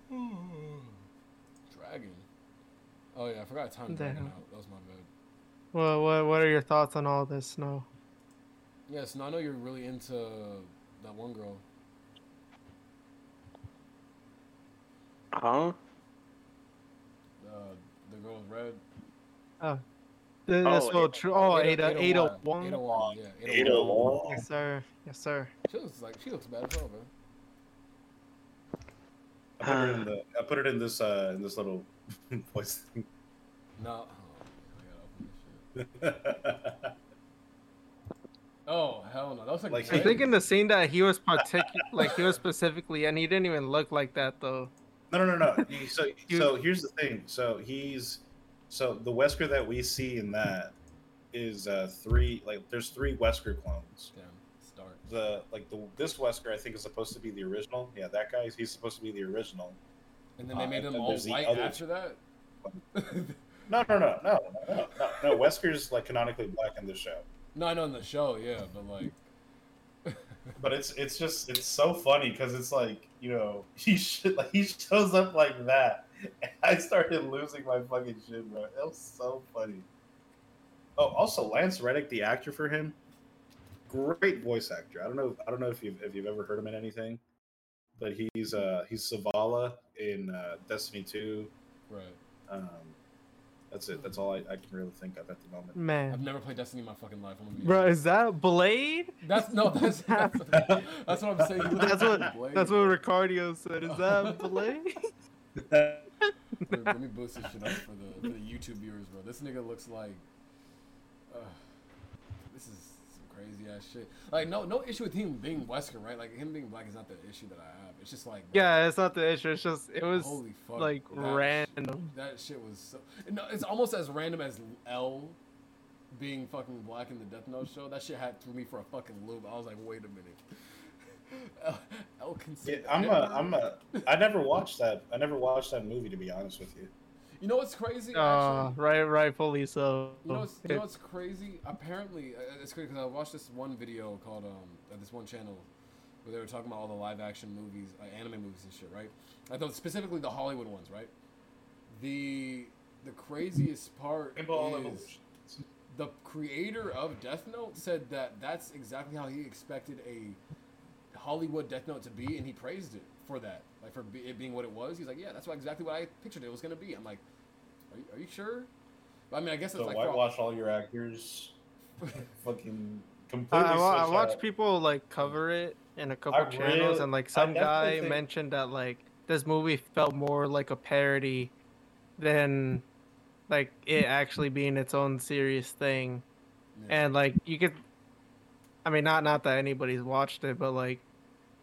Hmm. Dragon. Oh yeah, I forgot to time Dragon Damn. out. That was my bad. Well, what What are your thoughts on all this, Snow? Yes, now I know you're really into that one girl. Huh? Uh, the girl with red. This Oh, will true. Oh, Ada- Ada, Ada, 801. one. 801, yeah. 801. Yes, sir. Yes, sir. She looks like she looks bad as well, man. I put it in the. I put it in this. Uh, in this little voice thing. No. Oh, I gotta open this shit. Oh hell no, that was like. Like, I Hey. think in the scene that he was particular, like he was specifically, and he didn't even look like that though. No, no, no, no. He- So, You- so here's the thing. So he's, so the Wesker that we see in that is uh three. Like, there's three Wesker clones. Damn, start. The like the this Wesker I think is supposed to be the original. Yeah, that guy. He's supposed to be the original. And then they Uh, made and them then all there's the white other- after that. No, no, no, no, no, no, no. no Wesker's like canonically black in the show. No, on the show, yeah, but like. But it's it's just it's so funny because it's like you know he should like he shows up like that. And I started losing my fucking shit, bro. It was so funny. Oh, also Lance Reddick, the actor for him, great voice actor. I don't know I don't know if you've if you've ever heard him in anything, but he's uh he's Zavala in uh, Destiny Two. right. Um, that's it. That's all I, I can really think of at the moment. Man, I've never played Destiny in my fucking life. I'm gonna be bro, honest. is that Blade? That's no, that's that's, that's what I'm saying. That's what Blade, that's what bro. Ricardo said. Is that Blade? Wait, Let me boost this shit up for the for the YouTube viewers, bro. This nigga looks like. Uh, this is some crazy ass shit. Like no no issue with him being Wesker, right? Like him being black is not the issue that I have. It's just like Yeah, it's not the issue. It's just it was holy fuck, like that random. Shit, that shit was so. No, it's almost as random as L being fucking black in the Death Note show. That shit had threw me for a fucking loop. I was like, wait a minute. L, L can say Yeah. I'm a I'm a I never watched that. I never watched that movie to be honest with you. You know what's crazy? Uh, actually? right, rightfully so. You know, what's, you know what's crazy? Apparently, uh, it's crazy because I watched this one video called um this one channel where they were talking about all the live action movies, uh, anime movies and shit, right? I thought specifically the Hollywood ones, right? The the craziest part Rainbow is the creator of Death Note said that that's exactly how he expected a Hollywood Death Note to be, and he praised it for that, like for be, it being what it was. He's like, yeah, that's what, exactly what I pictured it was gonna be. I'm like, are you, are you sure? I mean, I guess it's So like for all- whitewash all your actors. fucking completely. I, wa- I switch watched people like cover it in a couple I channels, really- and like some guy think- mentioned that like this movie felt more like a parody than like it actually being its own serious thing. Yeah. And like you could, I mean, not not that anybody's watched it, but like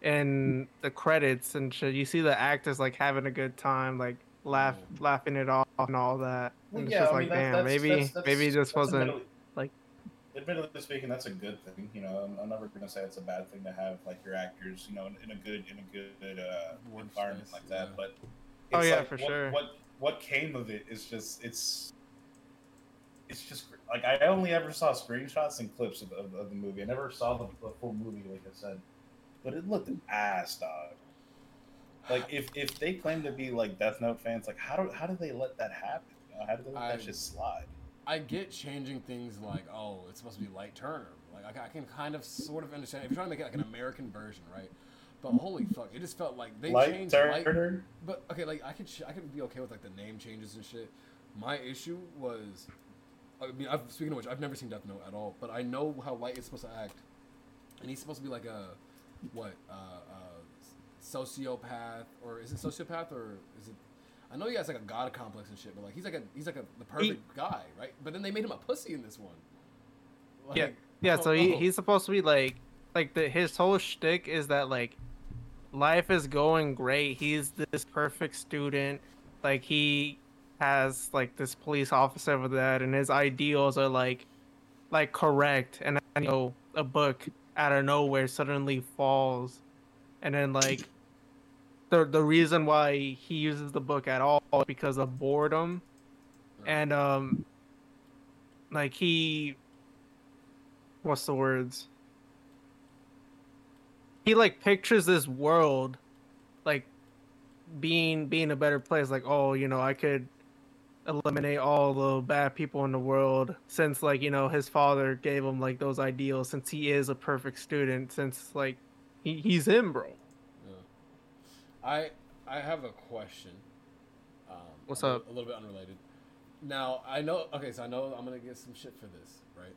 in the credits and shit. You see the actors like having a good time, like laugh laughing it off and all that. Well, And it's yeah, just I like, mean, that- damn, that's- maybe that's- that's- maybe it just wasn't admittedly- like- Admittedly speaking, that's a good thing. You know, I'm, I'm never gonna say it's a bad thing to have like your actors, you know, in, in a good in a good uh, environment like that. yeah. But Oh, it's yeah, like, for what, sure. What what came of it is just it's it's just like I only ever saw screenshots and clips of, of, of the movie. I never saw the, the full movie, like I said, but it looked ass, dog. Like if if they claim to be like Death Note fans, like how do how do they let that happen? You know, how do they let I- that shit slide? I get changing things like, oh, it's supposed to be Light Turner. Like I, I can kind of sort of understand if you're trying to make it like an American version, right? But holy fuck, it just felt like they Light changed Light. Turner. But okay, like I could sh- I could be okay with like the name changes and shit. My issue was, I mean, I've, speaking of which, I've never seen Death Note at all, but I know how Light is supposed to act, and he's supposed to be like a what uh, sociopath or is it sociopath or is it? I know he has like a god complex and shit, but like he's like a he's like a the perfect guy, right? But then they made him a pussy in this one. Like, Yeah. Yeah, so he, oh, oh, he's supposed to be like like the his whole shtick is that like life is going great. He's this perfect student. Like he has like this police officer over that and his ideals are like like correct and then, you know a book out of nowhere suddenly falls and then like the the reason why he uses the book at all is because of boredom. And um like he what's the words? He like pictures this world like being being a better place. Like oh you know i could eliminate all the bad people in the world since like you know his father gave him like those ideals since he is a perfect student since like he, he's him bro. I I have a question. Um, What's up? A little bit unrelated. Now I know. Okay, so I know I'm gonna get some shit for this, right?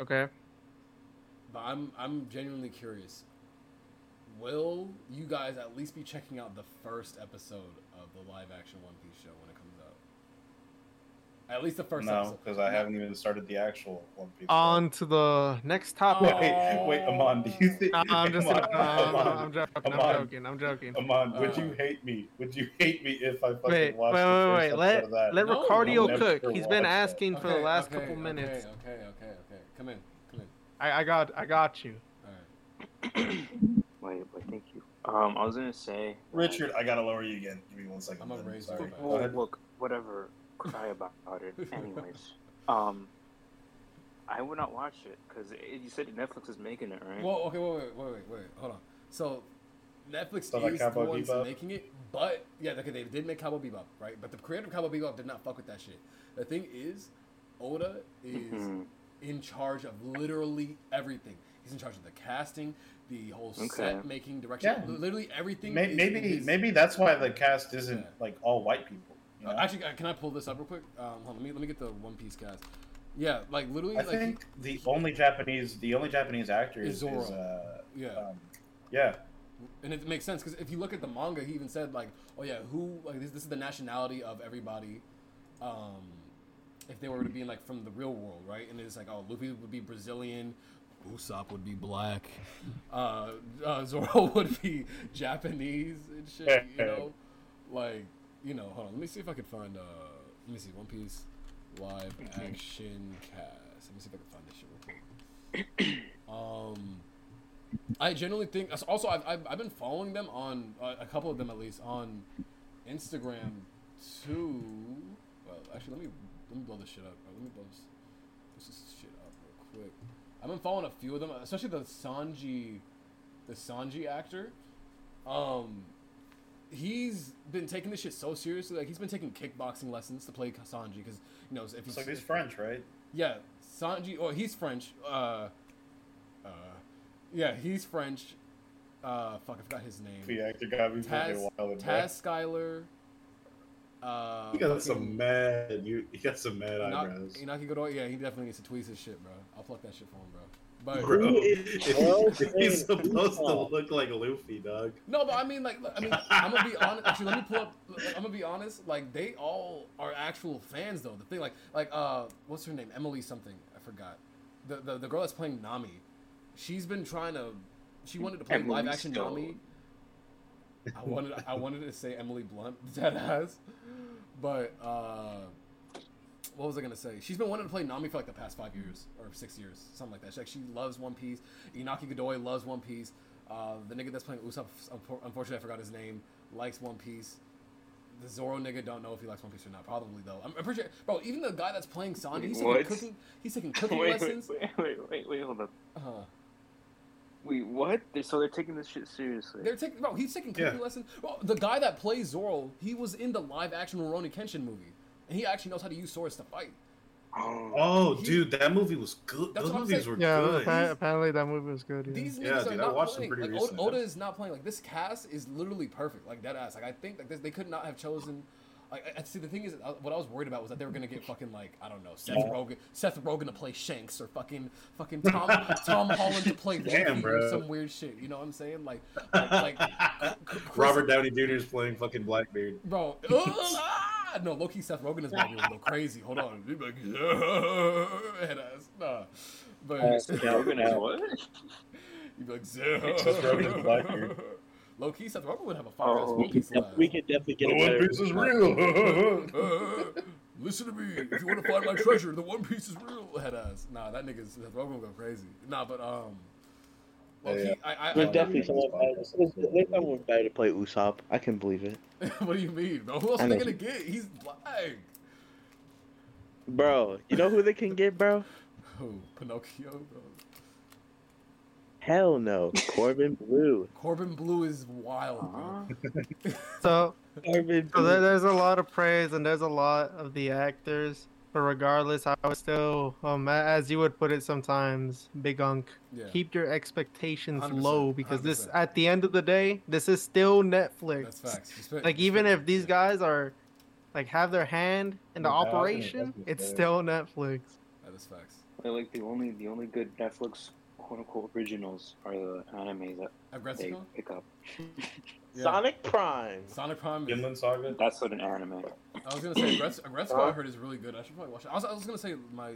okay But I'm I'm genuinely curious. Will you guys at least be checking out the first episode of the live action One Piece show when it comes out? At least the first No, episode. because I haven't even started the actual One Piece. on to the next topic Wait, wait, Amon, do you think? Nah, i'm just Amon, uh, I'm, Amon, I'm joking i'm joking i'm joking Amon, would Uh, you hate me? Would you hate me if I fucking Wait, wait, watched wait, the first wait. episode Let of that? let No, Ricardio I'll never cook. He's watch been that. asking for the last okay, couple okay, minutes. Okay, okay, okay. Come in, come in. I, I got I got you. All right. Wait, wait, thank you. Um, I was gonna say, Richard, I gotta lower you again. Give me one second. I'm gonna raise you Sorry. Well, look, whatever. Cry about it. Anyways, um, I would not watch it because you said Netflix is making it, right? Well, okay, wait, wait, wait, wait, wait. Hold on. So, Netflix So like is the ones Bebop? making it, but yeah, okay, they did make Cowboy Bebop, right? But the creator of Cowboy Bebop did not fuck with that shit. The thing is, Oda is Mhm. in charge of literally everything. He's in charge of the casting, the whole Okay. set making, direction, Yeah. literally everything. May- is Maybe, his- maybe that's why the cast isn't Yeah. like all white people. You know? Uh, actually, uh, can I pull this up real quick? Um, hold on, let me let me get the One Piece cast. Yeah, like literally, I like think the only Japanese, the only Japanese actor Is is, Zoro. is uh, yeah. um, yeah. and it makes sense because if you look at the manga, he even said like, "Oh yeah, who like this, this is the nationality of everybody." Um, if they were to be like from the real world, right? And it's like, oh, Luffy would be Brazilian, Usopp would be black, uh, uh, Zoro would be Japanese and shit. You know, like you know. Hold on, let me see if I could find. Uh, let me see One Piece live action cast. Let me see if I can find this shit real quick. Um. I genuinely think. Also, I've, I've, I've been following them on uh, a couple of them at least on Instagram too. Well, actually, let me let me blow this shit up. Let me blow this, blow this shit up real quick. I've been following a few of them, especially the Sanji, the Sanji actor. Um, he's been taking this shit so seriously. Like he's been taking kickboxing lessons to play Sanji because you know if he's So he's French, right? yeah, Sanji. Oh, he's French. Uh, uh, yeah, he's French. Uh, fuck, I forgot his name. The actor got me Taz, wild. Taz Skylar. Uh, He got fucking some mad. You, he got some mad Ina- eyebrows. Inaki Godoy. Yeah, he definitely needs to tweet his shit, bro. I'll pluck that shit for him, bro. But Bro, Well, he's supposed to look like Luffy, dog. no, but I mean, like, I mean, I'm gonna be honest. Actually, let me pull up. like, I'm gonna be honest. Like, they all are actual fans, though. The thing, like, like, uh, what's her name? Emily something. I forgot. The the, the girl that's playing Nami. She's been trying to. she wanted to play Emily live action Stone. Nami. I wanted I wanted to say Emily Blunt, dead ass, but uh, what was I gonna say? She's been wanting to play Nami for like the past five years or six years, something like that. She, like, she loves One Piece. Inaki Godoy loves One Piece. Uh, the nigga that's playing Usopp, unfortunately I forgot his name, likes One Piece. The Zoro nigga don't know if he likes One Piece or not. Probably though. I'm, I'm pretty sure, bro. Even the guy that's playing Sanji, he's taking cooking. He's taking cooking wait, wait, lessons. wait, wait, wait, wait, hold up. Uh-huh. Wait, what? They, so they're taking this shit seriously. They're taking bro. He's taking cooking Yeah. lessons. Bro, the guy that plays Zoro, he was in the live action Rurouni Kenshin movie, and he actually knows how to use swords to fight. Oh, Oh, He- dude, that movie was good. Those movies were Yeah, good. appa- apparently that movie was good. Yeah. These niggas Yeah, are dude, I not watched them playing. pretty Like recently, Oda is not playing. Like this cast is literally perfect. Like dead ass. Like I think like this, they could not have chosen. Like I- I see, the thing is, uh, what I was worried about was that they were gonna get fucking like I don't know Seth Yeah. Rogen, Seth Rogen to play Shanks or fucking fucking Tom Tom Holland to play Damn, Loki or some weird shit. You know what I'm saying? Like like, like Chris- Robert Downey Jr. is playing fucking Blackbeard. Bro, ah! no, low key Seth Rogen is about to go crazy. Hold on, He'd be like, yeah, head ass, nah. But Rogen is what? You'd be like, Seth Seth Rogen is Blackbeard. Low key, Seth Rogen would have a fire ass Oh, One Piece we could definitely get The a One. Piece is real. Uh, listen to me. If you want to find my treasure, the One Piece is real. Head ass. Nah, that nigga's Seth Rogen will go crazy. Nah, but um, low Yeah, key, yeah. I, I, I There's Yeah. definitely someone better. There's, there's someone better to play Usopp. I can believe it, what do you mean, bro? Who else are they gonna get? He's black. bro. You know who they can get, bro? Who? Pinocchio, bro. Hell no, Corbin Bleu. Corbin Bleu is wild, bro. Huh? So, Corbin so there, Bleu. there's a lot of praise and there's a lot of the actors. But regardless, I would still, um, as you would put it sometimes, Big Unk, Yeah. keep your expectations 100%, low because this, 100%. at the end of the day, this is still Netflix. That's facts. You Like even spent- if these yeah. guys are, like, have their hand in the Yeah, operation, it's is still Netflix. That is facts. They're like the only the only good Netflix quote unquote originals are the animes that they pick up. Yeah. Sonic Prime. Sonic Prime. Is, Vinland Saga. That's what an anime. I was gonna say Aggress- Aggretsuko. I heard is really good. I should probably watch it. I was, I was gonna say my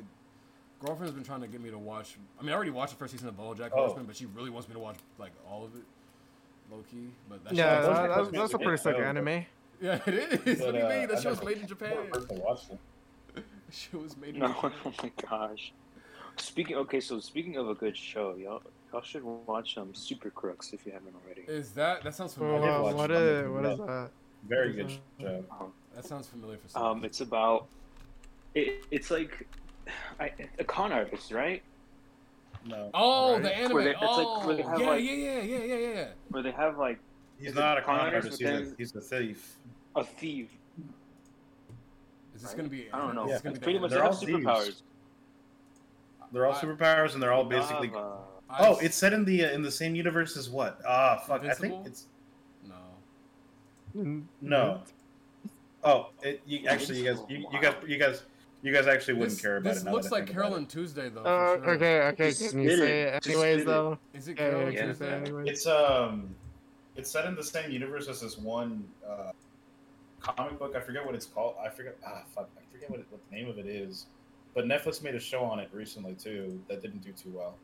girlfriend's been trying to get me to watch. I mean, I already watched the first season of BoJack Oh. Horseman, but she really wants me to watch like all of it, low key. But that Yeah, shit, that, that's, that's a pretty sick good. anime. yeah, it is. what do you But, mean? uh, That I shit was made in Japan. never personally watched it. That shit was made in No, Japan. oh my gosh. Speaking okay, so speaking of a good show, y'all y'all should watch um Super Crooks if you haven't already. Is that that sounds familiar? did Well, watch what it. is what is that? Very good show. That sounds familiar for some. Um, it's about it, it's like I, a con artist, right? No. oh, right? the anime. Where they- it's like- oh, where they have, yeah, like- yeah, yeah, yeah, yeah, yeah. Where they have like He's not a con con artist, artist. He's a, he's a thief. a thief. Is this Right? gonna be? I don't know. Is Yeah, this gonna It's be pretty the much They're they anime? have all thieves. superpowers. They're all I- superpowers, and they're all basically. have, uh, I- Oh, it's set in the uh, in the same universe as what? Ah, fuck. I think it's no. No. Oh, it, you actually, you guys, you, you guys, you guys, you guys actually wouldn't This, care about this it. now looks like think about Carole it. and Tuesday though. Uh, sure. okay, okay. Just Can you say it. it anyways it. though? Is it Yeah, Carole yeah, and yeah. can you say Tuesday? anyways? It's um, it's set in the same universe as this one uh, comic book. I forget what it's called. I forget. Ah, fuck. I forget what, it, what the name of it is. But Netflix made a show on it recently too that didn't do too well.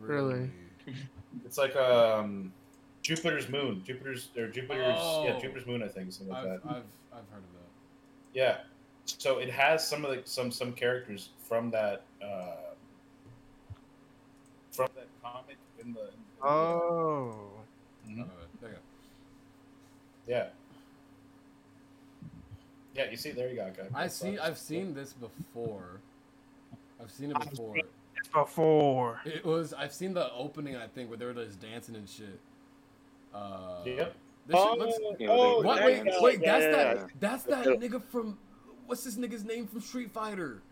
Really? It's like um, Jupiter's Moon. Jupiter's or Jupiter's yeah, Oh. Jupiter's Moon. I think something like I've, that. I've I've heard of that. Yeah. So it has some of the some some characters from that uh, from that comic in the. In the Oh. Mhm. Alright, there you go. Yeah. Yeah, you see, there you go. Okay. I see. I've seen this before. I've seen it I've before. Seen It's before. It was. I've seen the opening. I think where they were just dancing and shit. Uh, Yep. This shit Oh, looks. Yeah, oh, What? there Wait, you wait. Yeah, That's yeah, that. yeah. That's that nigga from. What's this nigga's name from Street Fighter?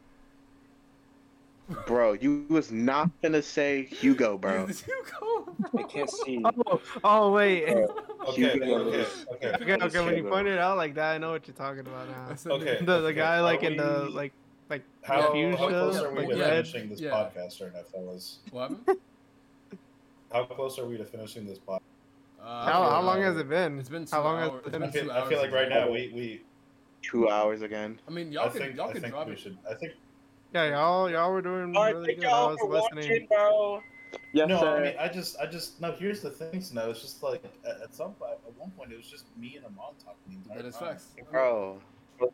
Bro, you was not gonna say Hugo, bro. Is this Hugo? I can't see. Oh, oh wait. Okay, Hugo. okay, okay. okay, okay. When you point it out like that, I know what you're talking about now. Okay. nigga. The the guy Are like in the like like How, how fuchsia, close are we like to yeah. red. finishing this Yeah. podcast right now, fellas? What? How close are we to finishing this podcast? Uh, How, how long has it been? It's been how long hours. has it been I feel, two I feel like right now we, we Two hours again. I mean, y'all I could think, y'all I could think drop it. should. I think Yeah, y'all y'all were doing really good. I was listening. bro. Yes, no, sir. I mean, I just, I just, no. Here's the thing, Snow. It's just like at, at some point, at one point, it was just me and Amon talking the entire That is time. facts. bro.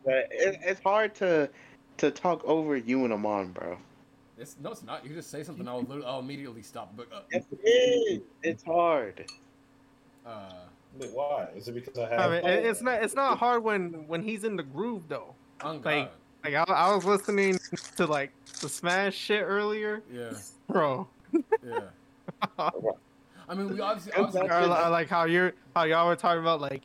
It, it's hard to to talk over you and Amon, bro. It's, no, it's not. You just say something, I'll, I'll immediately stop. But uh, Yes, it is. It's hard. uh, Wait, why? Is it because I have? I mean, it- it's not it's not hard when when he's in the groove though. on Like- Like I, I was listening to like the Smash shit earlier, Yeah, bro. yeah. I mean, we obviously, Good obviously Or, li- like how you're how y'all were talking about like,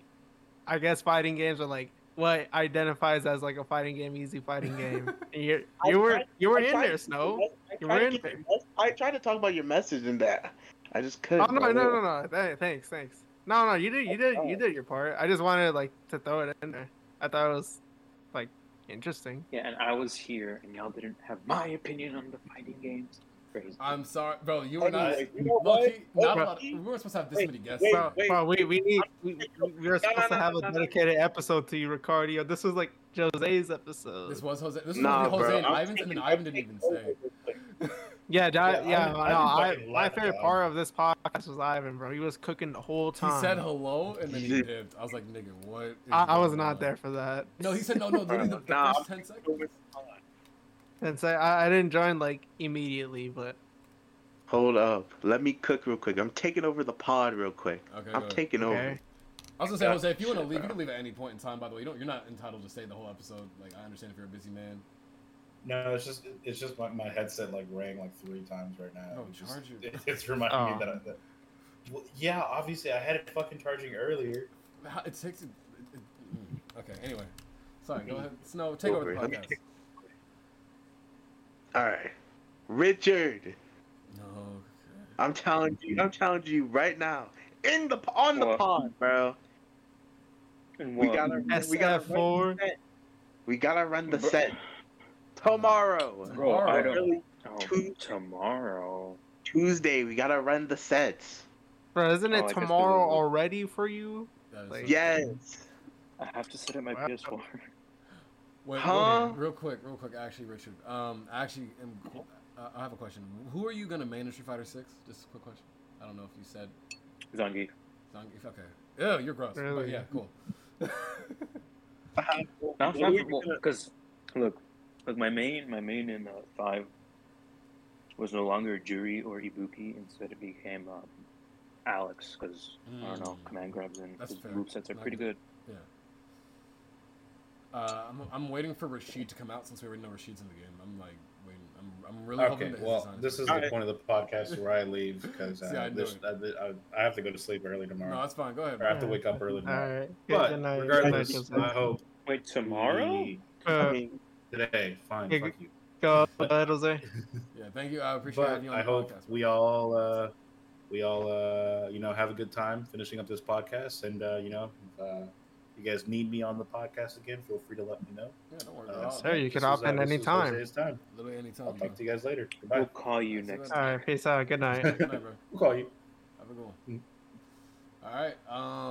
I guess fighting games are like what identifies as like a fighting game, easy fighting game. And you I you were tried- you were I in there, Snow. I You tried were to in there. I tried to talk about your message in that. I just oh, couldn't. Oh no no no no! Th- Thanks thanks. No no you did you did you oh. did your part. I just wanted like to throw it in there. I thought it was like interesting. Yeah, and I was here, and y'all didn't have my opinion on the fighting games. Crazy. I'm sorry, bro. You were not. Anyway, you know what? Not a Low-key- lot of- we weren't supposed to have this Wait, many guests. wait, Bro, wait. bro, we, we need we, we we were supposed no, to have no, a no, no. dedicated episode to you, Ricardio. This was like Jose's episode. This was Jose. This was Nah, supposed Jose bro. and I'm Ivan's, and then Ivan didn't even say. over. yeah, Yeah, yeah, yeah. Ivan- no, I, my favorite dog. part of this podcast was Ivan, bro. He was cooking the whole time. He said hello and then he Yeah. dipped. I was like, nigga, what? I, I was not on? there for that. No, he said no, no. Literally the, the Nah, first ten seconds. And say I, I didn't join like immediately, but Hold up. Let me cook real quick. I'm taking over the pod real quick. Okay. I'm taking okay. over. I was gonna say, Jose, if you want to leave, you can leave at any point in time. By the way, you don't. You're not entitled to stay the whole episode. Like, I understand if you're a busy man. No, it's just, it's just my, my headset like rang like three times right now. No, It's just- it. It's reminding Oh. me that, I, that. Well, yeah, obviously I had it fucking charging earlier. It takes. It, it, mm. okay. Anyway, sorry. Go ahead. Snow, take over the Over. Let me podcast. Take- All right, Richard. No. I'm telling you. I'm telling you right now. In the on the What? pod, bro. And We gotta. We gotta SF4. run the set. We gotta run the Bro- set tomorrow. Bro, I Tomorrow. don't. Really, Oh, Two- tomorrow. Tuesday. We gotta run the sets. Bro, isn't Oh, it guess we tomorrow already for you? Like- Yes. I have to sit at my Wow. PS4. Wait, Huh? real, real quick, real quick. Actually, Richard. Um, I actually, am, uh, I have a question. Who are you gonna main in Street Fighter Six? Just a quick question. I don't know if you said. Zangief. Zang- if- Okay. Yeah, you're gross. But yeah, cool. No, What well, gonna- because look, look, my main, my main in uh, five was no longer Juri or Ibuki. Instead, it became um, Alex because I don't know, Mm. command grabs and That's his fair. movesets are Not pretty good. good. Uh, I'm, I'm waiting for Rashid to come out since we already know Rashid's in the game. I'm like waiting. I'm, I'm really hoping Okay, that well, this is Alright. the point of the podcast where I leave because I uh, knew this. I, I, I have to go to sleep early tomorrow. No, that's fine. Go ahead. or I have to wake up early tomorrow. right. Good, But good night. Night, regardless, Jose. I hope Wait, tomorrow? we- Uh, I mean, today. Fine, Yeah, fuck you. go ahead, Jose. Yeah, thank you. I appreciate But having you on I the hope podcast. we all, uh, we all, uh, you know, have a good time finishing up this podcast. And uh, you know, uh, you guys need me on the podcast again, feel free to let me know. Yeah, don't worry. Uh, Sir, you can was, hop in this was anytime. Time. Literally anytime. I'll bro. talk to you guys later. Goodbye. We'll call you next what time. right, peace out. Good night. Good night, bro. We'll call you. Have a good Mm. one. All right.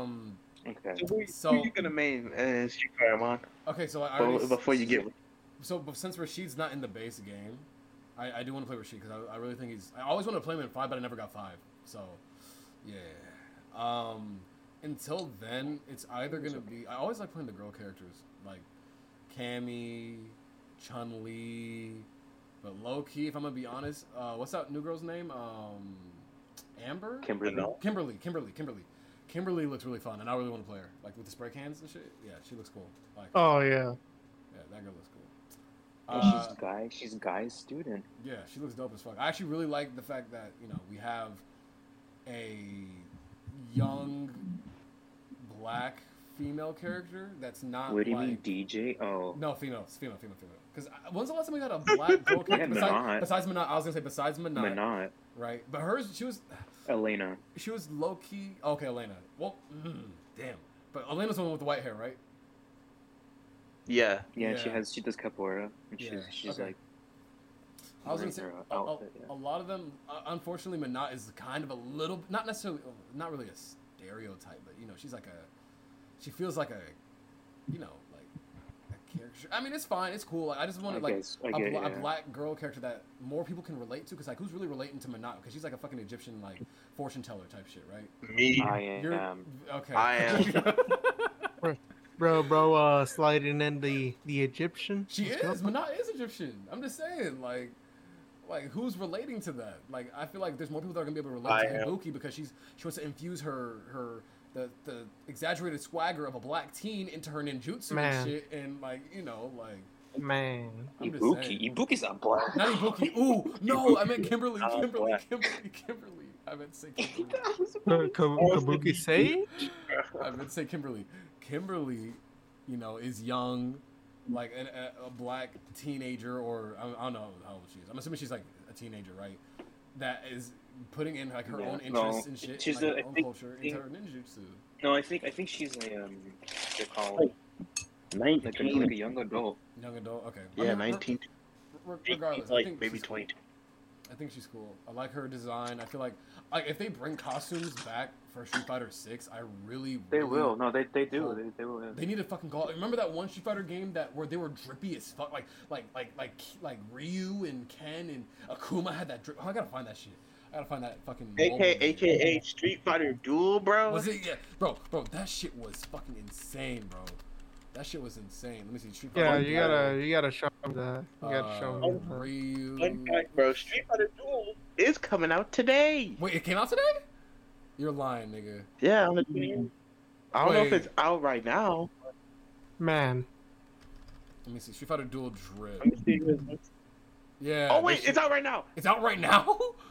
Um. Okay. so who, So- who you gonna main in Street Fighter, man? Okay. So I Before, already, before you get So, but since Rashid's not in the base game, I, I do want to play Rashid because I, I really think he's. I always wanted to play him in five, but I never got five. So, yeah. Um, until then, it's either gonna be. I always like playing the girl characters like Cammy, Chun Li, but low key, if I'm gonna be honest, uh, what's that new girl's name? Um, Amber. Kimberly. Kimberly, Kimberly, Kimberly. Kimberly looks really fun, and I really want to play her. Like with the spray cans and shit. Yeah, she looks cool. Like, Oh yeah. yeah, that girl looks cool. Oh, Uh, she's guy. She's guy's student. yeah, she looks dope as fuck. I actually really like the fact that you know we have a young black female character that's not What do you like mean, Dee Jay? Oh, no female, female, female, female. Because when's the last time we got a black girl character Yeah, besides, Menat. besides Menat? I was gonna say besides Menat, Menat, right? But hers, she was Elena. she was low key. Okay, Elena. Well, mm, damn. But Elena's the one with the white hair, right? yeah. Yeah, she has. She does capoeira. And she's Yeah, she's okay. like. I was gonna say her a, a, yeah. a lot of them. Uh, unfortunately, Menat is kind of a little, not necessarily, not really a stereotype, but you know, she's like a, she feels like a, you know, like a character. I mean, it's fine. It's cool. Like, I just wanted I like guess- I a, get- bla- a yeah. black girl character that more people can relate to. Because like, who's really relating to Menat? Because she's like a fucking Egyptian like fortune teller type shit, right? Me. I You're am. okay. I am. Bro, bro, uh, sliding in the the Egyptian. She Let's go. is. Menat is Egyptian. I'm just saying, like, like who's relating to that? Like, I feel like there's more people that are gonna be able to relate I to am. Ibuki because she's she wants to infuse her her the the exaggerated swagger of a black teen into her ninjutsu Man. and shit, and like you know, like Man, I'm saying. Ibuki. Ibuki's not black. Not Ibuki. Ooh, no, I meant Kimberly. Not Kimberly. Kimberly. Kimberly. I meant say Kimberly. Ka- uh, Ka- Kabuki Sage. I meant say Kimberly. Kimberly, you know, is young, like an, a, a black teenager, or I, I don't know how old she is. I'm assuming she's like a teenager, right? That is putting in like her Yeah, own no, interests and shit, she's like a- her own think- culture think- into her ninjutsu. No, I think I think she's a um. They're called Nineteen. like a, like a young adult. Young adult. Okay. I yeah, mean, re- nineteen. re- regardless, I Like think maybe she's cool. twenty. I think she's cool. I like her design. I feel like, like if they bring costumes back for Street Fighter Six, I really, They really, will. No, they they do. They, they will. yeah. They need to fucking call. Remember that one Street Fighter game that where they were drippy as fuck, like like like like like Ryu and Ken and Akuma had that drip. Oh, I gotta find that shit. I gotta find that fucking. mobile AKA. AKA Street Fighter Duel, bro. Was it? Yeah, bro, bro, that shit was fucking insane, bro. That shit was insane. Let me see. Street Fighter. Yeah, you gotta you gotta show me that. You gotta show me. Uh, that. Ryu. Fun fact, bro. Street Fighter Duel is coming out today. Wait, it came out today? You're lying, nigga. Yeah, on the 20th. I don't know if it's out right now. Man, Let me see. Street Fighter Duel Drip. Let me see this. Yeah. Oh wait, it's out right now. It's out right now.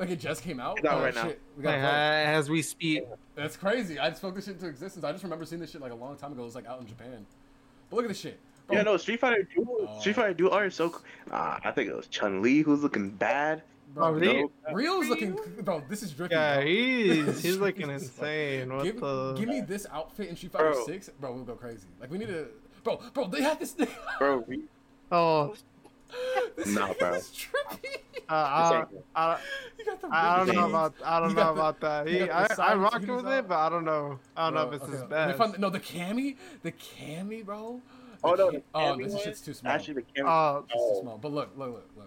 like it just came out. It's out Oh, right now. We like, gotta as we speak. That's crazy. I spoke this shit into existence. I just remember seeing this shit like a long time ago. It was like out in Japan. But look at this shit. Bro, Yeah, no, Street Fighter Duel. Oh. Street Fighter Duel art is so. Uh, I think it was Chun Li who's looking bad. bro, really? Nope. Ryu's looking. Bro, this is drippy. Yeah, bro. he's he's looking insane. What Give, the? give me this outfit in Street Fighter Bro. Six, bro. We'll go crazy. Like we need to, bro, bro. They had this thing. Bro, we, Oh, this Nah, bro. is trippy. uh, I, I, You. I don't know jeans. about I don't know the- about that. He, I, I side rocked with it, but I don't know. I don't know if it's okay, his let me best. find- no, the Cammy, the Cammy, bro. Oh, no, ca- oh, this shit's too small. actually the camera. Oh, It's too small. But look, look, look, look. look.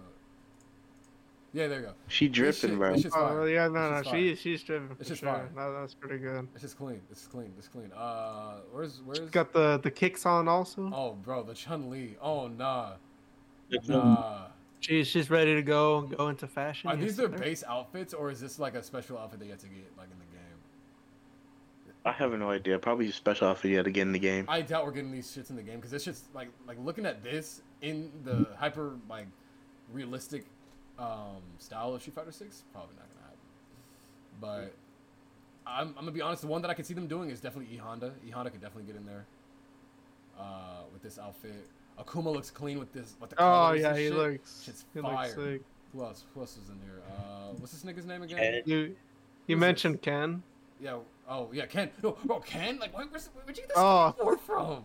Yeah, there you go. she This dripping, shit- bro. this shit's oh, yeah, no, This no, shit's she she's dripping. It's just sure. fire. No, that's pretty good. It's just clean. It's clean. It's clean. Uh, where's where's? She's got the the kicks on also. Oh, bro, the Chun Li. Oh, nah, It's, nah. She's she's ready to go go into fashion. Are these their base outfits, or is this like a special outfit they get to get like in the game? I have no idea. Probably a special outfit yet get in the game. I doubt we're getting these shits in the game because this shit's like like looking at this in the hyper like realistic um, style of Street Fighter Six, probably not gonna happen. But I'm, I'm gonna be honest. The one that I can see them doing is definitely E Honda. E Honda could definitely get in there uh, with this outfit. Akuma looks clean with this. With the Oh yeah, and he shit. looks Shit's he fire. looks sick. Who else? Who else is in here? Uh, what's this nigga's name again? You you Who's mentioned Ken. Yeah. Oh yeah, Ken. No, bro, Ken. Like, where, where's, where'd you get this Oh. skateboard from?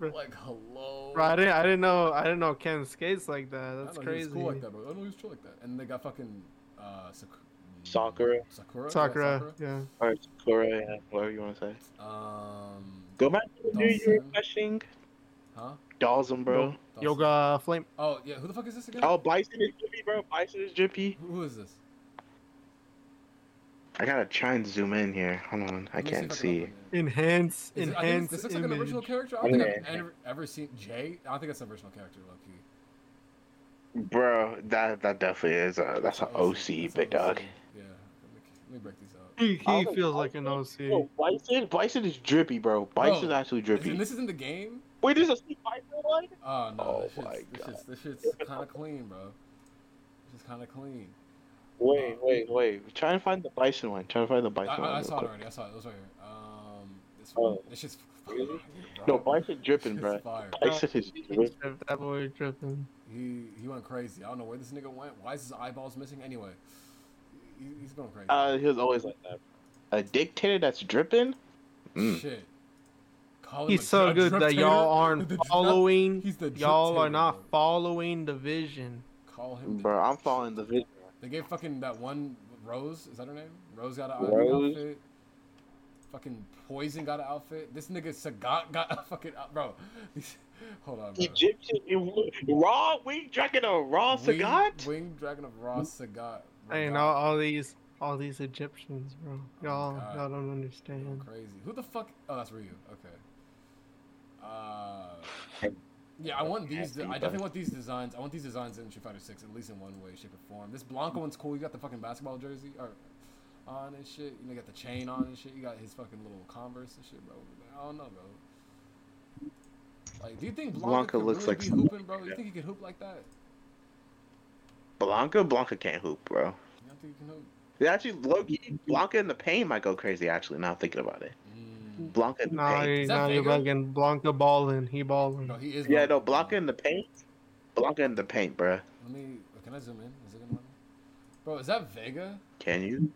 Like, hello. Bro, I didn't I didn't know I didn't know Ken skates like that. That's know he was crazy. cool like that, bro. I know he was chill like that. And they got fucking uh, Sak- Sakura. Sakura. Sakura, yeah. Or Sakura, yeah, whatever you want to say. Um. Go back to the you were Dhalsim. questioning. Huh? Dhalsim, bro. Dhalsim. Yoga Flame. Oh yeah. Who the fuck is this again? Oh, Bison is drippy, bro. Bison is drippy. Who- Who is this? I gotta try and zoom in here. Hold on, I can't if can see. open it. Enhance it- I think enhance this looks like an original character. I don't think I've ever, ever seen Jay. I don't think that's an original character, low key. Bro, that that definitely is. A, that's an OC, That's an big dog. Yeah. Let me, let me break these out. He, he feels like an OC. Yo, Bison, Bison is drippy, bro. Bison's Bro, actually Is- drippy. And this is in the game. Wait, there's a Street Fighter one? Oh no. Oh this shit's, my this God. shit's, this shit's kind of clean, bro. This is kind of clean. Wait, wait, wait. Try and find the Bison one. Try to find the I, Bison one. I, I real saw it already. I saw it. It was right here. Um, this Oh. one. This shit's Really? fire, No. Bison dripping, bro. fire. Bison is dripping. That boy dripping. He he went crazy. I don't know where this nigga went. Why is his eyeballs missing? Anyway, he, he's going crazy. Uh, he was always like that. A dictator that's dripping? Mm. Shit. Call He's so good that drip y'all aren't The drip- following. He's the Y'all are not bro. following the vision. Call him. The, Bro, I'm following the vision. They gave fucking that one Rose. Is that her name? Rose got an Rose? outfit. Fucking Poison got an outfit. This nigga Sagat got a fucking out- bro. Hold on, bro. Egyptian Ra Wing Dragon of Ra Wing- Sagat. Wing Dragon of Ra Sagat. I mean, all, all these, all these Egyptians, bro. Oh y'all, God. y'all don't understand. Crazy. Who the fuck? Oh, that's Ryu. Okay. Uh, yeah, I want these. de- I definitely want these designs. I want these designs in Street Fighter Six, at least in one way, shape, or form. This Blanka one's cool. You got the fucking basketball jersey or on and shit. You know, you got the chain on and shit. You got his fucking little Converse and shit, bro. I don't know, bro. Like, do you think Blanka, looks really like hooping, bro? You think he could hoop like that? Blanka, Blanka can't hoop, bro. You don't think he can hoop? Yeah, actually, Loki, Blanka in the pain might go crazy. Actually, now I'm thinking about it. Blanka in the Nah, pain. you, Is that nah, you're Vega? bugging. Blanka balling. He balling. No, he is. Yeah, no, Blanka. Blanka in the paint. Blanka in the paint, bro. Let me. Can I zoom in? Is it gonna let me? Bro, is that Vega? Can you?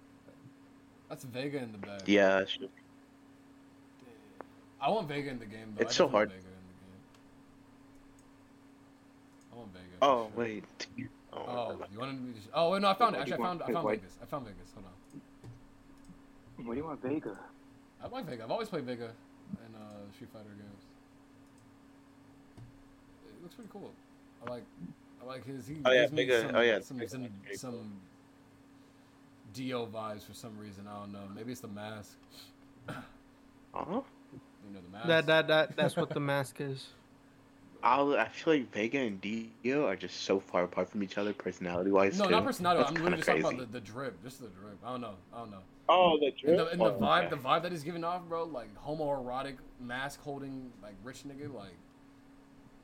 That's Vega in the back. Yeah. sure. I want Vega in the game though. It's I so hard. Vega in the game. I want Vega. Oh sure. wait. Oh, Oh, you wanted me to? Oh wait, no, I found it. Actually, I found. want- I found why- Vegas. I found Vegas. Hold on. What do you want, Vega? I like Vega. I've always played Vega in uh, Street Fighter games. It looks pretty cool. I like. I like his. He Oh, yeah, me Vega- some, oh, yeah, some Vega some, looks pretty some. Dio vibes for some reason. I don't know. Maybe it's the mask. uh huh. You know the mask. That that that that's what the mask is. I'll, I feel like Vega and Dio are just so far apart from each other, personality-wise. No, too. not personality. That's I'm literally just kinda talking about the, the drip. Just the drip. I don't know. I don't know. Oh, the And the, and the Oh, vibe, okay. the vibe that he's giving off, bro, like homoerotic mask holding, like rich nigga, like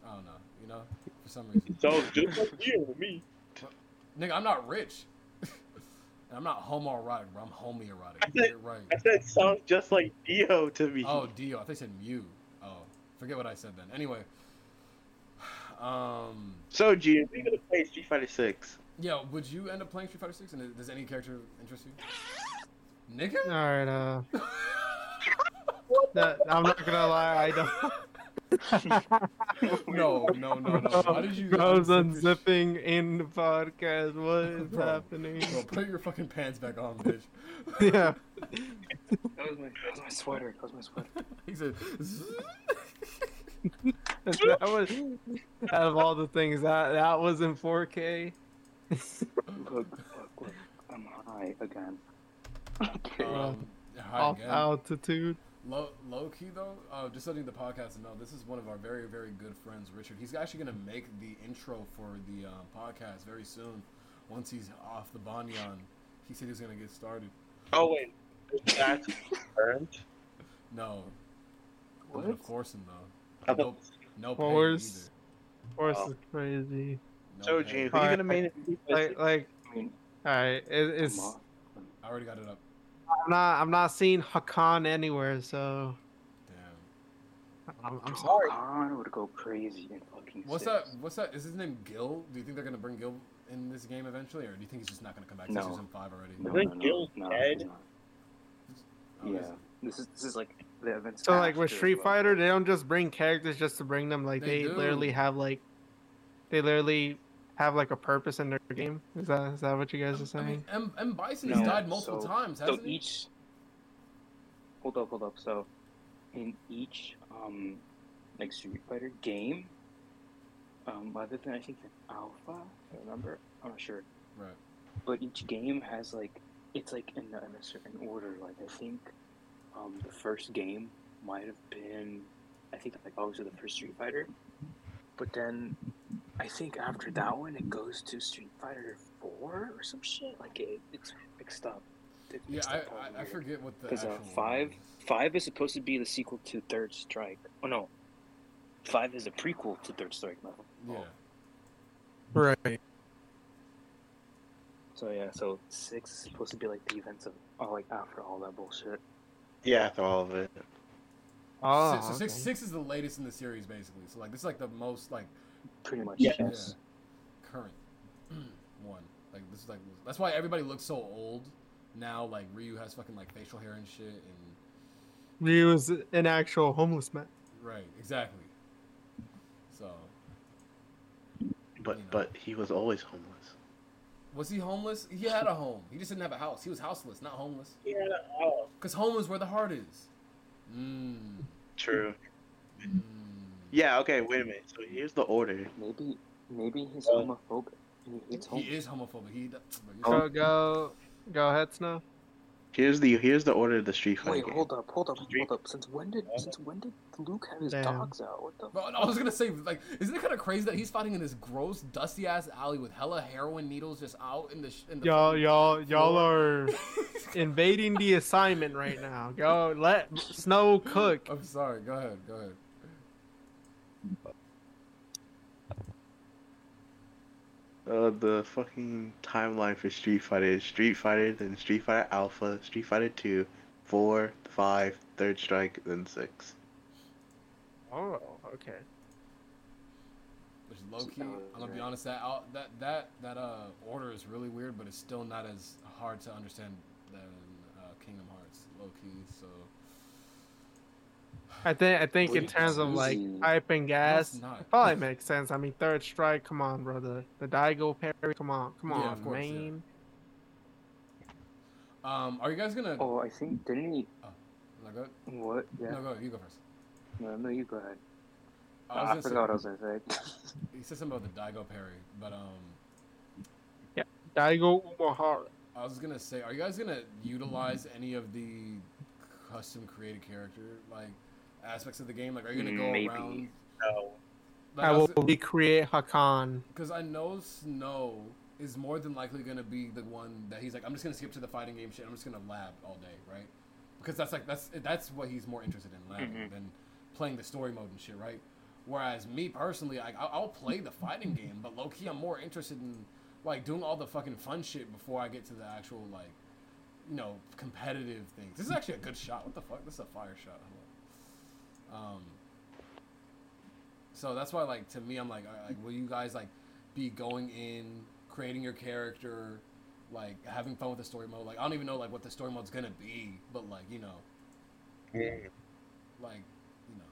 I don't know, you know, for some reason. So just like you and me. Nigga, I'm not rich. and I'm not homoerotic, bro. I'm homoerotic. I said- right. I said sounds just like Dio to me. Oh, Dio. I think I said Mew. Oh, forget what I said then. Anyway, um, So G, if you're gonna play Street Fighter Six, yeah, would you end up playing Street Fighter Six? And does any character interest you? Nigga. All right. Uh, that I'm not gonna lie. I don't. No, no, no, no. Why did you? I was unzip your unzipping in the podcast. What is Bro. happening? Bro, put your fucking pants back on, bitch. yeah. That was my, that was my sweater. That was my sweater. he said, that was out of all the things that that was in 4K. Look, look, look. I'm high again. Okay. um, Off again. altitude. Low, low key though, uh, just letting the podcast know, this is one of our very, very good friends, Richard. He's actually gonna make the intro for the uh, podcast very soon. Once he's off the Banyan, he said he's gonna get started. oh wait, that's confirmed. No, What? But of course, no, I no, thought- no pay Horse. Horse Oh. is crazy. either. No So pay. G, who you gonna main? in Like, like, I all right. It, it's I already got it up. I'm not. I'm not seeing Hakan anywhere. So Damn. I'm, I'm sorry. Khan would go crazy in fucking. What's six. that? What's that? Is his name Gill? Do you think they're gonna bring Gill in this game eventually, or do you think he's just not gonna come back? No. Since he's five already. No, I think no, no, Gill's no, dead. Oh, yeah, this is this is like the events. So like with Street but- Fighter, they don't just bring characters just to bring them. Like They they, literally have like, they literally have like a purpose in their game. Is that is that what you guys are saying? I mean, saying? M, M Bison No, has died multiple so- times, So hasn't he? So, each. Hold up, hold up. So, in each um, like Street Fighter game, um, other than I think the Alpha, if I remember, I'm not sure. Right. But each game has like it's like in a, in a certain order. Like I think, um, the first game might have been, I think like obviously the first Street Fighter, but then I think after that one it goes to Street Fighter Four or some shit. Like it, it's mixed up. It's Yeah, mixed I, up all I, I forget what the Because uh, actual one five, is. five is supposed to be the sequel to Third Strike. Oh no, five is a prequel to Third Strike. No. Yeah. Right. So yeah, so six is supposed to be like the events of, oh, like after all that bullshit. Yeah, after all of it. Oh, six, so six, six is the latest in the series, basically. So like this is like the most like Pretty much. Yeah. Yes. current one. Like this is like that's why everybody looks so old now. Like Ryu has fucking like facial hair and shit, and Ryu is an actual homeless man. right, exactly. So But You know. but he was always homeless. Was he homeless? He had a home. He just didn't have a house. He was houseless, not homeless. Yeah. Oh. Cause home is where the heart is. Mm. True. mm. Yeah. Okay. Wait a minute. So here's the order. Maybe maybe he's Oh. homophobic. He hates He is homophobic. He. bro, you're Oh. Go go go ahead, Snow. Here's the here's the order of the Street Fighter Wait, game. hold up, hold up, hold up. Since when did since when did Luke have his Damn. dogs out? What the? Bro, I was gonna say, like, isn't it kind of crazy that he's fighting in this gross, dusty ass alley with hella heroin needles just out in the in the Y'all y'all y'all are invading the assignment right now. Go let Snow cook. I'm sorry. Go ahead. Go ahead. Uh, the fucking timeline for Street Fighter is Street Fighter, then Street Fighter Alpha, Street Fighter 2, 4, 5, Third Strike, then 6. Oh, okay. Which low key, I'm gonna be honest. That that that that uh order is really weird, but it's still not as hard to understand than uh, Kingdom Hearts. Low key, so I think I think in terms of like easy. hype and gas, it's it probably makes sense. I mean, Third Strike, come on, brother. The Daigo parry, come on, come Yeah, on, of course, yeah. man. Um, are you guys gonna? Oh, I think didn't he? No, go, What? Yeah. no, go. You go first. No, no, you go ahead. I I, was forgot gonna what I was gonna say. say, he said something about the Daigo parry, but um, Yeah, Daigo Umehara. I was gonna say, are you guys gonna utilize any of the custom created character like aspects of the game? Like, are you gonna go Maybe. around? No. Like, I will was- recreate Hakan. Because I know Snow is more than likely going to be the one that he's like, I'm just going to skip to the fighting game shit. I'm just going to lab all day, right? Because that's like that's that's what he's more interested in labbing Mhm. than playing the story mode and shit, right? Whereas me personally, like I'll, I'll play the fighting game, but low key, I'm more interested in like doing all the fucking fun shit before I get to the actual like, you know, competitive things. This is actually a good shot. What the fuck? This is a fire shot. Um. So that's why, like, to me, I'm like, like, will you guys like be going in, creating your character, like having fun with the story mode? Like, I don't even know like what the story mode's gonna be, but like, you know, like, you know,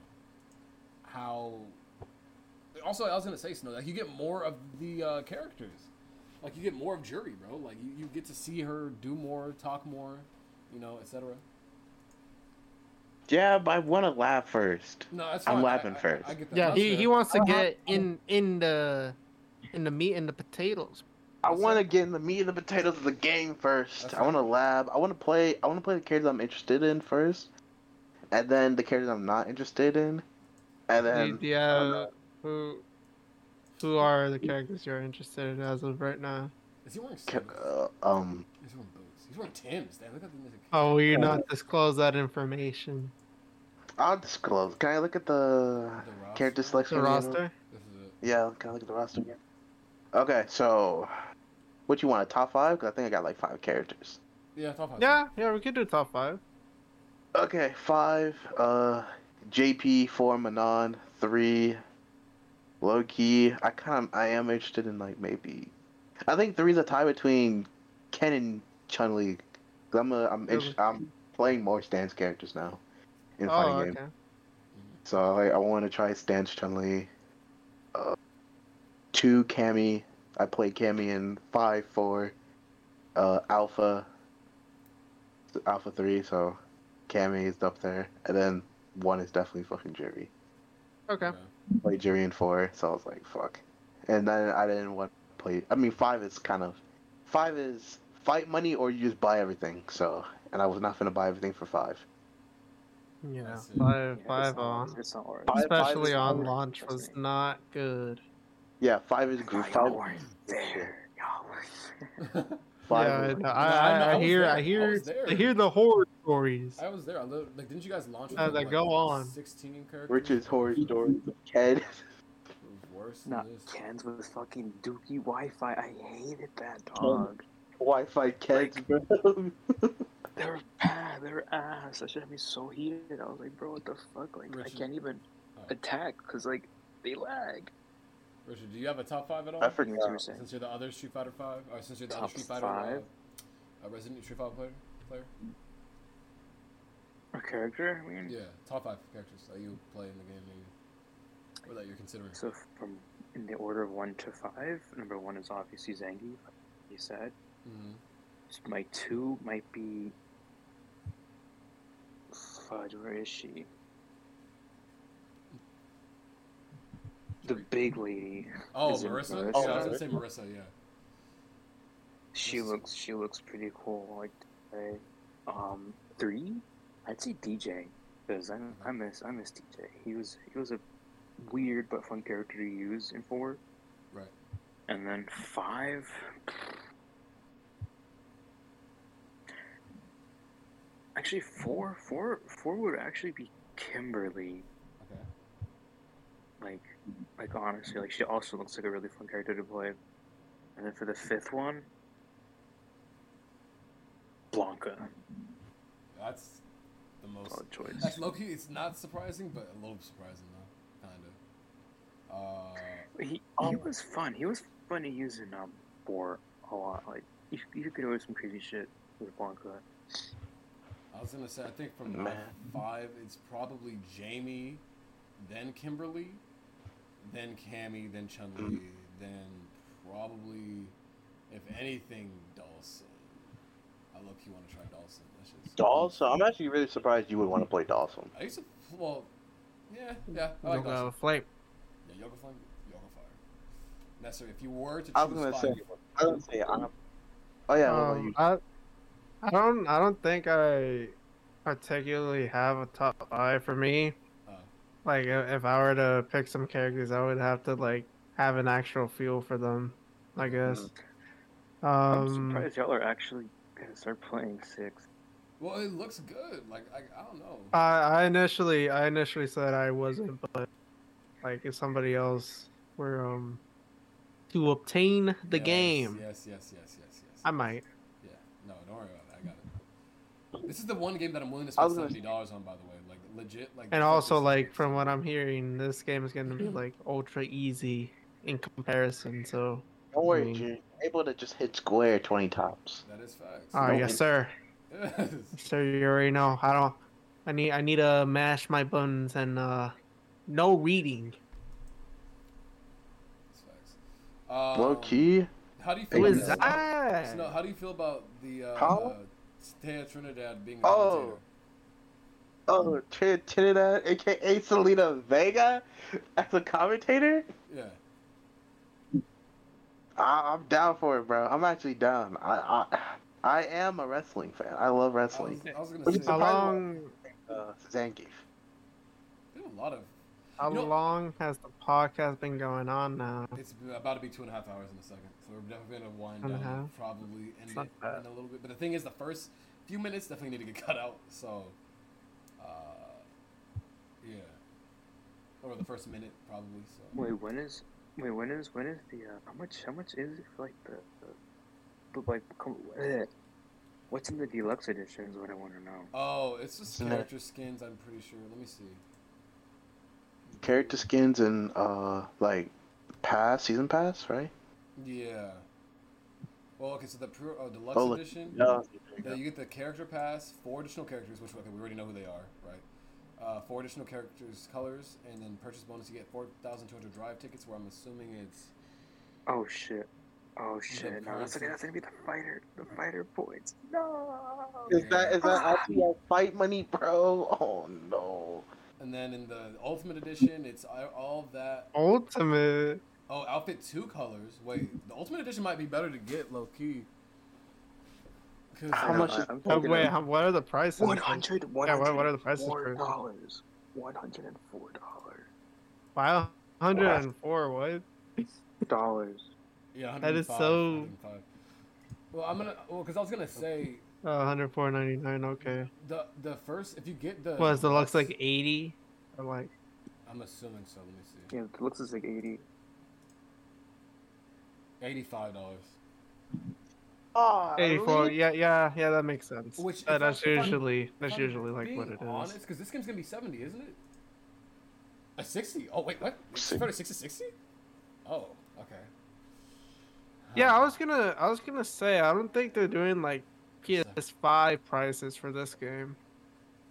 how. Also, I was gonna say, Snow, like you get more of the uh, characters, like you get more of Juri, bro. Like you, you get to see her do more, talk more, you know, etc. Yeah, but I want to laugh first. No, that's I'm fine. I- laughing I- first. I get that. Yeah, That's he, fair. he wants to Uh-huh. get in in the in the meat and the potatoes. I want to get in the meat and the potatoes of the game first. That's I want to lab. I want to play. I want to play the characters I'm interested in first, and then the characters I'm not interested in, and then Do you have who who are the characters you're interested in as of right now? Is he wearing? ca- uh, um He's wearing boots. Tim's. Damn, look at the music. Oh, will you not disclose that information? I'll disclose. Can I look at the The character selection? The roster? This is it. Yeah, can I look at the roster again? Okay, so what you want? A top five? Cause I think I got like five characters. Yeah, top five. Yeah, yeah, we could do top five. Okay, five. Uh, JP four Manon three. Low key, I kind of I am interested in like maybe. I think three's a tie between Ken and Chun Li. i I'm a, I'm inter- I'm playing more stance characters now in Oh, fighting okay. game. So like, I want to try stance Chun Li. Uh, two Cammy. I played Cammy in five four. Uh, Alpha. Alpha three. So Cammy is up there, and then one is definitely fucking Juri. Okay. Played Juri in four, so I was like, fuck. And then I didn't want to play. I mean, five is kind of, five is fight money or you just buy everything. So, and I was not gonna buy everything for five. Yeah, five Yeah, five on. It's not alright. Five- five Especially is on launch was not good. Yeah, five is good. Y'all Five, weren't there. Y'all weren't there. five yeah, is- I, I I, I I hear, there. I I hear, was. I hear the horror stories. I was there. I li- like, didn't you guys launch with How'd like, that go on? Sixteen characters. Rich's horror story. Ked. It was worse Not Ken's cans with fucking dookie Wi-Fi. I hated that dog. Wi-Fi Keds, bro. They were bad. They were ass. That shit had me so heated. I was like, bro, what the fuck? Like, I can't even Alright. attack because like they lag. Richard, do you have a top five at all? I That's what you're saying. Since you're the other Street Fighter Five, or since you're the other Street Fighter five? Uh, uh, Resident Street Fighter player, player. A character? I mean, Yeah, top five characters that you play in the game, maybe, or that you're considering. So from in the order of one to five, number one is obviously Zangief. He you said. Mhm. My two might be. Fudge, where is she? The big lady. Oh, Is Marisa. Marisa? Yeah, I was gonna say Marisa. Yeah. She looks she looks pretty cool. Like, today. um, three, I'd say Dee Jay because I I miss I miss Dee Jay. He was he was a weird but fun character to use in four. Right. And then five. Actually, four, four, four would actually be Kimberly. Okay. Like, like honestly, like she also looks like a really fun character to play. And then for the fifth one, Blanka. That's the most. Solid choice. That's low key. It's not surprising, but a little surprising though, kind of. Uh, He he was fun. He was fun to use in um four a lot. Like you, you could do some crazy shit with Blanka. I was gonna say, I think from Man. five, it's probably Jamie, then Kimberly, then Cammy, then Chun Li, then probably, if anything, Dhalsim. I look, you want to try Dhalsim? That's just Dhalsim. I'm actually really surprised you would want to play Dhalsim. I used to, well, yeah, yeah, I like Yoga Dhalsim. Flame. Yeah, Yoga Flame, Yoga Fire. Nestor, if you were to choose I was gonna five, say. I was gonna say. I'm, oh yeah. what about Um, you? I, I don't, I don't think I particularly have a top five for me. Oh. Like, if I were to pick some characters, I would have to like have an actual feel for them. I guess. I'm Um, surprised y'all are actually gonna start playing six. well, it looks good. Like I, I don't know. I, I initially, I initially said I wasn't, but like if somebody else were um to obtain the Yes, game, Yes, yes, yes, yes, yes. I might. Yeah, no, don't worry about it. I got it. This is the one game that I'm willing to I spend was gonna- seventy dollars on. By the way, like legit, like. And also, like from what I'm hearing, this game is gonna be like ultra easy in comparison. So, Don't worry, mean- You're able to just hit square 20 times. That is facts. ah, No, yes, it- sir. Yes. Sir, you already know. I don't. I need. I need to mash my buttons and uh, no reading. Facts. Um, Low key. How do you feel Who about is this? that? Snow, how do you feel about the uh, How? uh, Thea Trinidad being a Oh. commentator? Oh, Tr- Trinidad, aka Zelina Vega, as a commentator. Yeah. I- I'm down for it, bro. I'm actually down. I I, I am a wrestling fan. I love I was, wrestling. I was gonna say How long? Uh, Zangief. there's a lot of. How You know- long has the podcast been going on now? It's about to be two and a half hours in a second, so we're definitely gonna wind Two and a down. half? Probably end It's it in a little bit. But the thing is, the first few minutes definitely need to get cut out. So, uh, yeah, or the first minute probably. So. Wait, when is? Wait, when is? When is the? Uh, how much? How much is it for like the? the, the like, come, eh, what's in the deluxe edition is what I want to know. Oh, it's just Isn't it- character skins. I'm pretty sure. Let me see. Character skins and uh like pass season pass, right? Yeah. Well, okay, so the pure oh, deluxe Oh, edition. Yeah. Yeah, you get the character pass, four additional characters, which okay, we already know who they are, right? Uh, four additional characters, colors, and then purchase bonus. You get four thousand two hundred drive tickets. Where I'm assuming it's Oh shit. Oh shit. No, that's, person. that's gonna be the fighter. The fighter points. No. Is that is that actually like fight money, bro? Oh no. and then in the ultimate edition, it's all all of that. Ultimate. Oh, outfit two colors. Wait, the ultimate edition might be better to get low key. How uh, much is- I'm Oh, wait, how, what are the prices? One hundred. Yeah, what- what are the prices Four dollars. One hundred and four dollars. Five hundred and four. What? Dollars. yeah, that is so- Well, I'm gonna. Well, because I was gonna say Oh, 104.99. Okay. the the first if you get the Was the looks like 80? Or like I'm assuming so. Let me see. Yeah, it looks like eighty. Eighty-five dollars. Oh, 84? Yeah, yeah, yeah. That makes sense. Which, Uh, that's I- if usually that's usually like what being it is. Honest, because this game's gonna be seventy, isn't it? A sixty? Oh wait, what? It's Si- for sixty sixty? Oh, okay. Yeah, I was gonna I was gonna say I don't think they're doing like PS5 prices for this game.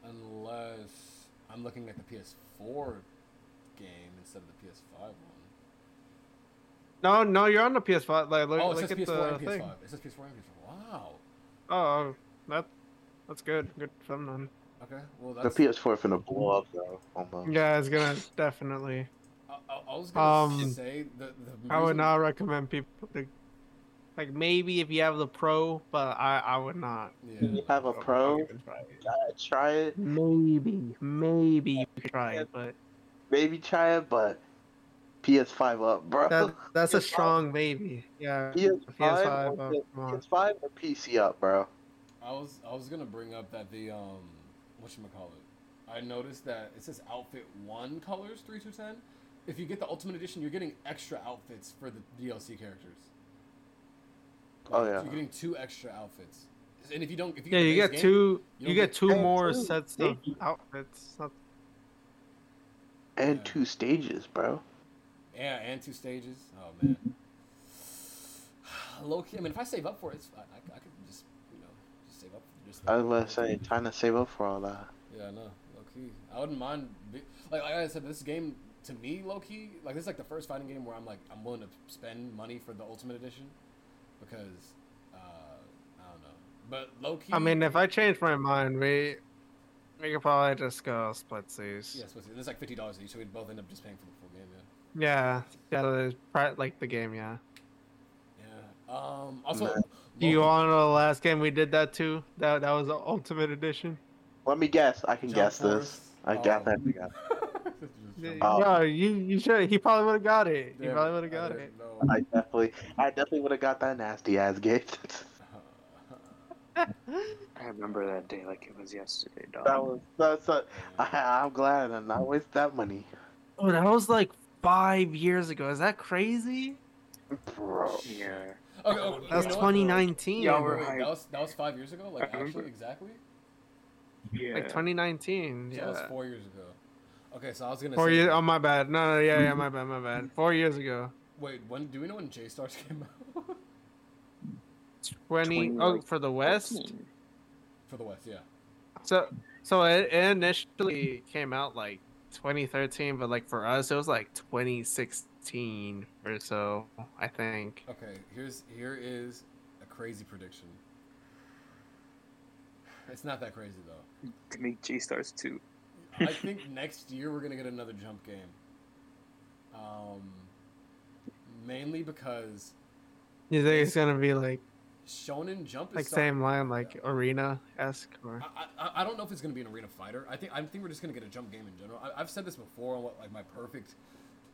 Unless I'm looking at the PS4 game instead of the PS5 one. No, no, you're on the PS5. Like, look, oh, it look says at PS4 the and thing. PS5. It says PS4 and PS5. Wow. Oh, that, that's good. Good for them then. Okay. Well, The. PS4 finna blow up though. Almost. Yeah, it's gonna definitely. I, I, I was gonna Um, say the the. I would not recommend people to. Like maybe if you have the pro, but I I would not. Yeah. You have a pro, gotta try it. Maybe, maybe you could try it, but Maybe try it, but PS5 up, bro. that that's a PS5 strong maybe. Yeah. PS5, PS5 or up, PS- come on. PS5 or PC up, bro. I was I was gonna bring up that the um what should call it. I noticed that it says outfit one colors three to ten. If you get the ultimate edition, you're getting extra outfits for the DLC characters. Oh, Like, yeah. You're getting two extra outfits. And if you don't, if you Yeah, the you get game, two. you You, don't get get- two and more two sets of outfits. Not- And Yeah. two stages, bro. Yeah, and two stages. Oh man. Low key. I mean, if I save up for it, it's, I, I, I could just you know just save up for just. the- I was gonna say, trying to save up for all that. Yeah, no, low key. I wouldn't mind. Be, like, like I said, this game to me, low key, like this is like the first fighting game where I'm like I'm willing to spend money for the Ultimate Edition because uh, I don't know. But low key. I mean, if I change my mind, we we could probably just go split these. yes, yeah, it's like fifty dollars each, so we'd both end up just paying for the full game. Yeah. Yeah, yeah, the- pri- like the game. Yeah. Yeah. Um. Also. Do you low- want to know the last game we did that too? That that was the Ultimate Edition. Let me guess. I can Jump guess Force? this. I got Oh. that together. Just Oh. No, you you should. He probably would have got it. He probably would have I got it. didn't know. I definitely, I definitely would have got that nasty ass game. I remember that day like it was yesterday, dog. that was that's. A, I, I'm glad I not waste that money, Oh, that was like five years ago. Is that crazy? bro. yeah. Okay, oh, That's you know what, though? 2019. Y'all Wait, wait, that was that was five years ago. Like actually, exactly. Yeah. Like 2019. So that was four years ago. Okay, so I was gonna Four say. years. Oh my bad. No, no, yeah, yeah, my bad, my bad. Four years ago. Wait, when do we know when J Stars came out? 20. 20, Oh, for the West. For the West, yeah. So, so it, it initially came out like 2013, but like for us, it was like 2016 or so, I think. Okay, here's here is a crazy prediction. It's not that crazy though. To make J Stars 2. I think next year we're gonna get another jump game. Um, mainly because You think it's gonna be like Shonen Jump is like starting- same line, like arena esque, or I, I, I don't know if it's gonna be an arena fighter. I think I think we're just gonna get a jump game in general. I, I've said this before on what like my perfect.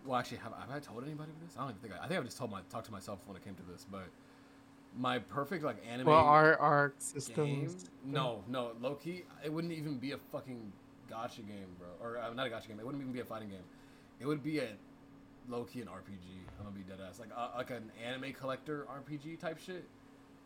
Well, actually, have, have I told anybody this? I don't even think I. I think I've just told my talked to myself when it came to this, but my perfect like anime well, our arc game. No, no, low key, it wouldn't even be a fucking gacha game, bro. Or uh, not a gacha game. It wouldn't even be a fighting game. It would be a low key an RPG. I'm gonna be dead ass, like uh, like an anime collector RPG type shit,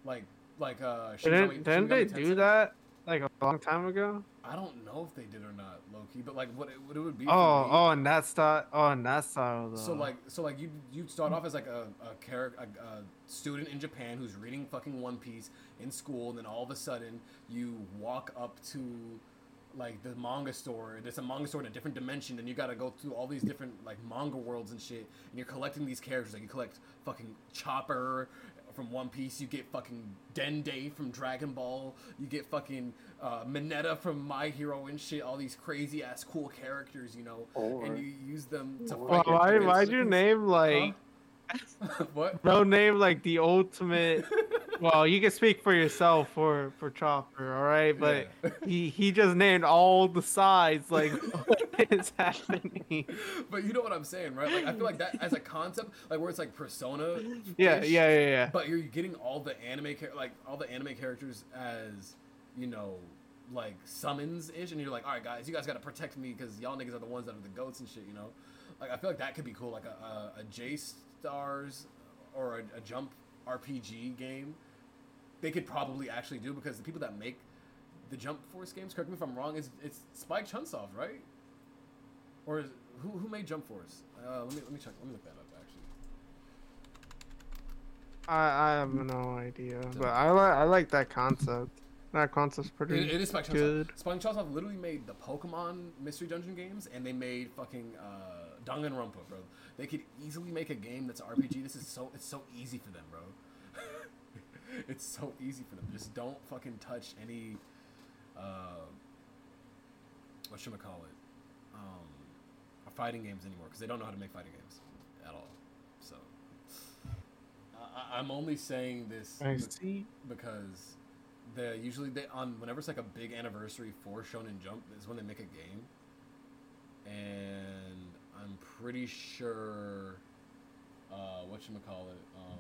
like like uh. Didn't, didn't they do that like a long time ago? I don't know if they did or not, Loki. but like what it, what it would be. for Oh, oh, and that style. Oh, and that style though. So like, so like you you'd start off as like a a character, a, a student in Japan who's reading fucking One Piece in school, and then all of a sudden you walk up to like the manga store. There's a manga store in a different dimension, and you gotta go through all these different like manga worlds and shit. And you're collecting these characters. Like you collect fucking Chopper from One Piece. You get fucking Dende from Dragon Ball. You get fucking uh, Mineta from My Hero and shit. All these crazy ass cool characters, you know. Or and you use them to Well, fight. why, enemies. why'd you name like what? bro name like the ultimate? well, you can speak for yourself for for Chopper, all right? But Yeah. he he just named all the sides. Like, what is happening? but you know what I'm saying, right? Like I feel like that as a concept, like where it's like Persona. Yeah, yeah, yeah, yeah. But you're getting all the anime, char- like all the anime characters as, you know, like summons ish, and you're like, all right, guys, you guys gotta protect me because y'all niggas are the ones that are the goats and shit, you know. Like I feel like that could be cool, like a a, a J Stars or a, a Jump RPG game. They could probably actually do because the people that make the Jump Force games, correct me if I'm wrong, is it's Spike Chunsoft, right? Or is, who who made Jump Force? Uh, let me let me check. Let me look that up actually. I I have no idea, but I like I like that concept. That concept's pretty It, it is Spike Chunsoft. good. Spike Chunsoft literally made the Pokemon Mystery Dungeon games, and they made fucking uh, Danganronpa, bro. They could easily make a game that's RPG. This is so it's so easy for them, bro. it's so easy for them. Just don't fucking touch any uh what should I call it? Fighting games anymore because they don't know how to make fighting games at all. So I, I'm only saying this be- because the usually they on whenever it's like a big anniversary for Shonen Jump is when they make a game, and I'm pretty sure uh, what you call it. Um,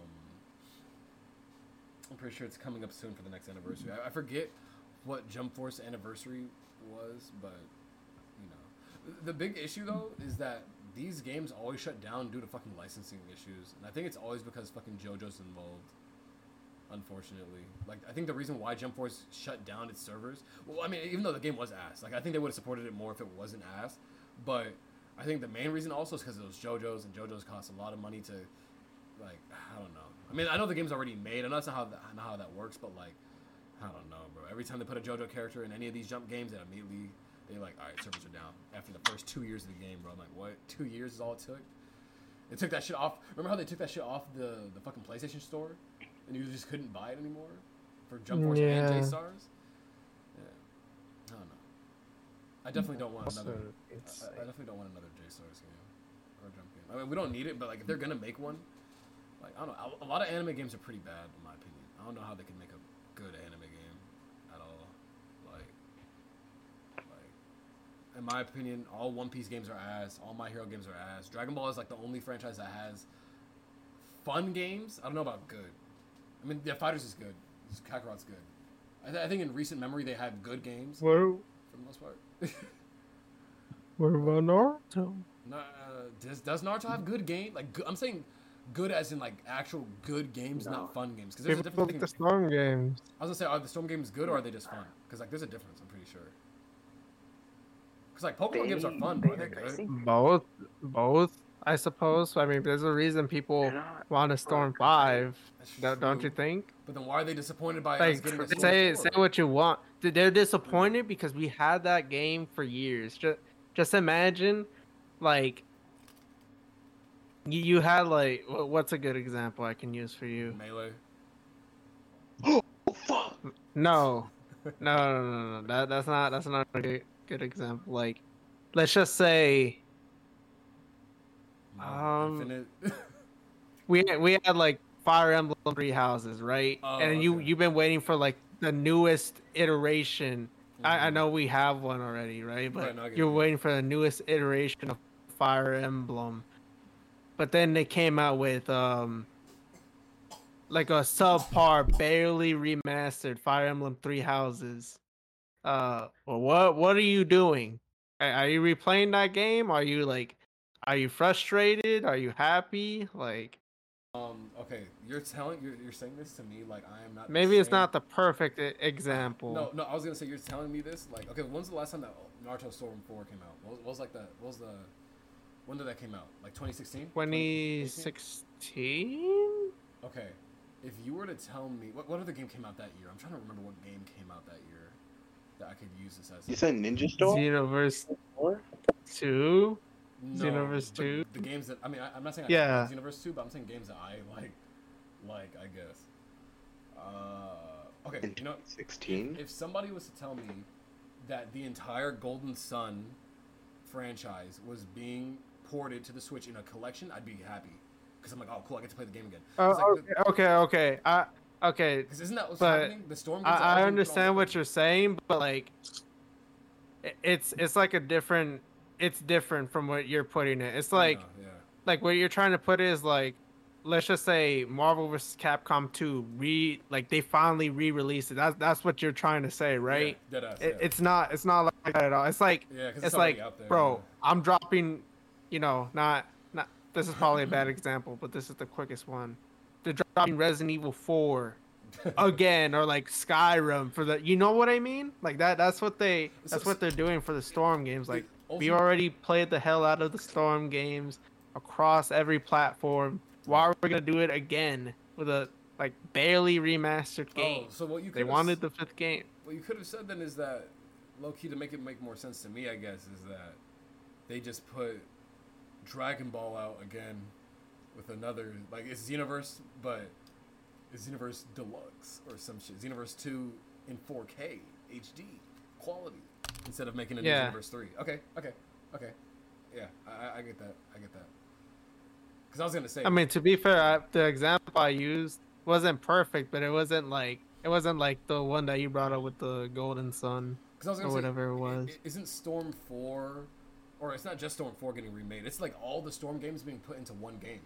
I'm pretty sure it's coming up soon for the next anniversary. I, I forget what Jump Force anniversary was, but the big issue though is that these games always shut down due to fucking licensing issues, and I think it's always because fucking JoJo's involved unfortunately. Like I think the reason why Jump Force shut down its servers, well, I mean, even though the game was ass, like I think they would have supported it more if it wasn't ass. But I think the main reason also is because it was JoJo's, and JoJo's cost a lot of money to, like, I don't know. I mean, I know the game's already made. I know that's not how that, how that works, but like, I don't know, bro. Every time they put a JoJo character in any of these Jump games, it immediately they like, all right, servers are down after the first two years of the game, bro. I'm like, what? Two years is all it took? They took that shit off. Remember how they took that shit off the the fucking PlayStation Store, and you just couldn't buy it anymore for Jump Force Yeah. and J Stars. Yeah, I don't know. I definitely don't want another. I, I definitely don't want another J Stars game or Jump game. I mean, we don't need it, but like if they're gonna make one, like I don't know. A lot of anime games are pretty bad in my opinion. I don't know how they can make a good anime game at all. Like, like in my opinion, all One Piece games are ass. All My Hero games are ass. Dragon Ball is like the only franchise that has fun games. I don't know about good. I mean, yeah, FighterZ is good. Kakarot's good. I, th- I think in recent memory they had good games What, for the most part. what about Naruto? No, uh, does does Naruto have good game? Like good, I'm saying, good as in like actual good games, not fun games. Because there's a People difference. like the Storm games. I was gonna say, are the Storm games good or are they just fun? Because like there's a difference. I'm pretty sure. Because like Pokemon games are fun, but they- they I Both, both. I suppose. I mean, there's a reason people want to Storm Five. Don't, don't you think? But then why are they disappointed by us Like, getting a Storm say four? say what you want. They're disappointed because we had that game for years. Just just imagine, like, you, you had like what's a good example I can use for you? Melee. Oh fuck! No, no, no, no, no. That that's not that's not a good, good example. Like, let's just say Um, we we had like Fire Emblem Three Houses, right? Oh, and you okay. you've been waiting for like the newest iteration. I, I Mhm. know we have one already, right? But Right, no, I get you're it. waiting for the newest iteration of Fire Emblem. But then they came out with um like a subpar, barely remastered Fire Emblem Three Houses. Uh, well, what what are you doing? Are, you replaying that game? Are you like, are you frustrated? Are you happy? Like, Um. Okay, you're telling you're, you're saying this to me like I am not. maybe it's not the perfect example. No, no. I was gonna say you're telling me this. Like, okay, when's the last time that Naruto Storm Four came out? What was, what was like that? What was the? When did that came out? Like 2016. 2016. Okay, if you were to tell me what what other game came out that year? I'm trying to remember what game came out that year that I could use this as. You said Ninja Storm? Xenoverse Four? Two. No, Xenoverse 2? The games that I mean, I, I'm not saying Yeah. I like Xenoverse Two, but I'm saying games that I like, like I guess. Uh, okay, In you know, 2016? if somebody was to tell me that the entire Golden Sun franchise was being ported to the Switch in a collection, I'd be happy because I'm like, oh, cool, I get to play the game again. Oh, 'Cause, like, okay, okay, okay. I okay. Because isn't that what's but happening? The storm. I, I always being put on understand what you're saying, but like, it's it's like a different. It's different from what you're putting it. It's like know, yeah. like what you're trying to put is like, let's just say Marvel vs. Capcom 2 re like they finally re-released it. That's that's what you're trying to say, right? Yeah, It, yeah. it's not it's not like that at all. It's like Yeah, it's, it's like there, bro, yeah. I'm dropping, you know, not not. This is probably a bad example, but this is the quickest one. They're dropping Resident Evil 4 again, or like Skyrim for the. You know what I mean? Like that. That's what they. That's what they're doing for the Storm games. Like we already played the hell out of the Storm games across every platform. Why are we gonna do it again with a like barely remastered oh, game? Oh, so what you they wanted the fifth game. What you could have said then is that, low key, to make it make more sense to me, I guess, is that they just put Dragon Ball out again with another like it's Xenoverse, but it's Xenoverse Deluxe or some shit. Xenoverse two in 4K HD quality instead of making a new Yeah. Xenoverse three. Okay, okay, okay. Yeah, I, I- get that. I get that. Because I was gonna say, I mean, to be fair, I, the example I used wasn't perfect, but it wasn't like it wasn't like the one that you brought up with the Golden Sun Because I was or say, whatever it was. Isn't Storm Four, or it's not just Storm Four getting remade? It's like all the Storm games being put into one game?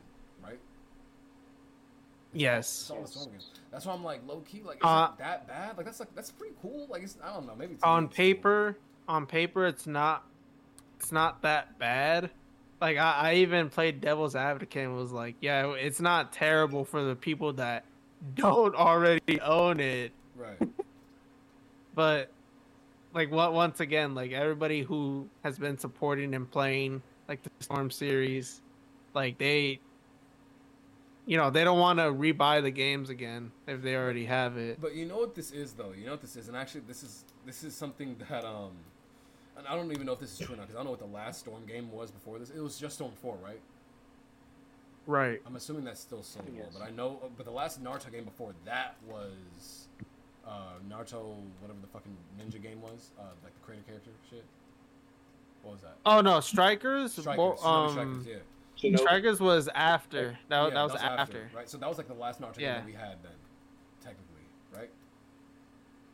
Yes. It's all the Storm games. That's why I'm like low key. Like, is Uh, it that bad? Like, that's like that's pretty cool. Like, it's I don't know. Maybe it's On it's cool. paper, on paper, it's not it's not that bad. Like I, I even played Devil's Advocate and was like, yeah, it's not terrible for the people that don't already own it. Right. but like what once again like everybody who has been supporting and playing like the storm series like they you know they don't want to rebuy the games again if they already have it But you know what this is, though. You know what this is, and actually, this is this is something that um, and I don't even know if this is true or not because I don't know what the last Storm game was before this. It was just Storm Four, right? right I'm assuming that's still sold well, Yes. but I know. But the last Naruto game before that was uh, Naruto, whatever the fucking ninja game was, uh, like the creator character shit. What was that? oh no strikers, Strikers. Bo- um Strikers, yeah. You know, strikers was after that, Yeah, that was after, right? So that was like the last Naruto Yeah. that we had then, technically, right?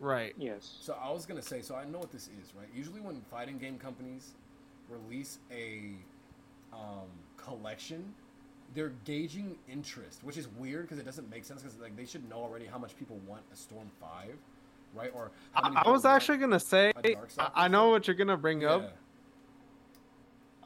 right Yes. So I was gonna say, so I know what this is, right? Usually when fighting game companies release a um, collection, they're gauging interest, which is weird because it doesn't make sense because like they should know already how much people want a Storm Five, right? Or how many I, I was actually gonna say I, I know what you're gonna bring yeah. up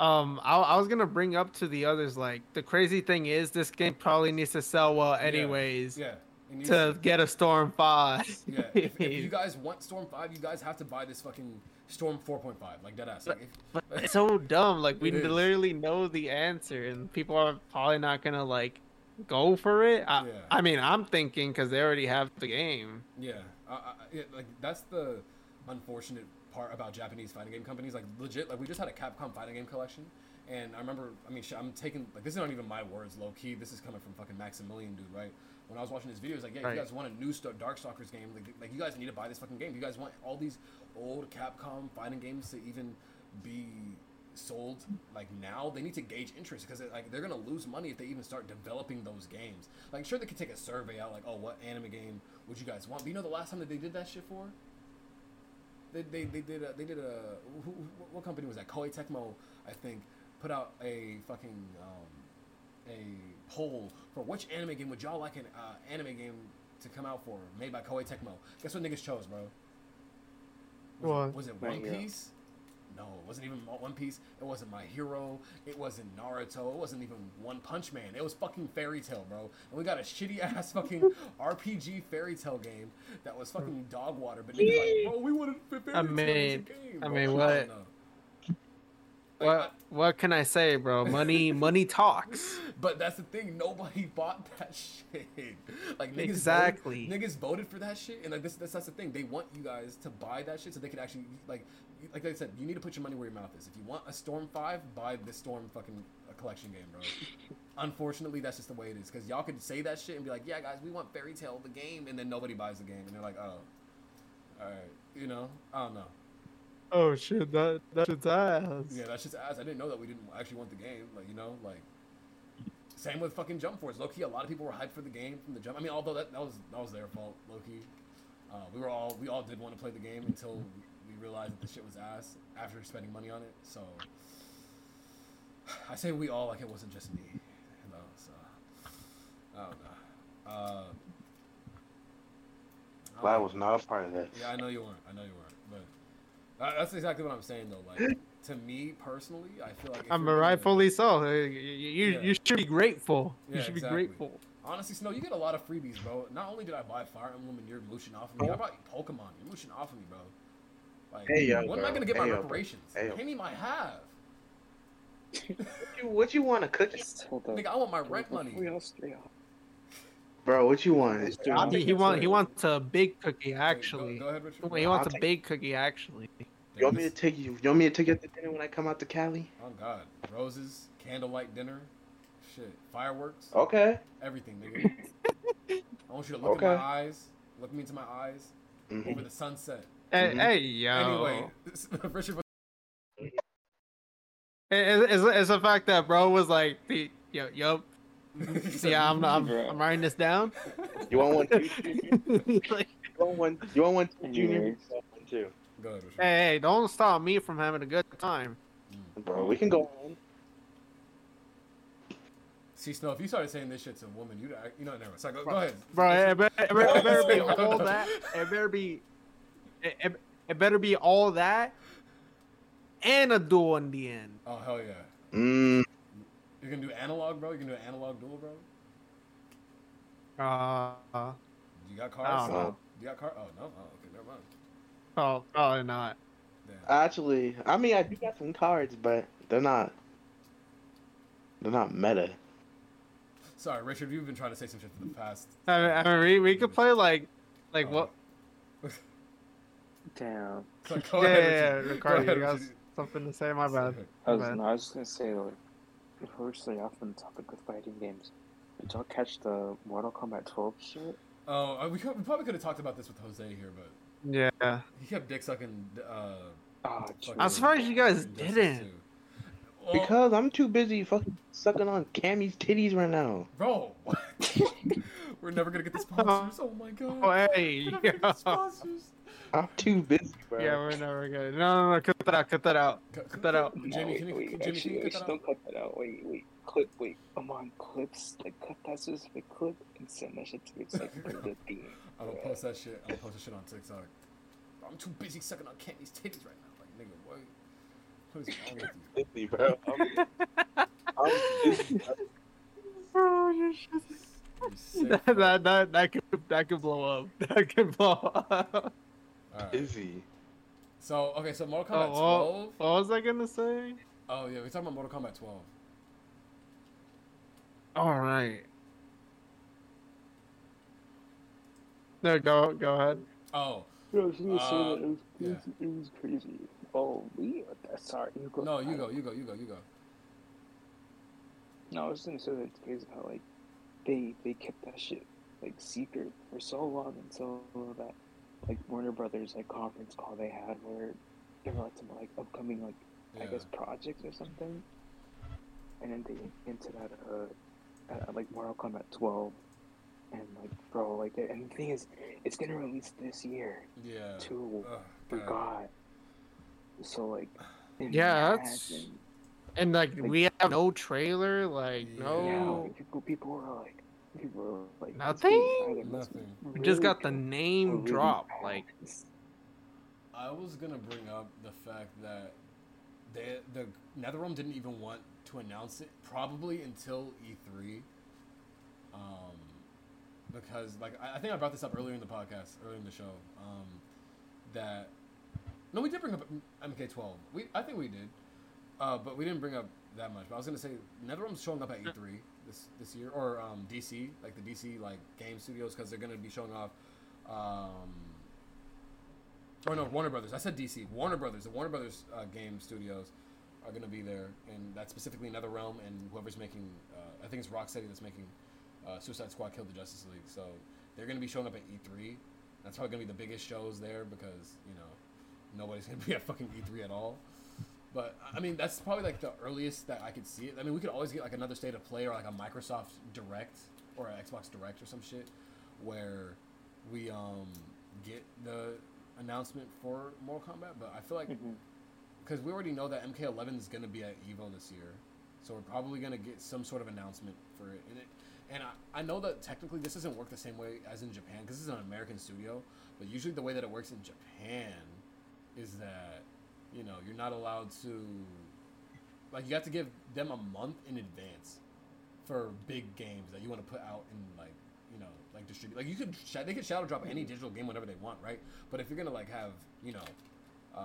um I, I was gonna bring up to the others like the crazy thing is this game probably needs to sell well anyways Yeah. Needs to get a Storm Five. Yeah, if, if you guys want Storm Five, you guys have to buy this fucking Storm Four point five, like dead ass. Like, if, but it's so dumb. Like we literally know the answer, and people are probably not gonna like go for it. I, Yeah. I mean, I'm thinking because they already have the game. Yeah, I, yeah, like that's the unfortunate part about Japanese fighting game companies. Like legit, like we just had a Capcom fighting game collection, and I remember, I mean, shit, I'm taking like this is not even my words, low key. This is coming from fucking Maximilian, dude, right? When I was watching his videos, like, yeah, if you guys want a new Star- Darkstalkers game, like, like you guys need to buy this fucking game. You guys want all these old Capcom fighting games to even be sold like now they need to gauge interest because like they're gonna lose money if they even start developing those games like sure they could take a survey out like oh what anime game would you guys want but you know the last time that they did that shit for they, they, they did a, they did a who, who, what company was that Koei Tecmo I think put out a fucking um, a poll for which anime game would y'all like an uh, anime game to come out for made by Koei Tecmo guess what niggas chose bro was, What? it, was it One Hero. Piece no, it wasn't even One Piece. It wasn't My Hero. It wasn't Naruto. It wasn't even One Punch Man. It was fucking Fairy Tail, bro. And we got a shitty ass fucking RPG Fairy Tail game that was fucking hmm. dog water. But niggas like, bro, we wanted Fairy Tail I as mean- game. I mean, what- know. What what can I say, bro? Money money talks. But that's the thing. Nobody bought that shit. Like niggas Exactly. Voted, niggas voted for that shit, and like this, that's, that's the thing. They want you guys to buy that shit so they can actually like, like I said, you need to put your money where your mouth is. If you want a Storm Five, buy the Storm fucking uh, collection game, bro. Unfortunately, that's just the way it is. Because y'all could say that shit and be like, yeah, guys, we want Fairy Tail the game, and then nobody buys the game, and they're like, oh, all right, you know, I don't know. Oh shit, that that shit's ass. Yeah, that's just ass. I didn't know that we didn't actually want the game. Like, you know, like same with fucking Jump Force. Low key, a lot of people were hyped for the game from the jump. I mean, although that, that was that was their fault. Loki. uh, we were all we all did want to play the game until we realized that the shit was ass after spending money on it. So I say we all like it wasn't just me, you know. So I don't know. Uh, I I was not a part of that. yeah, I know you weren't. I know you weren't. But that- that's exactly what I'm saying, though. Like to me personally, I feel like I'm you're gonna- rightfully so. You, you, Yeah. you should be grateful. You should exactly. be grateful. Honestly, Snow, you get a lot of freebies, bro. Not only did I buy Fire Emblem and you're mooching off of me, I bought Pokemon. You're mooching off of me, bro. Like, Hey, yo, when am I gonna get my yo, reparations? Hey, yo. Pay me my half. What you, what you want, a cookie? Just hold up. Nigga, I want my rent money. we all stray off. Bro, what you want? He, he want he wants a big cookie Wait, go- actually. Go, ahead, Richard. He wants I'll a big cookie actually. You want me to take you? You want me to take you to dinner when I come out to Cali? Oh God, roses, candlelight dinner, shit, fireworks, Okay. everything, nigga. I want you to look Okay. in my eyes, look me into my eyes, Mhm. over the sunset. Hey, Mhm. hey, yo. Anyway, Richard, It- it- it's, it's the fact that bro was like, yo, yo, yeah, I'm, I'm, I'm writing this down. You want one? Too? like, You want one? You want one? too, Junior? Anyways. You want one too, Go ahead, Richard. hey, hey, don't stop me from having a good time. bro. We can go on. See, Snow, if you started saying this shit to a woman, you'd, act- you know, never. So go, go ahead. Bro, it better, it better, it better be all that. It better be, it, it, it better be all that, and a duel in the end. Oh hell yeah! Mm, You're gonna do analog, bro. You're gonna do an analog duel, bro. Uh, You got I cards? don't. You got card? Oh no. Oh okay. Never mind. oh, probably not. Damn. actually, I mean, I do got some cards, but they're not. They're not meta. Sorry, Richard. You've been trying to say some shit for the past. I mean, I mean we, we could play like, like Oh. what? Damn. So go Yeah, ahead, yeah, yeah, Ricardo, ahead, you got something to say? My bad. I was, no, I was just gonna say like, if we're straight off on the topic of fighting games, did y'all catch the Mortal Kombat 12 shit? Oh, uh, we, could, we probably could have talked about this with Jose here, but Yeah. he kept dick sucking. Uh, Ah, I'm surprised you guys didn't. Well, Because I'm too busy fucking sucking on Cammy's titties right now. bro, what? we're never gonna get the sponsors. Oh my god. Oh, hey, We're never gonna get the sponsors. I'm too busy, bro. Yeah, we're never good. No, no, no, cut that out, cut that out. Cut, Cut that out. Jamie, wait, can you, wait, Jamie, can you cut actually, that don't cut that out. Wait, wait, clip, wait. I'm on clips. Like, cut that specific clip and send that shit to me. It's like for the theme. I'm gonna post that shit. I'm gonna post that shit on TikTok. I'm too busy sucking on Cammy's titties right now. Like, nigga, what? What is wrong with you? busy, bro. I'm, I'm busy. Bro, oh, you're shit. Sick, that, that, that, that could that could blow up. That could blow up. Alright. busy. So okay, so Mortal Oh, Kombat what, 12. what was I gonna say? Oh yeah, we're talking about Mortal Kombat 12. All right. No, go go ahead. Oh I was gonna Uh, say that it was, yeah. it was, it was crazy. Oh, we. Sorry. You go. no, you go, you go, you go, you go. No, I was gonna say that it's crazy how like they they kept that shit like secret for so long until that like Warner Brothers like conference call they had where there were like some like upcoming like I guess projects or something, and then they into that uh, uh like Mortal Kombat 12, and like bro like and the thing is it's gonna release this year Yeah. too. Ugh, God. Forgot. So like Yeah, that's- imagine- And like Like- we have no trailer, like Yeah. no. Yeah, like, people, people were like, people were like, Nothing? game either must be Nothing. We just got the name really drop. bad. Like I was gonna bring up the fact that they, the NetherRealm didn't even want to announce it probably until E3, um, because like I, I think I brought this up earlier in the podcast, earlier in the show, um, that no, we did bring up MK12. We I think we did, uh, but we didn't bring up that much. But I was gonna say NetherRealm's showing up at E3 this this year, or um, DC, like the DC like game studios, because they're gonna be showing off. Um, or no, Warner Brothers. I said DC. Warner Brothers. The Warner Brothers uh, game studios are going to be there, and that's specifically NetherRealm. and whoever's making. Uh, I think it's Rocksteady that's making uh, Suicide Squad: Kill the Justice League. So they're going to be showing up at E3. That's probably going to be the biggest shows there because you know nobody's going to be at fucking E3 at all. But I mean, that's probably like the earliest that I could see it. I mean, we could always get like another state of play or like a Microsoft Direct or an Xbox Direct or some shit where we um get the announcement for Mortal Kombat. But I feel like because we already know that MK11 is going to be at Evo this year, so we're probably going to get some sort of announcement for it. And it, and I, I know that technically this doesn't work the same way as in Japan because this is an American studio. But usually the way that it works in Japan is that you know you're not allowed to like you have to give them a month in advance for big games that you want to put out and like you know like distribute like you could sh- they could shadow drop any digital game whenever they want right? But if you're gonna like have you know uh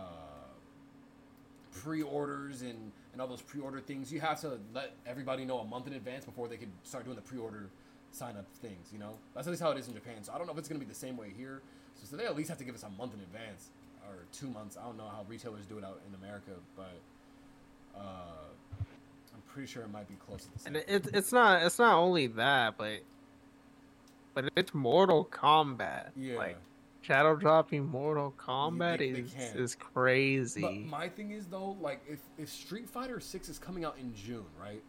pre-orders and and all those pre-order things you have to let everybody know a month in advance before they could start doing the pre-order sign up things you know? That's at least how it is in japan. So i don't know if it's gonna be the same way here. So, so they at least have to give us a month in advance or two months i don't know how retailers do it out in america but uh i'm pretty sure it might be close to the same. And it, it's not it's not only that, but but it's Mortal Kombat. Yeah. Like shadow dropping Mortal Kombat they- they is is crazy. But my thing is though, like if, if Street Fighter Six is coming out in June, right?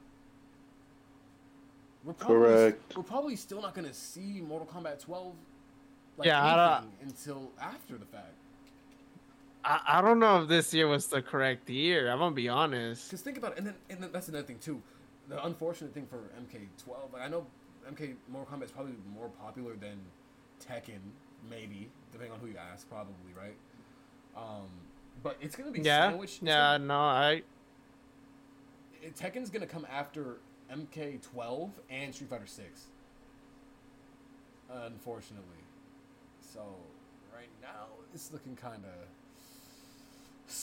We're probably, Correct. We're probably still not gonna see Mortal Kombat 12. Like Yeah, I don't- anything until after the fact. I, I don't know if this year was the correct year. I'm gonna be honest. Because think about it, and then and then that's another thing too. The unfortunate thing for MK12, like I know MK Mortal Kombat is probably more popular than Tekken, maybe depending on who you ask, probably right. Um, but it's gonna be Yeah, sandwiched. yeah, no, I it- Tekken's gonna come after MK12 and Street Fighter 6. Unfortunately, so right now it's looking kind of.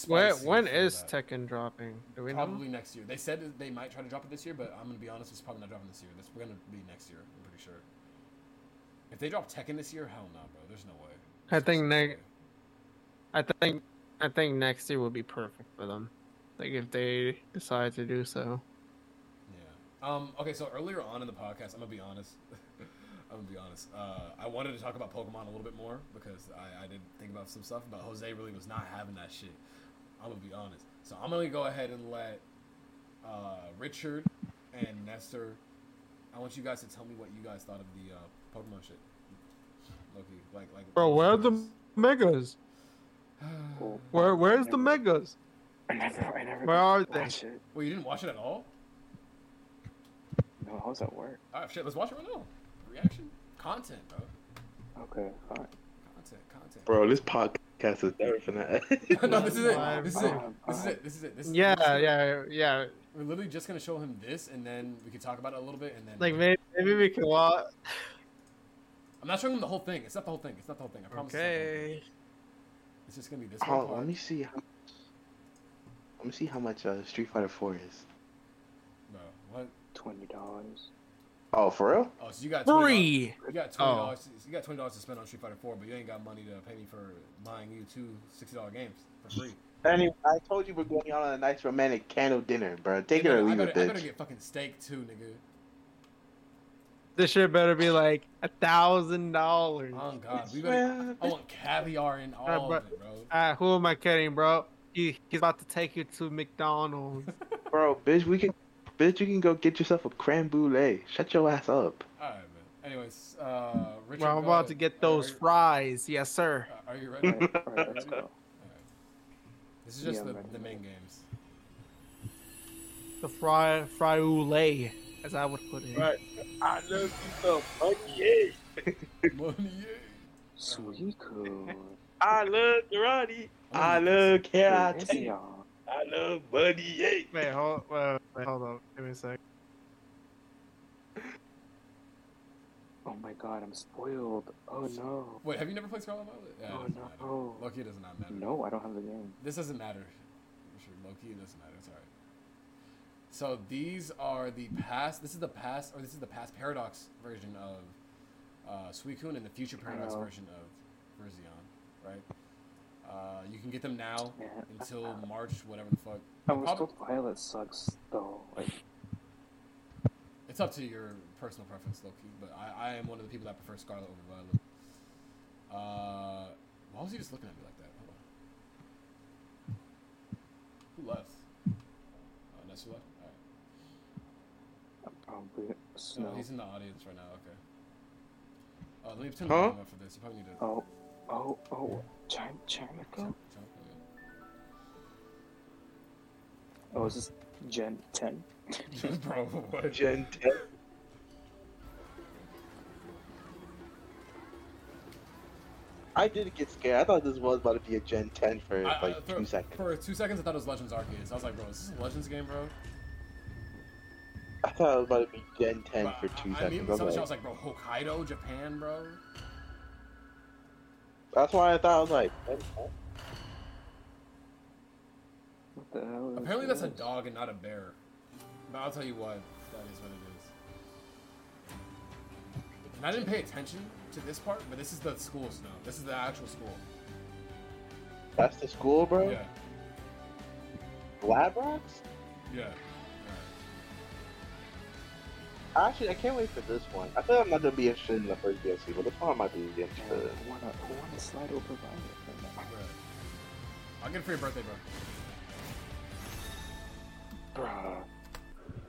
Where when is Tekken dropping? Do we know? Probably next year. They said they might try to drop it this year, but I'm gonna be honest, it's probably not dropping this year. This we're gonna be next year. I'm pretty sure. If they drop Tekken this year, hell no, bro. There's no way. I think no ne- way. I think I think next year would be perfect for them. Like if they decide to do so. Yeah. Um. Okay. So earlier on in the podcast, I'm gonna be honest. I'm gonna be honest. Uh, I wanted to talk about Pokemon a little bit more because I, I did think about some stuff, but Jose really was not having that shit. I'm gonna be honest. So I'm gonna go ahead and let uh, Richard and Nestor. I want you guys to tell me what you guys thought of the uh, Pokemon shit. Loki, like, like. Bro, where are the megas? Where where's the megas? I never, I never Where are they? watched it. Well, you didn't watch it at all. No, I was at work. All right, shit. Let's watch it right now. Reaction, content, bro. Okay, fine. Content, content. Bro, this podcast is better than that. no, this is it. This is it. This is it. This is it. This is Yeah, this is it. yeah, yeah. We're literally just gonna show him this, and then we can talk about it a little bit, and then Like maybe, maybe we can watch. I'm not showing him the whole thing. It's not the whole thing. It's not the whole thing. I promise. It's, not the whole thing. Okay. it's just gonna be this Oh, one part. let me see. How, let me see how much uh, Street Fighter 4 is. Bro, what? Twenty dollars. Oh, for real? Oh, so you got $20 Free. You got twenty Oh. dollars. You got twenty dollars to spend on Street Fighter Four, but you ain't got money to pay me for buying you two sixty dollar games for free. Anyway, I told you we're going out on a nice romantic candle dinner, bro. Take it Nigga, or I leave gotta, it, I gotta get fucking steak too, nigga. This shit better be like a thousand dollars. Oh god, we better. I want caviar in all Alright, of it, bro. Ah, who am I kidding, bro? He, he's about to take you to McDonald's. Bro, bitch, we can, bitch, you can go get yourself a creme brulee. Shut your ass up. All right, man. Anyways, uh, Richard. Bro, I'm about to get those Are, fries. Yes, sir. are you ready? Alright, alright, let's go. This is just Yeah, the, the main games. The fry fry oulé, as I would put it. Right. I love you so much, yeah. Money, yeah. Suiku. I love karate. I love Where is karate. Y'all? I love Buddy yeah. Wait, hold, wait, wait, hold on. Give me a sec. Oh my god, I'm spoiled. Oh no. Wait, have you never played Scarlet Violet? Yeah, Oh, doesn't matter. no. Loki does not matter. No, I don't have the game. This doesn't matter. Sure, Loki, it doesn't matter. It's alright. So these are the past. This is the past, or this is the past paradox version of uh, Suicune and the future paradox version of Virizion, right? Uh, you can get them now Yeah. until March, whatever the fuck. I Prob- told Violet sucks though. Like, It's up to your personal preference, Loki, but I, I am one of the people that prefer Scarlet over Violet. Uh, why was he just looking at me like that? Hold on. Who left? Oh, Nestor left? Alright. I'm probably No, snow. he's in the audience right now, okay. Uh, let me turn Huh? the volume up for this. You probably need to. Oh, oh, oh. Chime, Chimico? Jump, Oh, is this Gen 10? yeah. Bro, what? Gen 10. I did get scared. I thought this was about to be a Gen 10 for I- I- like uh, for, two seconds. For two seconds, I thought it was Legends Arceus. I was like, bro, is this a Legends game, bro? I thought it was about to be Gen 10 But for two I, I seconds. I some was I was like, bro, Hokkaido, Japan, bro. That's why I thought I was like, what? What the hell is Apparently, that's a dog and not a bear. But I'll tell you what, that is what it is. And I didn't pay attention to this part, but this is the school snow. This is the actual school. that's the school, bro? Yeah, Lab rocks? yeah. Actually, I can't wait for this one. I feel I'm not gonna be interested in the first DLC, but this one I might be Man, interested. I wanna, I wanna slide over Violet right now. I'll get it for your birthday, bro. Bruh,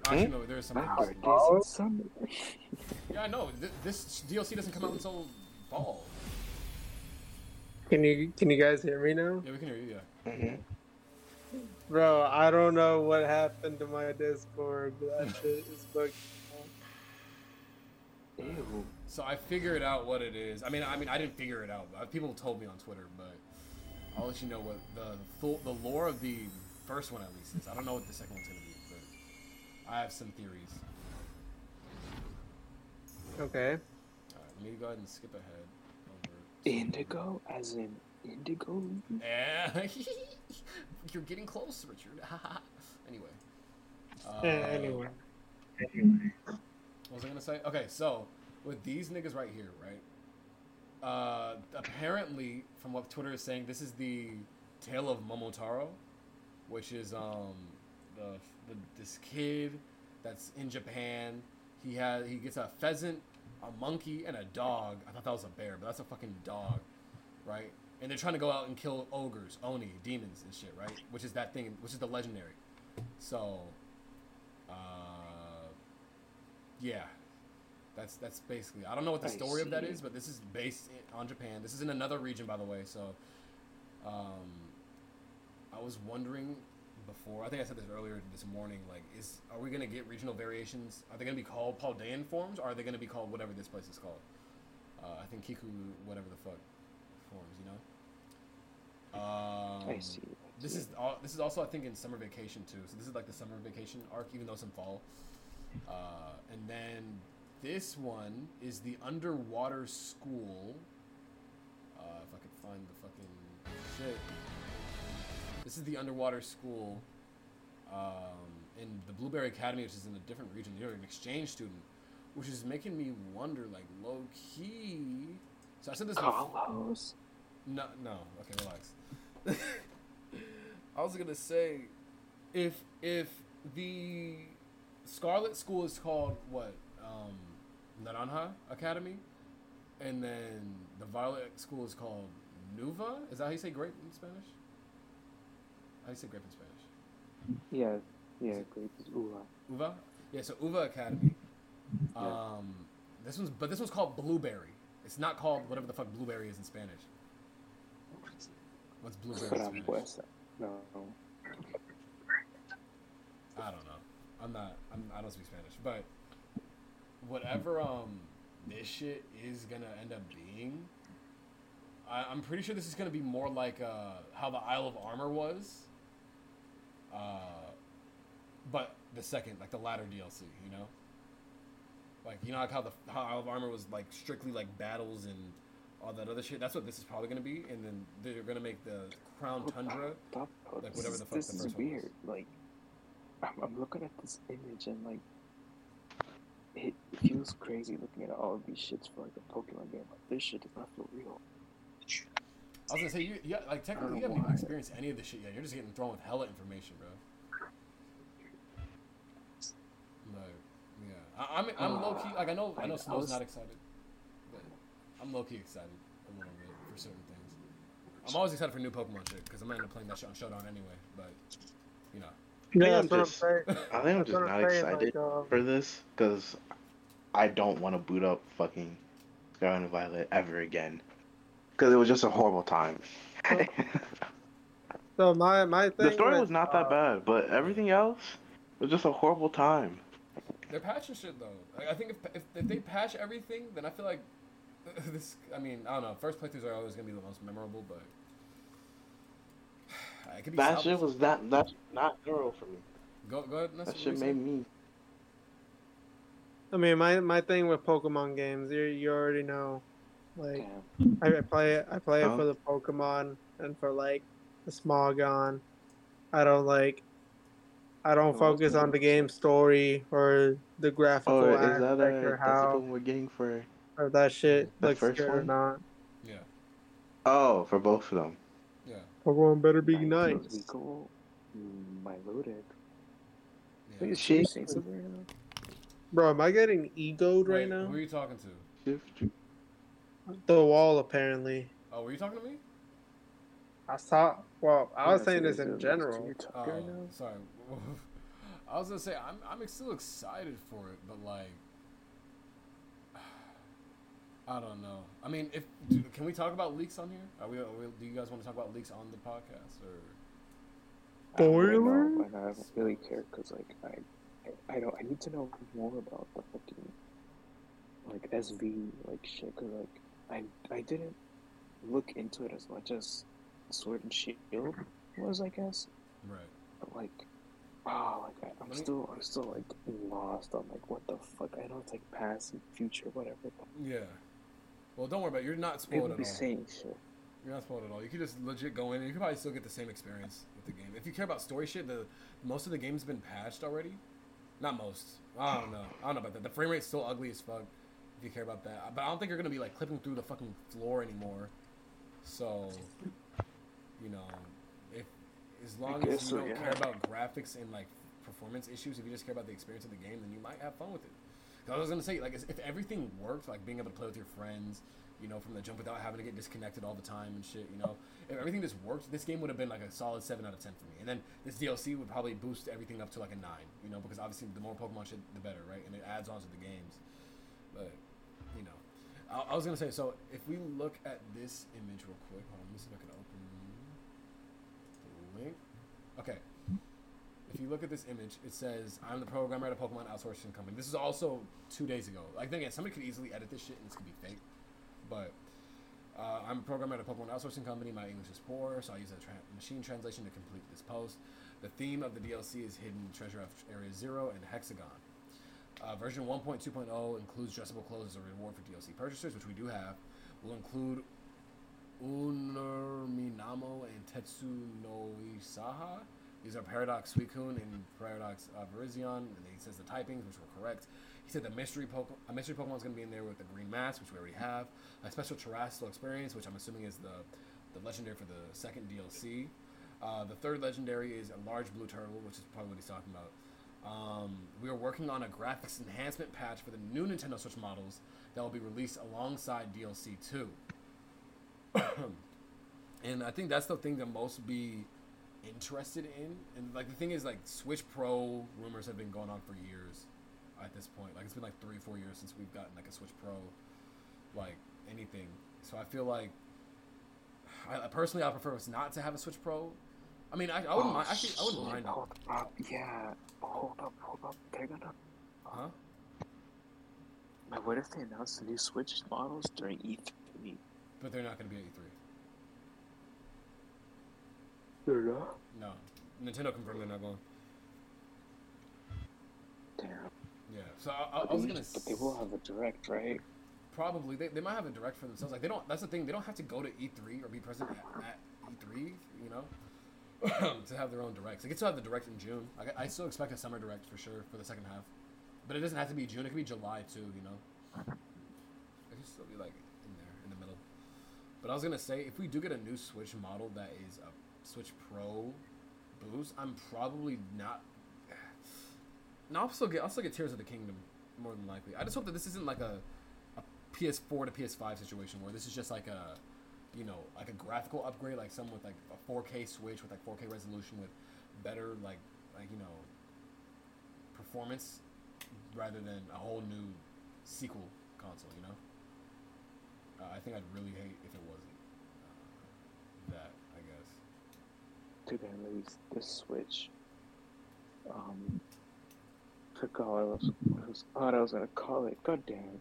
Actually, no, there's some. Oh. in summer. Yeah, I know. Th- This DLC doesn't come out until fall. Can you can you guys hear me now? Yeah, we can hear you. Yeah. hmm Bro, I don't know what happened to my Discord, but that shit is booked. Ew. So I figured out what it is. I mean, I mean, I didn't figure it out. Uh, People told me on Twitter, but I'll let you know what the full, the lore of the first one at least is. I don't know what the second one's gonna be, but I have some theories. Okay. All right, let me go ahead and skip ahead. Over. Indigo, as in indigo. Eh, You're getting close, Richard. anyway. Uh, Eh, anyway. What was I gonna say? Okay, so with these niggas right here, right? Uh, apparently, from what Twitter is saying, this is the tale of Momotaro, which is um the, the this kid that's in Japan. He has he gets a pheasant, a monkey, and a dog. I thought that was a bear, but that's a fucking dog, right? And they're trying to go out and kill ogres, oni, demons, and shit, right? Which is that thing, which is the legendary. So, uh, yeah, that's that's basically. I don't know what the I story of that is, but this is based on Japan. This is in another region, by the way. So, um, I was wondering before. I think I said this earlier this morning. Like, is are we gonna get regional variations? Are they gonna be called Paldean forms, or are they gonna be called whatever this place is called? Uh, I think Kiku, whatever the fuck forms, you know. Um, I see. This is all, this is also I think in summer vacation too. So this is like the summer vacation arc, even though it's in fall. Uh, and then this one is the underwater school. Uh, if I could find the fucking shit. This is the underwater school. Um, in the Blueberry Academy, which is in a different region. You're an exchange student, which is making me wonder, like low key. So I said this. Carlos. no, no. Okay, relax. I was gonna say, if if the Scarlet School is called what, um, Naranja Academy, and then the Violet School is called Nuva. Is that how you say grape in Spanish? How do you say grape in Spanish? Yeah, yeah, grape is Uva. Uva, yeah, so Uva Academy. Yeah. Um, this one's but this one's called Blueberry. It's not called whatever the fuck blueberry is in Spanish. What's blueberry in Spanish? No. I don't know. I'm not. I'm, I don't speak Spanish, but whatever um this shit is gonna end up being, I, I'm pretty sure this is gonna be more like uh how the Isle of Armor was. Uh, but the second, like the latter DLC, you know. Like you know like how the how Isle of Armor was like strictly like battles and all that other shit. That's what this is probably gonna be, and then they're gonna make the Crown Tundra. Oh, Like, whatever the fuck This the is first one was. weird. Like, I'm, I'm looking at this image and like, it feels crazy looking at all of these shits for like a Pokemon game. Like, this shit does not feel real. I was gonna say you, you like technically you haven't even experienced any of this shit yet. You're just getting thrown with hella information, bro. Like, yeah, I, I'm I'm low key. Like I know I know uh, I- I Snow's was- not excited, but I'm low key excited a little bit for certain things. I'm always excited for new Pokemon shit because I'm gonna end up playing that shit on Showdown anyway. But you know, Yeah, I'm I'm just- saying. I think I'm just not I'm excited like, um, for this because I don't want to boot up fucking Scarlet and Violet ever again. Because it was just a horrible time. So my my thing. the story with, was not that uh, bad, but everything else was just a horrible time. they're patching shit though. Like, I think if, if if they patch everything, then I feel like this. I mean, I don't know. First playthroughs are always gonna be the most memorable, but it could be That salvaged. shit was that that's not neural for me. Go go ahead. That shit made me. I mean, my my thing with Pokemon games, you you already know, like Damn. I, I play it I play it Huh? for the Pokemon and for like the Smogon. I don't like. I don't Oh, focus on the game story or the graphical Oh, is aspect that a or that's the how one we're getting for? or that shit the looks first good or one? not. Yeah, Oh, for both of them. Yeah, Pokemon better be nice. Tails Eagle, mm, My loaded. yeah. Is she saying something right now? Bro, am I getting egoed right now? Who are you talking to? The wall, apparently. Oh, were you talking to me? I saw. Well, I was saying this in general. Oh, right sorry. I was gonna say I'm I'm still excited for it, but like, I don't know. I mean, if do, can we talk about leaks on here? Are we, are we? Do you guys want to talk about leaks on the podcast or? I don't really Spoiler? know, I don't really care because like I, I, I don't. I need to know more about the fucking like SV like shit because like I I didn't look into it as much as Sword and Shield was I guess, Right. but like. Oh, like I, I'm Let me- still, I'm still like lost on like what the fuck. I know it's like past and future, whatever. But Yeah. Well, don't worry about it. You're not spoiled at all. saying shit. You're not spoiled at all. You could just legit go in and you could probably still get the same experience with the game. If you care about story shit, the most of the game's been patched already. Not most. I don't know. I don't know about that. The frame rate's still ugly as fuck. If you care about that, but I don't think you're gonna be like clipping through the fucking floor anymore. So, you know, if as long as you so, don't yeah. care about graphics and like performance issues, if you just care about the experience of the game, then you might have fun with it. 'Cause I was gonna say, like, if everything worked, like being able to play with your friends, you know, from the jump without having to get disconnected all the time and shit, you know, if everything just worked, this game would have been like a solid seven out of ten for me. And then this DLC would probably boost everything up to like a nine, you know, because obviously the more Pokemon shit, the better, right? And it adds on to the games. But you know, I, I was gonna say, so if we look at this image real quick, hold on, let me see if I can open the link. Okay. If you look at this image, it says, "I'm the programmer at a Pokemon outsourcing company." This is also two days ago. Like, again, somebody could easily edit this shit, and this could be fake. But uh, I'm a programmer at a Pokemon outsourcing company. My English is poor, so I use a tra- machine translation to complete this post. The theme of the DLC is Hidden Treasure of Area Zero and Hexagon. Uh, version 1.2.0 includes dressable clothes as a reward for DLC purchasers, which we do have. Will include Uneruminamo and Tetsu no Isaha. These are Paradox Suicune and Paradox uh, Virizion, and he says the typings, which were correct. He said the mystery Pokemon, a mystery Pokemon is going to be in there with the green mask, which we already have. A special terrestrial experience, which I'm assuming is the the legendary for the second DLC. Uh, the third legendary is a large blue turtle, which is probably what he's talking about. Um, we are working on a graphics enhancement patch for the new Nintendo Switch models that will be released alongside DLC 2. and I think that's the thing that most be interested in. And like the thing is, like Switch Pro rumors have been going on for years at this point. Like it's been like three, four years since we've gotten like a Switch Pro, like anything. So I feel like, I, personally, I prefer us not to have a Switch Pro. I mean, I, I wouldn't Oh, mind. Actually, I wouldn't mind. Hold up, yeah. Hold up, hold up. They're gonna. Huh? But what if they announce the new Switch models during E E3? But they're not going to be at E3. They're not. No, Nintendo confirmed they're not going. Damn. Yeah. So I, I, I was gonna. But they will have a direct, right? Probably they, they might have a direct for themselves. Like they don't. That's the thing. They don't have to go to E3 or be present at, at E3. You know, to have their own directs. They can still have the direct in June. I, I still expect a summer direct for sure for the second half, but it doesn't have to be June. It could be July too. You know, it could still be like in there in the middle. But I was gonna say if we do get a new Switch model that is a Switch Pro boost, I'm probably not. No, I'll still get I'll still get Tears of the Kingdom more than likely. I just hope that this isn't like a a PS4 to PS5 situation where this is just like a, you know, like a graphical upgrade, like some with like a 4K Switch with like 4K resolution with better like like you know performance rather than a whole new sequel console. You know, uh, I think I'd really hate if it wasn't uh, that. I guess. Too bad release the Switch. Um, forgot what I was, what I was, what I was gonna call it. God damn. it.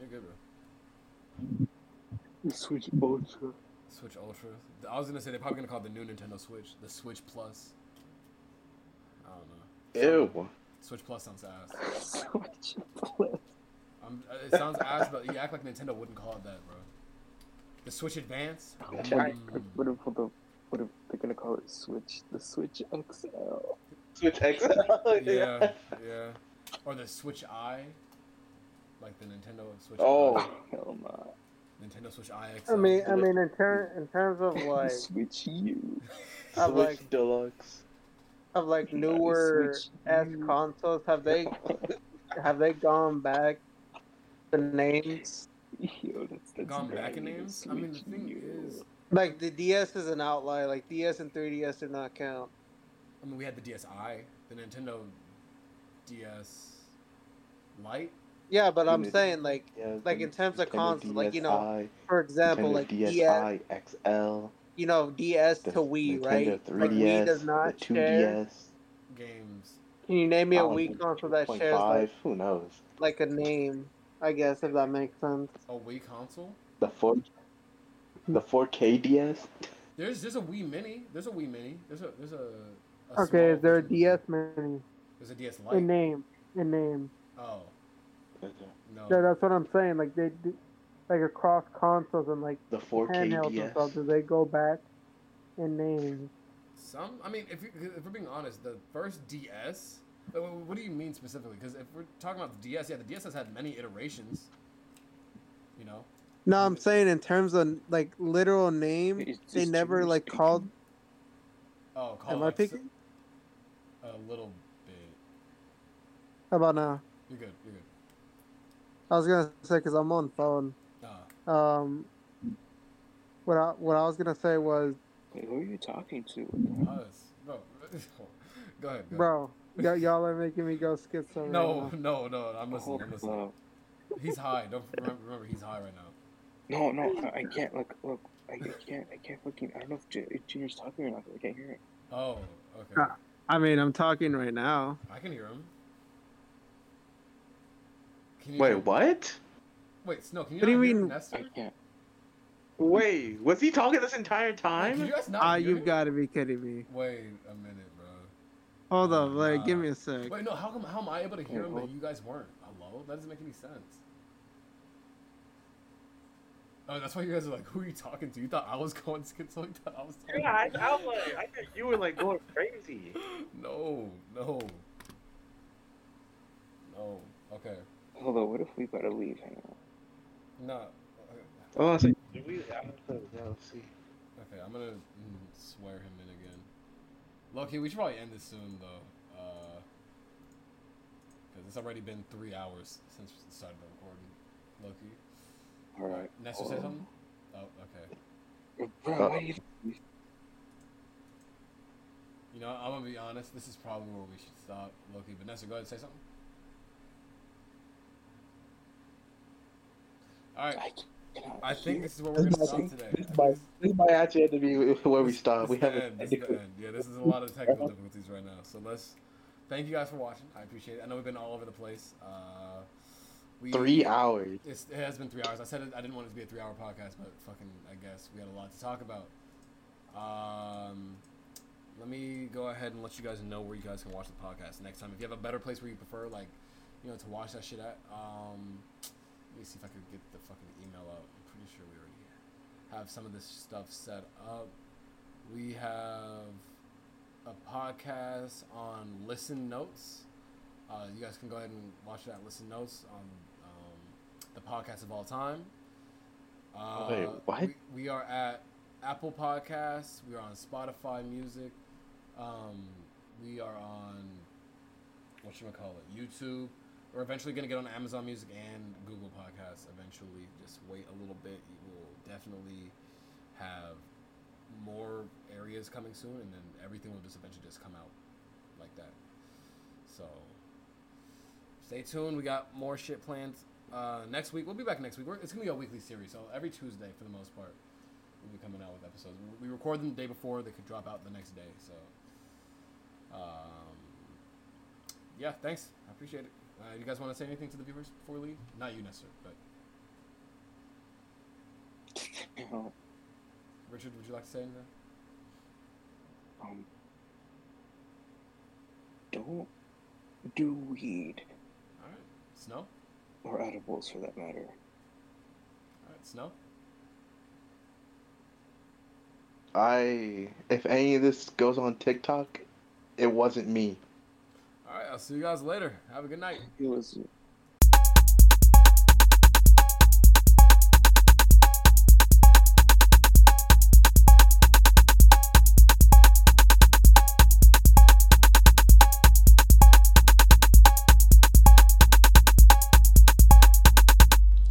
You're good, bro. The Switch Ultra. Switch Ultra. I was gonna say they're probably gonna call it the new Nintendo Switch, the Switch Plus. I don't know. Ew. Switch Plus sounds ass. Switch Plus. Um, it sounds ass, but you act like Nintendo wouldn't call it that, bro. The Switch Advance. What if, what if, what if, what if they're gonna call it Switch? The Switch XL. Switch XL. Yeah, yeah. Or the Switch I, like the Nintendo Switch. Oh. Eye. Hell no. Nintendo Switch Eye I XL. mean, I mean, in, ter- in terms of like, Switch U. of Switch like, Deluxe. of like newer S consoles, have they have they gone back the names? Yo, that's, that's Gone back in grimy, names. I mean, the thing yo. is, Like the DS is an outlier. Like DS and 3DS did not count. I mean, we had the DSi, the Nintendo DS Lite. Yeah, but I'm Nintendo saying like Yeah, like in terms of Nintendo consoles, like you know, for example, Nintendo like DS, DSi XL, you know, DS the to Wii, Nintendo right? 3DS, Like Wii does not the share. 2DS. games. Can you name me a Oh, Wii and console that 2.5, shares like, Who knows? like a name? I guess if that makes sense. A Wii console. The four, the 4K DS. There's there's a Wii Mini. There's a Wii Mini. There's a there's a. a Okay, is there a. DS mini? There's a DS Lite. In name, in name. Oh no. Yeah, that's what I'm saying. Like they, do, like across consoles and like The 4K handhelds and DS. stuff, do they go back in name? Some. I mean, if you, if we're being honest, the first DS. Uh, What do you mean specifically? Because if we're talking about the DS, yeah, the DS has had many iterations. You know. No, I'm saying in terms of like literal name, Is they never like speaking? called. Oh, call Am I picking? A little bit. How about now? You're good. You're good. I was gonna say because I'm on phone. Ah. Um, what I what I was gonna say was, Wait, who are you talking to? Us. Bro. go ahead. Go bro, y- y'all are making me go schizo. right No, now. no, no. I'm listening. I'm listening. Hold He's high. Don't remember, remember he's high right now. No, no, I, I can't. Look, look, I, I can't. I can't fucking. I don't know if, J- if Junior's talking or not. 'cause I can't hear it. Oh, okay. Ah. I mean, I'm talking right now. I can hear him. Can you Wait, hear- what? Wait, Snow, can you What do you hear mean? Nestor? I can't. Wait, was he talking this entire Wait, can time? you guys not Ah, hear you've got to be kidding me. Wait a minute, bro. Hold Oh, up, like, give me a sec. Wait, no. How come? How am I able to hear him but you guys weren't? Hello? That doesn't make any sense. Oh, that's why you guys are like, who are you talking to? You thought I was going schizo? You thought I was talking Yeah, I, I was like, I thought you were like going crazy. No, no. No. Okay. Hold on. What if we gotta leave? Hang on. No. Oh, so did we? I don't know. See. Okay, I'm gonna mm, swear him in again. Loki, we should probably end this soon though, uh, because it's already been three hours since we started the recording. Loki. All right. Nestor say something. Oh, okay. Bro, Uh, do you You know, I'm gonna be honest. This is probably where we should stop, Loki. But Nestor, go ahead and say something. All right. I think this is where we're gonna This stop today. This might, this might actually have to be where we stop. This We have end. This is the end. Yeah, this is a lot of technical difficulties right now. So let's thank you guys for watching. I appreciate it. I know we've been all over the place. Uh, we, three hours. It's, it has been three hours. I said it, I didn't want it to be a three-hour podcast, but fucking, I guess we had a lot to talk about. Um, let me go ahead and let you guys know where you guys can watch the podcast next time. If you have a better place where you prefer, like, you know, to watch that shit at, um, let me see if I could get the fucking I'm pretty sure we already have some of this stuff set up. We have a podcast on Listen Notes. Uh, you guys can go ahead and watch that Listen Notes on um, the podcast of all time. Uh, Wait, what? We, we are at Apple Podcasts. We are on Spotify Music. Um, we are on what you call it, YouTube. We're eventually gonna get on Amazon Music and Google Podcasts. Eventually, just wait a little bit. Will definitely have more areas coming soon, and then everything will just eventually just come out like that. So stay tuned. We got more shit planned uh, next week. We'll be back next week. We're, it's gonna be a weekly series, so every Tuesday for the most part, we'll be coming out with episodes. We we record them the day before; they could drop out the next day. So, um, yeah, thanks. I appreciate it. Uh, you guys want to say anything to the viewers before we leave? Not you, Nestor, but No, Richard, would you like to say anything? um, don't do weed All right, Snow. or edibles for that matter. All right, Snow. I if any of this goes on TikTok, it wasn't me. All right, I'll see you guys later. Have a good night. You listen.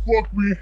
Fuck me.